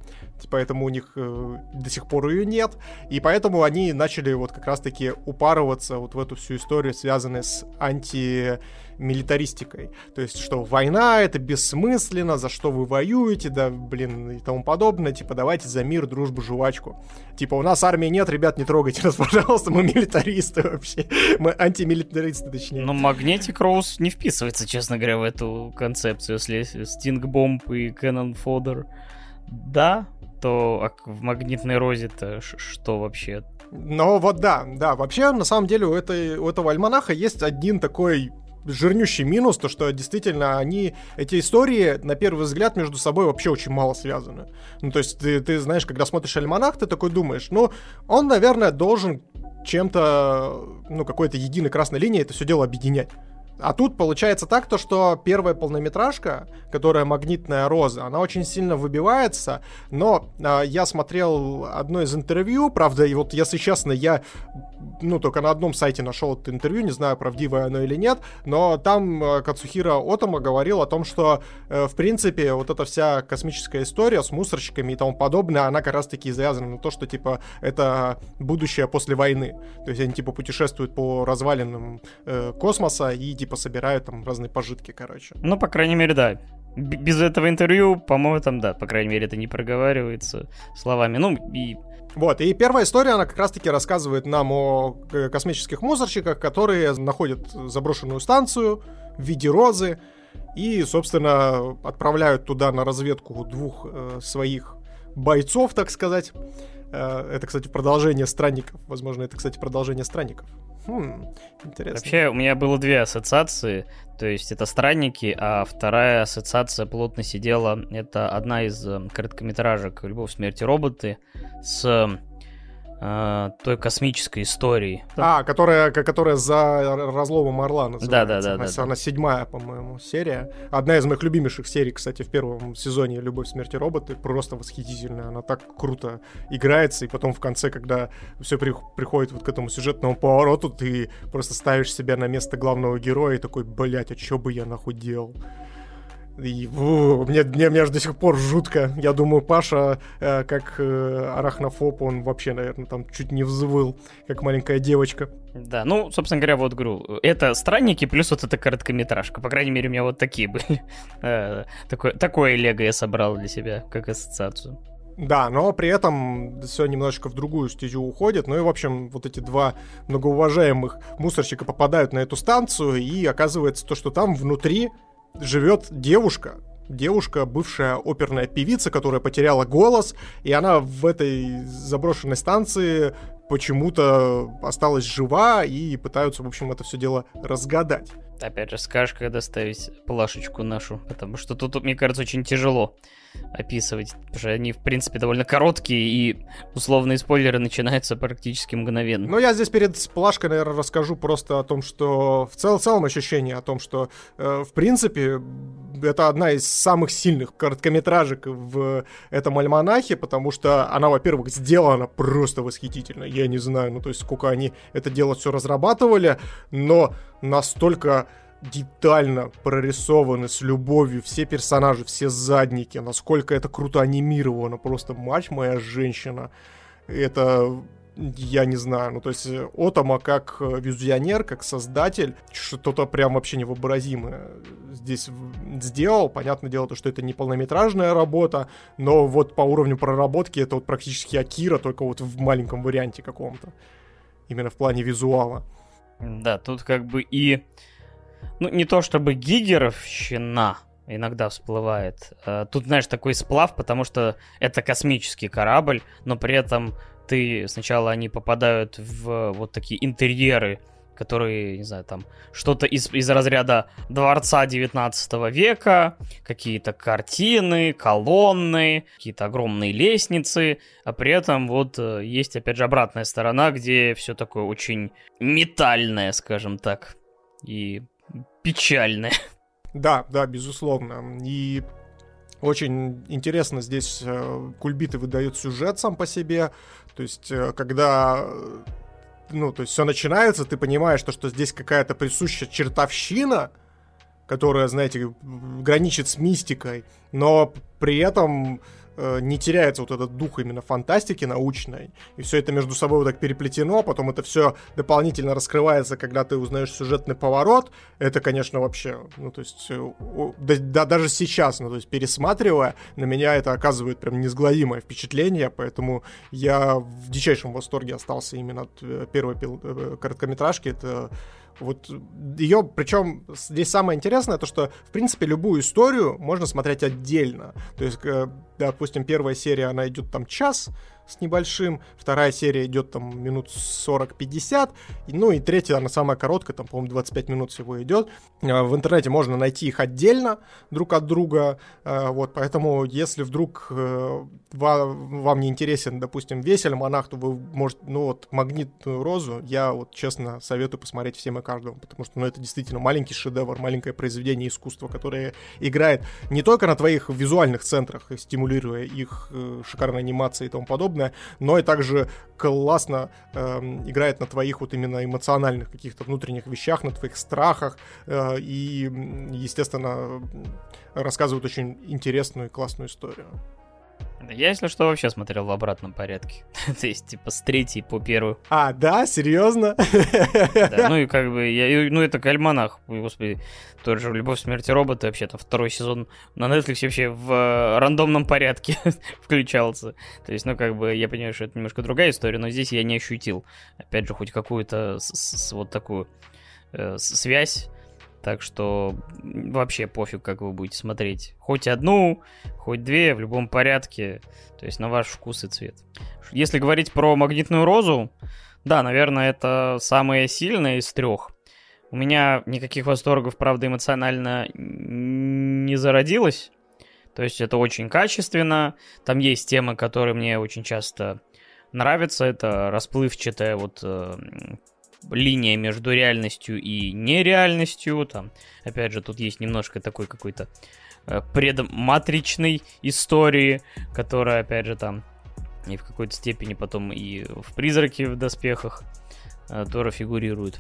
Поэтому у них до сих пор ее нет. И поэтому они начали вот как раз-таки упарываться вот в эту всю историю, связанную с анти милитаристикой. То есть, что война — это бессмысленно, за что вы воюете, да, блин, и тому подобное. Типа, давайте за мир, дружбу, жвачку. Типа, у нас армии нет, ребят, не трогайте нас, *laughs* пожалуйста, мы милитаристы вообще. Мы антимилитаристы, точнее. Но Магнетик Роуз не вписывается, честно говоря, в эту концепцию. Если Стинг Бомб и Кэнон Фодер да, то а в магнитной розе-то что вообще? Ну вот да, да, вообще на самом деле у, этой, у этого альманаха есть один такой жирнющий минус, то что действительно они, эти истории, на первый взгляд, между собой вообще очень мало связаны. Ну, то есть ты, ты знаешь, когда смотришь «Альманах», ты такой думаешь, ну, он, наверное, должен чем-то, ну, какой-то единой красной линией это все дело объединять. А тут получается так, то, что первая полнометражка, которая «Магнитная роза», она очень сильно выбивается, но э, я смотрел одно из интервью, правда, и вот, если честно, я ну, только на одном сайте нашел это интервью, не знаю, правдивое оно или нет, но там э, Кацухира Отома говорил о том, что, э, в принципе, вот эта вся космическая история с мусорщиками и тому подобное, она как раз-таки завязана на то, что, типа, это будущее после войны. То есть они, типа, путешествуют по развалинам э, космоса и, типа, собирают там разные пожитки, короче. Ну, по крайней мере, да. Без этого интервью, по-моему, там, да, по крайней мере, это не проговаривается словами. Ну, и вот, и первая история, она как раз-таки рассказывает нам о э, космических мусорщиках, которые находят заброшенную станцию в виде розы и, собственно, отправляют туда на разведку двух э, своих бойцов, так сказать. Э, это, кстати, продолжение странников. Возможно, это, кстати, продолжение странников. Хм, интересно. Вообще, у меня было две ассоциации. То есть это странники, а вторая ассоциация плотно сидела. Это одна из э, короткометражек «Любовь, смерти роботы» с э, той космической истории. А, которая, которая за разломом Орла называется. Да, да, да. Она, да, она седьмая, по-моему, серия. Одна из моих любимейших серий, кстати, в первом сезоне «Любовь, смерти роботы». Просто восхитительная. Она так круто играется. И потом в конце, когда все при, приходит вот к этому сюжетному повороту, ты просто ставишь себя на место главного героя и такой, блять, а что бы я нахуй делал? И у, мне, мне, мне аж до сих пор жутко. Я думаю, Паша, э, как э, арахнофоб, он вообще, наверное, там чуть не взвыл, как маленькая девочка. Да, ну, собственно говоря, вот говорю, это странники плюс вот эта короткометражка. По крайней мере, у меня вот такие были. *laughs* Э, такое, такое лего я собрал для себя, как ассоциацию. Да, но при этом все немножечко в другую стезю уходит. Ну и, в общем, вот эти два многоуважаемых мусорщика попадают на эту станцию, и оказывается то, что там внутри живет девушка, девушка, бывшая оперная певица, которая потеряла голос, и она в этой заброшенной станции почему-то осталась жива и пытаются, в общем, это все дело разгадать. Опять же, скажешь, когда ставить плашечку нашу, потому что тут, мне кажется, очень тяжело описывать, потому что они, в принципе, довольно короткие, и условные спойлеры начинаются практически мгновенно. Ну, я здесь перед сплашкой, наверное, расскажу просто о том, что в цел целом ощущение о том, что, э, в принципе, это одна из самых сильных короткометражек в этом альманахе, потому что она, во-первых, сделана просто восхитительно. Я не знаю, ну, то есть, сколько они это дело все разрабатывали, но настолько детально прорисованы с любовью все персонажи, все задники, насколько это круто анимировано, просто мать моя женщина. Это я не знаю, ну то есть Отома как визионер, как создатель, что-то прям вообще невообразимое здесь сделал. Понятное дело, то, что это не полнометражная работа, но вот по уровню проработки это вот практически Акира, только вот в маленьком варианте каком-то. Именно в плане визуала. Да, тут как бы и ну, не то чтобы гигеровщина иногда всплывает. Э, тут, знаешь, такой сплав, потому что это космический корабль, но при этом ты сначала они попадают в вот такие интерьеры, которые, не знаю, там что-то из, из разряда дворца 19 века, какие-то картины, колонны, какие-то огромные лестницы, а при этом вот э, есть, опять же, обратная сторона, где все такое очень метальное, скажем так, и печальное. *laughs* Да, да, безусловно. И очень интересно здесь э, Кульбиты выдает сюжет сам по себе. То есть, э, когда ну, то есть все начинается, ты понимаешь, то, что здесь какая-то присущая чертовщина, которая, знаете, граничит с мистикой, но при этом Э, не теряется вот этот дух именно фантастики научной, и все это между собой вот так переплетено, потом это все дополнительно раскрывается, когда ты узнаешь сюжетный поворот, это, конечно, вообще, ну, то есть, э, да, да, даже сейчас, ну, то есть, пересматривая, на меня это оказывает прям неизгладимое впечатление, поэтому я в дичайшем восторге остался именно от э, первой короткометражки, это вот ее, причем здесь самое интересное, то что, в принципе, любую историю можно смотреть отдельно. То есть, э, допустим, первая серия, она идет там час, с небольшим, вторая серия идет там минут 40-50, ну и третья, она самая короткая, там, по-моему, 25 минут всего идет. А, в интернете можно найти их отдельно друг от друга, а, вот, поэтому если вдруг э, вам не интересен, допустим, весь альманах, то вы можете, ну вот, магнитную розу, я вот честно советую посмотреть всем и каждому, потому что, ну, это действительно маленький шедевр, маленькое произведение искусства, которое играет не только на твоих визуальных центрах, стимулируя их э, шикарной анимацией и тому подобное, подобное, но и также классно э, играет на твоих вот именно эмоциональных каких-то внутренних вещах, на твоих страхах э, и, естественно, рассказывает очень интересную и классную историю. Я, если что, вообще смотрел в обратном порядке. *laughs* То есть, типа, с третьей по первую. А, да? Серьезно? Да, ну и как бы, я, ну это Кальманах, господи, тот же «Любовь, смерти робота», вообще-то второй сезон на Netflix вообще в э, рандомном порядке *laughs* включался. То есть, ну как бы, я понимаю, что это немножко другая история, но здесь я не ощутил, опять же, хоть какую-то вот такую э, связь так что вообще пофиг, как вы будете смотреть. Хоть одну, хоть две, в любом порядке. То есть на ваш вкус и цвет. Если говорить про магнитную розу, да, наверное, это самая сильная из трех. У меня никаких восторгов, правда, эмоционально не зародилось. То есть это очень качественно. Там есть темы, которые мне очень часто нравятся. Это расплывчатая вот э, линия между реальностью и нереальностью. Там, опять же, тут есть немножко такой какой-то э, предматричной истории, которая, опять же, там и в какой-то степени потом и в «Призраке в доспехах» э, тоже фигурирует.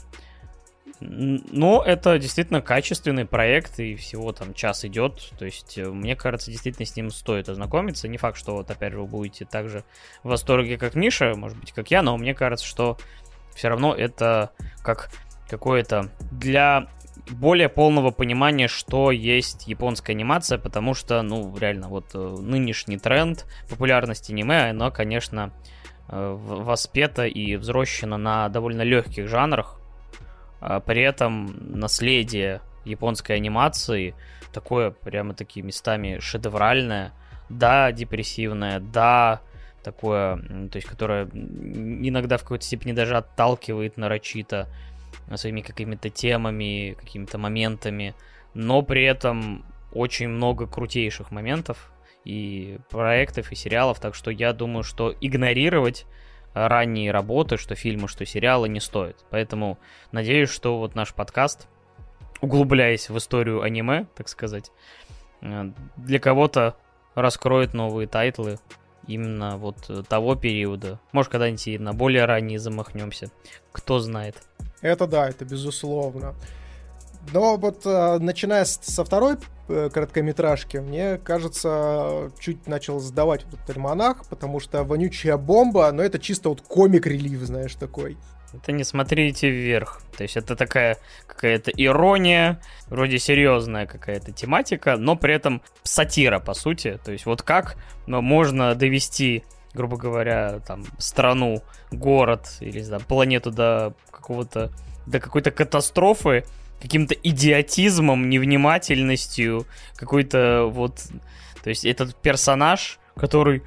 Но это действительно качественный проект, и всего там час идет. То есть, э, мне кажется, действительно с ним стоит ознакомиться. Не факт, что вот опять же вы будете так же в восторге, как Миша, может быть, как я, но мне кажется, что все равно это как какое-то для более полного понимания, что есть японская анимация, потому что, ну, реально, вот э, нынешний тренд популярности аниме, оно, конечно, э, воспето и взрощено на довольно легких жанрах, а при этом наследие японской анимации такое прямо такими местами шедевральное, да, депрессивное, да, такое, то есть, которое иногда в какой-то степени даже отталкивает нарочито своими какими-то темами, какими-то моментами, но при этом очень много крутейших моментов и проектов, и сериалов, так что я думаю, что игнорировать ранние работы, что фильмы, что сериалы не стоит. Поэтому надеюсь, что вот наш подкаст, углубляясь в историю аниме, так сказать, э, для кого-то раскроет новые тайтлы, именно вот э, того периода. Может, когда-нибудь и на более ранние замахнемся. Кто знает. Это да, это безусловно. Но вот э, начиная со второй э, короткометражки, мне кажется, чуть начал сдавать вот этот альманах, потому что вонючая бомба, но это чисто вот comic relief, знаешь, такой. Это не смотрите вверх. То есть это такая какая-то ирония, вроде серьезная какая-то тематика, но при этом сатира, по сути. То есть вот как можно довести, грубо говоря, там, страну, город или там, планету до какого-то до какой-то катастрофы каким-то идиотизмом, невнимательностью, какой-то вот... То есть этот персонаж, который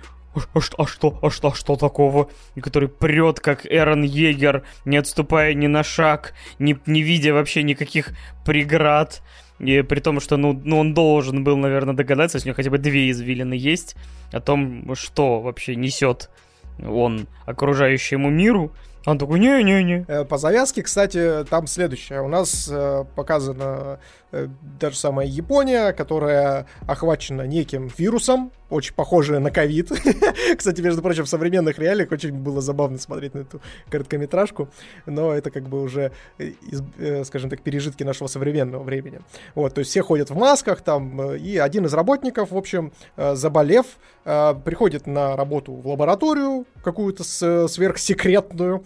а, что, а что, а что, а что такого? И который прет, как Эрон Егер, не отступая ни на шаг, не, не видя вообще никаких преград. И при том, что ну, ну он должен был, наверное, догадаться, если у него хотя бы две извилины есть, о том, что вообще несет он окружающему миру. Он такой, не-не-не. Э, по завязке, кстати, там следующее. У нас э, показана э, даже самая Япония, которая охвачена неким вирусом, очень похожая на ковид. *laughs* кстати, между прочим, в современных реалиях очень было забавно смотреть на эту короткометражку, но это как бы уже, э, э, скажем так, пережитки нашего современного времени. Вот, то есть все ходят в масках там, э, и один из работников, в общем, э, заболев, э, приходит на работу в лабораторию какую-то сверхсекретную,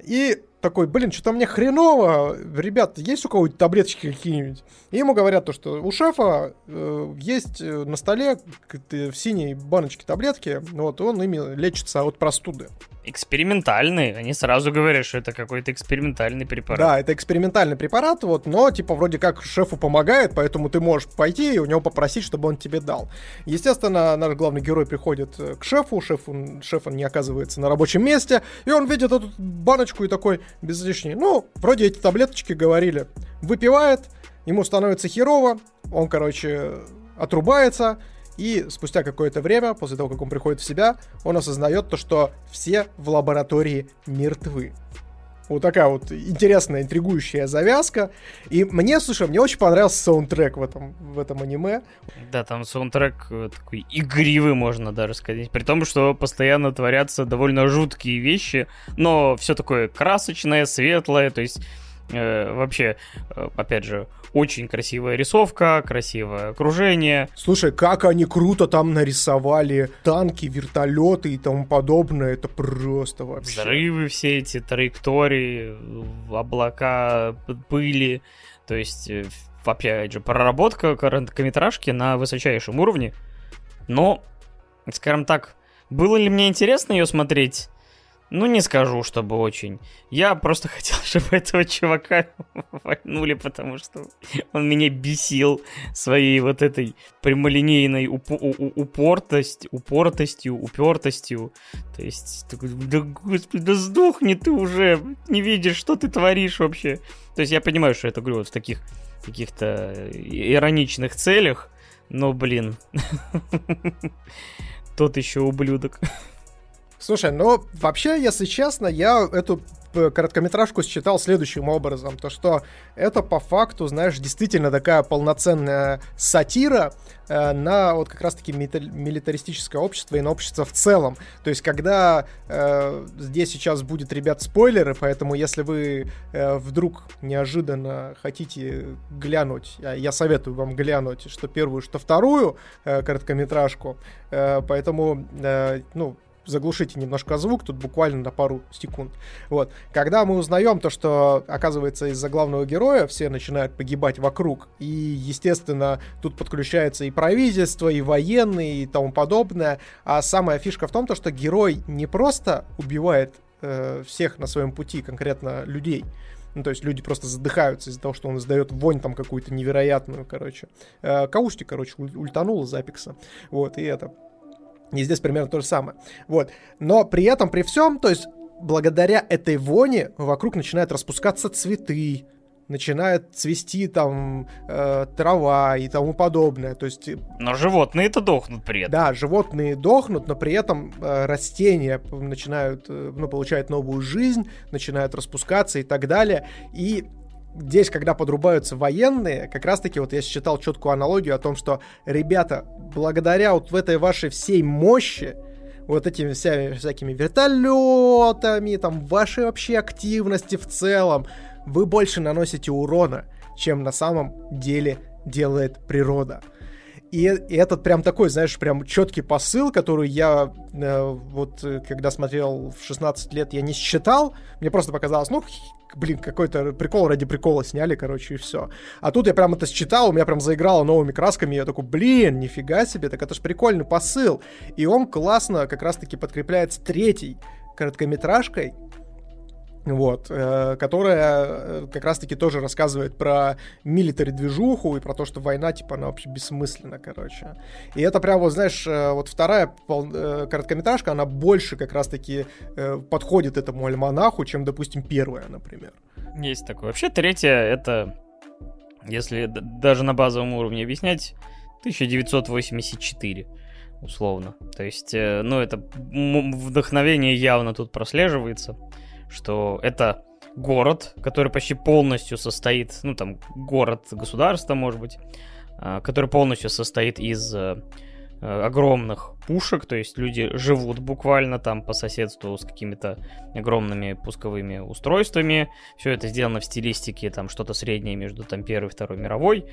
и такой, блин, что-то мне хреново, ребят, есть у кого-нибудь таблеточки какие-нибудь? И ему говорят то, что у шефа э, есть э, на столе в синей баночке таблетки, вот он ими лечится от простуды экспериментальный. Они сразу говорят, что это какой-то экспериментальный препарат. Да, это экспериментальный препарат, вот, но типа вроде как шефу помогает, поэтому ты можешь пойти и у него попросить, чтобы он тебе дал. Естественно, наш главный герой приходит э, к шефу, шеф, он, шеф он не оказывается на рабочем месте, и он видит эту баночку и такой без лишней. Ну, вроде эти таблеточки говорили. Выпивает, ему становится херово, он, короче, отрубается, и спустя какое-то время, после того, как он приходит в себя, он осознает то, что все в лаборатории мертвы. Вот такая вот интересная, интригующая завязка. И мне, слушай, мне очень понравился саундтрек в этом, в этом аниме. Да, там саундтрек э, такой игривый, можно даже сказать. При том, что постоянно творятся довольно жуткие вещи, но все такое красочное, светлое, то есть вообще, э, опять же, очень красивая рисовка, красивое окружение. Слушай, как они круто там нарисовали танки, вертолеты и тому подобное. Это просто вообще. Взрывы все эти, траектории, облака, пыли. То есть, э, опять же, проработка короткометражки на высочайшем уровне. Но, скажем так, было ли мне интересно ее смотреть? Ну, не скажу, чтобы очень. Я просто *laughs* хотел, чтобы этого чувака *laughs* вольнули, потому что он меня бесил своей вот этой прямолинейной уп- упортость, упортостью, упертостью. То есть, такой, да господи, да сдохни ты уже, не видишь, что ты творишь вообще. То есть, я понимаю, что это, говорю, вот в таких каких-то ироничных целях, но, блин, *laughs* тот еще ублюдок. Слушай, ну вообще, если честно, я эту э, короткометражку считал следующим образом, то что это по факту, знаешь, действительно такая полноценная сатира э, на вот как раз-таки милитаристическое общество и на общество в целом. То есть, когда э, здесь сейчас будет, ребят, спойлеры, поэтому если вы э, вдруг неожиданно хотите глянуть, я, советую вам глянуть, что первую, что вторую э, короткометражку, э, поэтому, э, ну, заглушите немножко звук, тут буквально на пару секунд. Вот. Когда мы узнаем то, что, оказывается, из-за главного героя все начинают погибать вокруг, и, естественно, тут подключается и правительство, и военные, и тому подобное, а самая фишка в том, то, что герой не просто убивает э, всех на своем пути, конкретно людей, ну, то есть люди просто задыхаются из-за того, что он издает вонь там какую-то невероятную, короче. Э, Каушти, короче, ультанул из Апекса. Вот, и это. И здесь примерно то же самое. Вот. Но при этом, при всем, то есть благодаря этой воне вокруг начинают распускаться цветы, начинает цвести там э, трава и тому подобное. То есть... Э, но животные-то дохнут при этом. Да, животные дохнут, но при этом э, растения начинают, э, ну, получают новую жизнь, начинают распускаться и так далее. И здесь, когда подрубаются военные, как раз-таки вот я считал четкую аналогию о том, что, ребята, благодаря вот в этой вашей всей мощи, вот этими вся, всякими вертолетами, там, вашей вообще активности в целом, вы больше наносите урона, чем на самом деле делает природа. И, и этот прям такой, знаешь, прям четкий посыл, который я э, вот э, когда смотрел в 16 лет, я не считал. Мне просто показалось, ну, блин, какой-то прикол ради прикола сняли, короче, и все. А тут я прям это считал, у меня прям заиграло новыми красками, я такой, блин, нифига себе, так это ж прикольный посыл. И он классно как раз-таки подкрепляется третьей короткометражкой, вот, э, которая э, как раз-таки тоже рассказывает про милитари движуху и про то, что война, типа, она вообще бессмысленна, короче. И это прям, вот, знаешь, э, вот вторая пол, э, короткометражка, она больше как раз-таки э, подходит этому альманаху, чем, допустим, первая, например. Есть такое. Вообще, третья, это, если даже на базовом уровне объяснять, 1984 условно. То есть, э, ну, это вдохновение явно тут прослеживается что это город, который почти полностью состоит, ну там город государства, может быть, а, который полностью состоит из э, огромных пушек, то есть люди живут буквально там по соседству с какими-то огромными пусковыми устройствами. Все это сделано в стилистике там что-то среднее между там Первой и Второй мировой.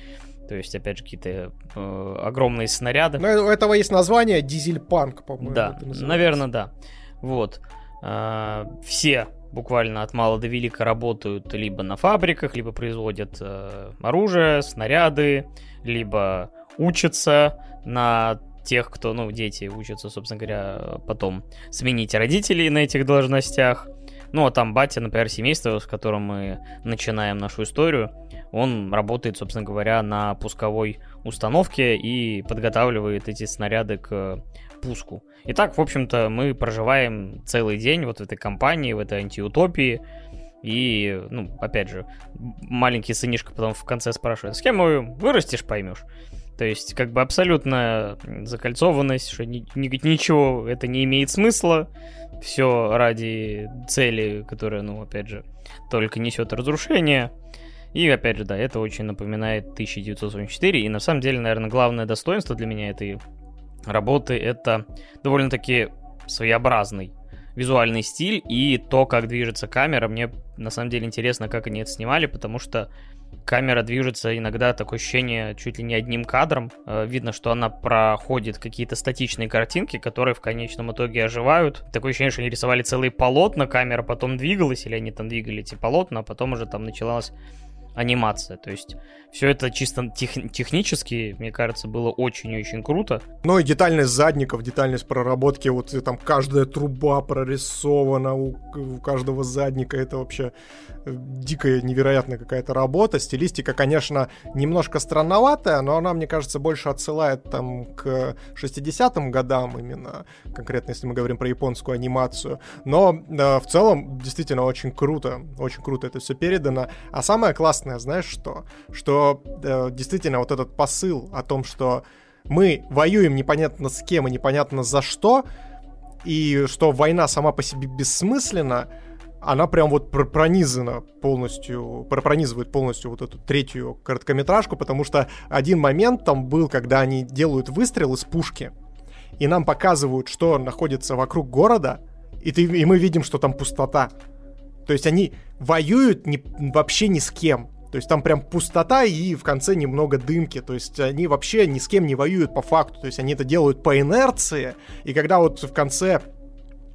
То есть, опять же, какие-то э, огромные снаряды. Но у этого есть название дизель-панк, по-моему. Да, наверное, да. Вот. Э, все буквально от мала до велика работают либо на фабриках, либо производят э, оружие, снаряды, либо учатся на тех, кто, ну, дети учатся, собственно говоря, потом сменить родителей на этих должностях. Ну, а там батя, например, семейство, с которым мы начинаем нашу историю, он работает, собственно говоря, на пусковой установке и подготавливает эти снаряды к пуску. Итак, в общем-то, мы проживаем целый день вот в этой компании, в этой антиутопии. И, ну, опять же, маленький сынишка потом в конце спрашивает, с кем вы вырастешь, поймешь. То есть, как бы абсолютная закольцованность, что ни, ни, ничего это не имеет смысла. Все ради цели, которая, ну, опять же, только несет разрушение. И, опять же, да, это очень напоминает 1984. И, на самом деле, наверное, главное достоинство для меня этой работы — это довольно-таки своеобразный визуальный стиль и то, как движется камера. Мне, на самом деле, интересно, как они это снимали, потому что камера движется иногда такое ощущение чуть ли не одним кадром. Э, видно, что она проходит какие-то статичные картинки, которые в конечном итоге оживают. Такое ощущение, что они рисовали целые полотна, камера потом двигалась, или они там двигали эти полотна, а потом уже там началась анимация. То есть все это чисто тех, технически, мне кажется, было очень-очень круто. Ну и детальность задников, детальность проработки, вот там каждая труба прорисована у, у каждого задника, это вообще дикая, невероятная какая-то работа. Стилистика, конечно, немножко странноватая, но она, мне кажется, больше отсылает там к 60-м годам именно, конкретно если мы говорим про японскую анимацию. Но э, в целом действительно очень круто, очень круто это все передано. А самое классное, знаешь что? Что э, действительно вот этот посыл о том, что мы воюем непонятно с кем и непонятно за что, и что война сама по себе бессмысленна, она прям вот пронизана полностью, пронизывает полностью вот эту третью короткометражку, потому что один момент там был, когда они делают выстрел из пушки, и нам показывают, что находится вокруг города, и, ты, и мы видим, что там пустота. То есть они воюют не, вообще ни с кем. То есть там прям пустота и в конце немного дымки. То есть они вообще ни с кем не воюют по факту. То есть они это делают по инерции. И когда вот в конце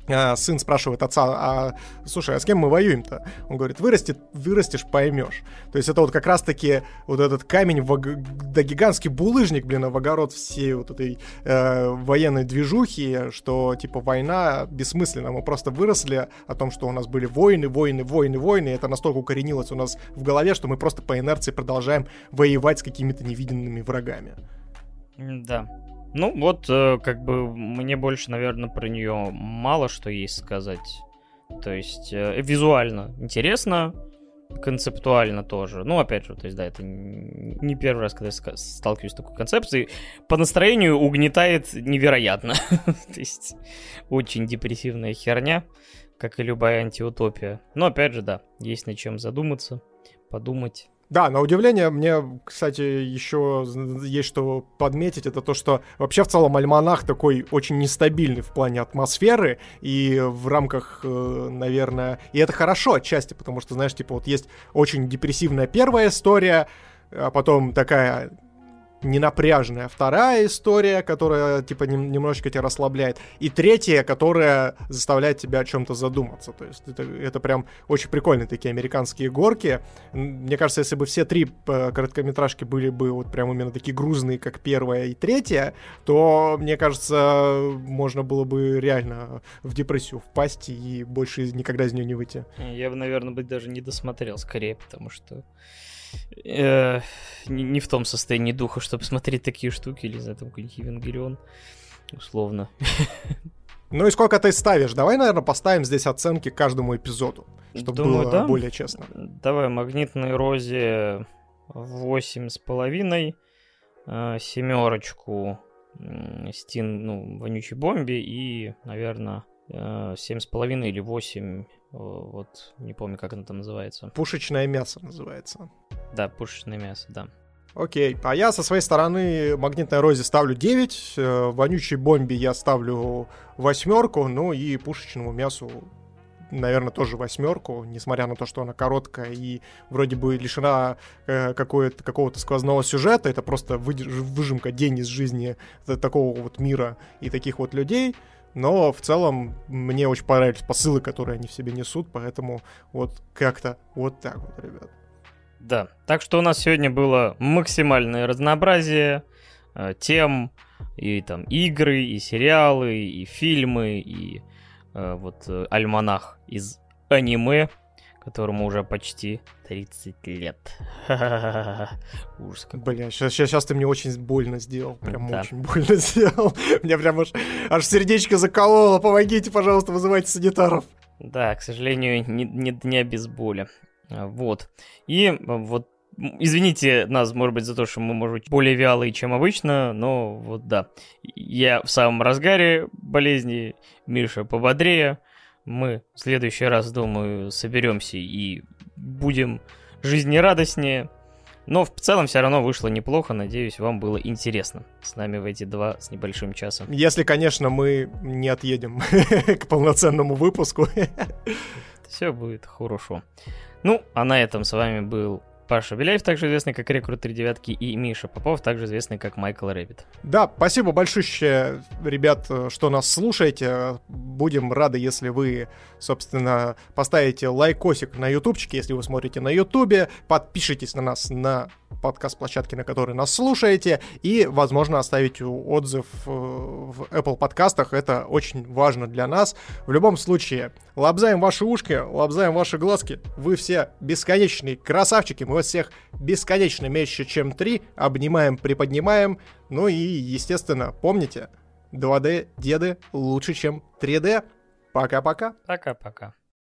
сын спрашивает отца, а слушай, а с кем мы воюем-то? Он говорит, вырастет, вырастешь, поймешь. То есть это вот как раз-таки вот этот камень, в, да гигантский булыжник, блин, в огород всей вот этой э, военной движухи, что типа война бессмысленна. Мы просто выросли о том, что у нас были войны, войны, войны, войны, и это настолько укоренилось у нас в голове, что мы просто по инерции продолжаем воевать с какими-то невиденными врагами. Да, ну вот, э, как бы мне больше, наверное, про нее мало что есть сказать. То есть э, визуально интересно, концептуально тоже. Ну, опять же, то есть, да, это не первый раз, когда я сталкиваюсь с такой концепцией. По настроению угнетает невероятно. *laughs* то есть, очень депрессивная херня, как и любая антиутопия. Но, опять же, да, есть над чем задуматься, подумать. Да, на удивление, мне, кстати, еще есть что подметить, это то, что вообще в целом альманах такой очень нестабильный в плане атмосферы, и в рамках, э, наверное, и это хорошо отчасти, потому что, знаешь, типа вот есть очень депрессивная первая история, а потом такая ненапряжная вторая история, которая, типа, нем, немножечко тебя расслабляет, и третья, которая заставляет тебя о чем-то задуматься. То есть это, это прям очень прикольные такие американские горки. Мне кажется, если бы все три э, короткометражки были бы вот прям именно такие грузные, как первая и третья, то, мне кажется, можно было бы реально в депрессию впасть и больше никогда из нее не выйти. Я бы, наверное, бы даже не досмотрел скорее, потому что э, не, в том состоянии духа, чтобы смотреть такие штуки, или, за там, какой-нибудь Евангелион, условно. Ну и сколько ты ставишь? Давай, наверное, поставим здесь оценки каждому эпизоду, чтобы Думаю, было да? более честно. Давай, магнитной розе восемь с половиной, э, семерочку Стин, ну, вонючей бомбе и, наверное, э, семь с половиной или восемь Вот, не помню, как оно там называется. Пушечное мясо называется. Да, пушечное мясо, да. Окей, а я со своей стороны магнитной розе ставлю 9, э, вонючей бомбе я ставлю восьмерку, ну и пушечному мясу наверное, тоже восьмерку, несмотря на то, что она короткая и вроде бы лишена э, какого-то сквозного сюжета. Это просто выжимка день из жизни такого вот мира и таких вот людей. Но в целом мне очень понравились посылы, которые они в себе несут, поэтому вот как-то вот так вот, ребят. Да, так что у нас сегодня было максимальное разнообразие э, тем, и там игры, и сериалы, и фильмы, и э, вот э, альманах из аниме, которому уже почти 30 лет. *laughs* Ужас какой. Бля, сейчас, сейчас, сейчас ты мне очень больно сделал. Прям да. очень больно *laughs* сделал. Мне прям аж, аж сердечко закололо. Помогите, пожалуйста, вызывайте санитаров. Да, к сожалению, не, не, не без боли. А, вот. И а, вот Извините нас, может быть, за то, что мы, может быть, более вялые, чем обычно, но вот да. Я в самом разгаре болезни, Миша пободрее. Мы в следующий раз, думаю, соберемся и будем жизнерадостнее. Но в целом все равно вышло неплохо. Надеюсь, вам было интересно с нами в эти два с небольшим часа. Если, конечно, мы не отъедем *laughs* к полноценному выпуску. Все будет хорошо. Ну, а на этом с вами был Паша Беляев, также известный как Рекрут 3 девятки, и Миша Попов, также известный как Майкл Рэббит. Да, спасибо большое, ребят, что нас слушаете. Будем рады, если вы, собственно, поставите лайкосик на ютубчике, если вы смотрите на ютубе, подпишитесь на нас на подкаст-площадке, на которой нас слушаете, и, возможно, оставить отзыв э, в Apple подкастах. Это очень важно для нас. В любом случае, лобзаем ваши ушки, лобзаем ваши глазки. Вы все бесконечные красавчики. Мы вас всех бесконечно меньше, чем три. Обнимаем, приподнимаем. Ну и, естественно, помните, 2D деды лучше, чем 3D. Пока-пока. Пока-пока.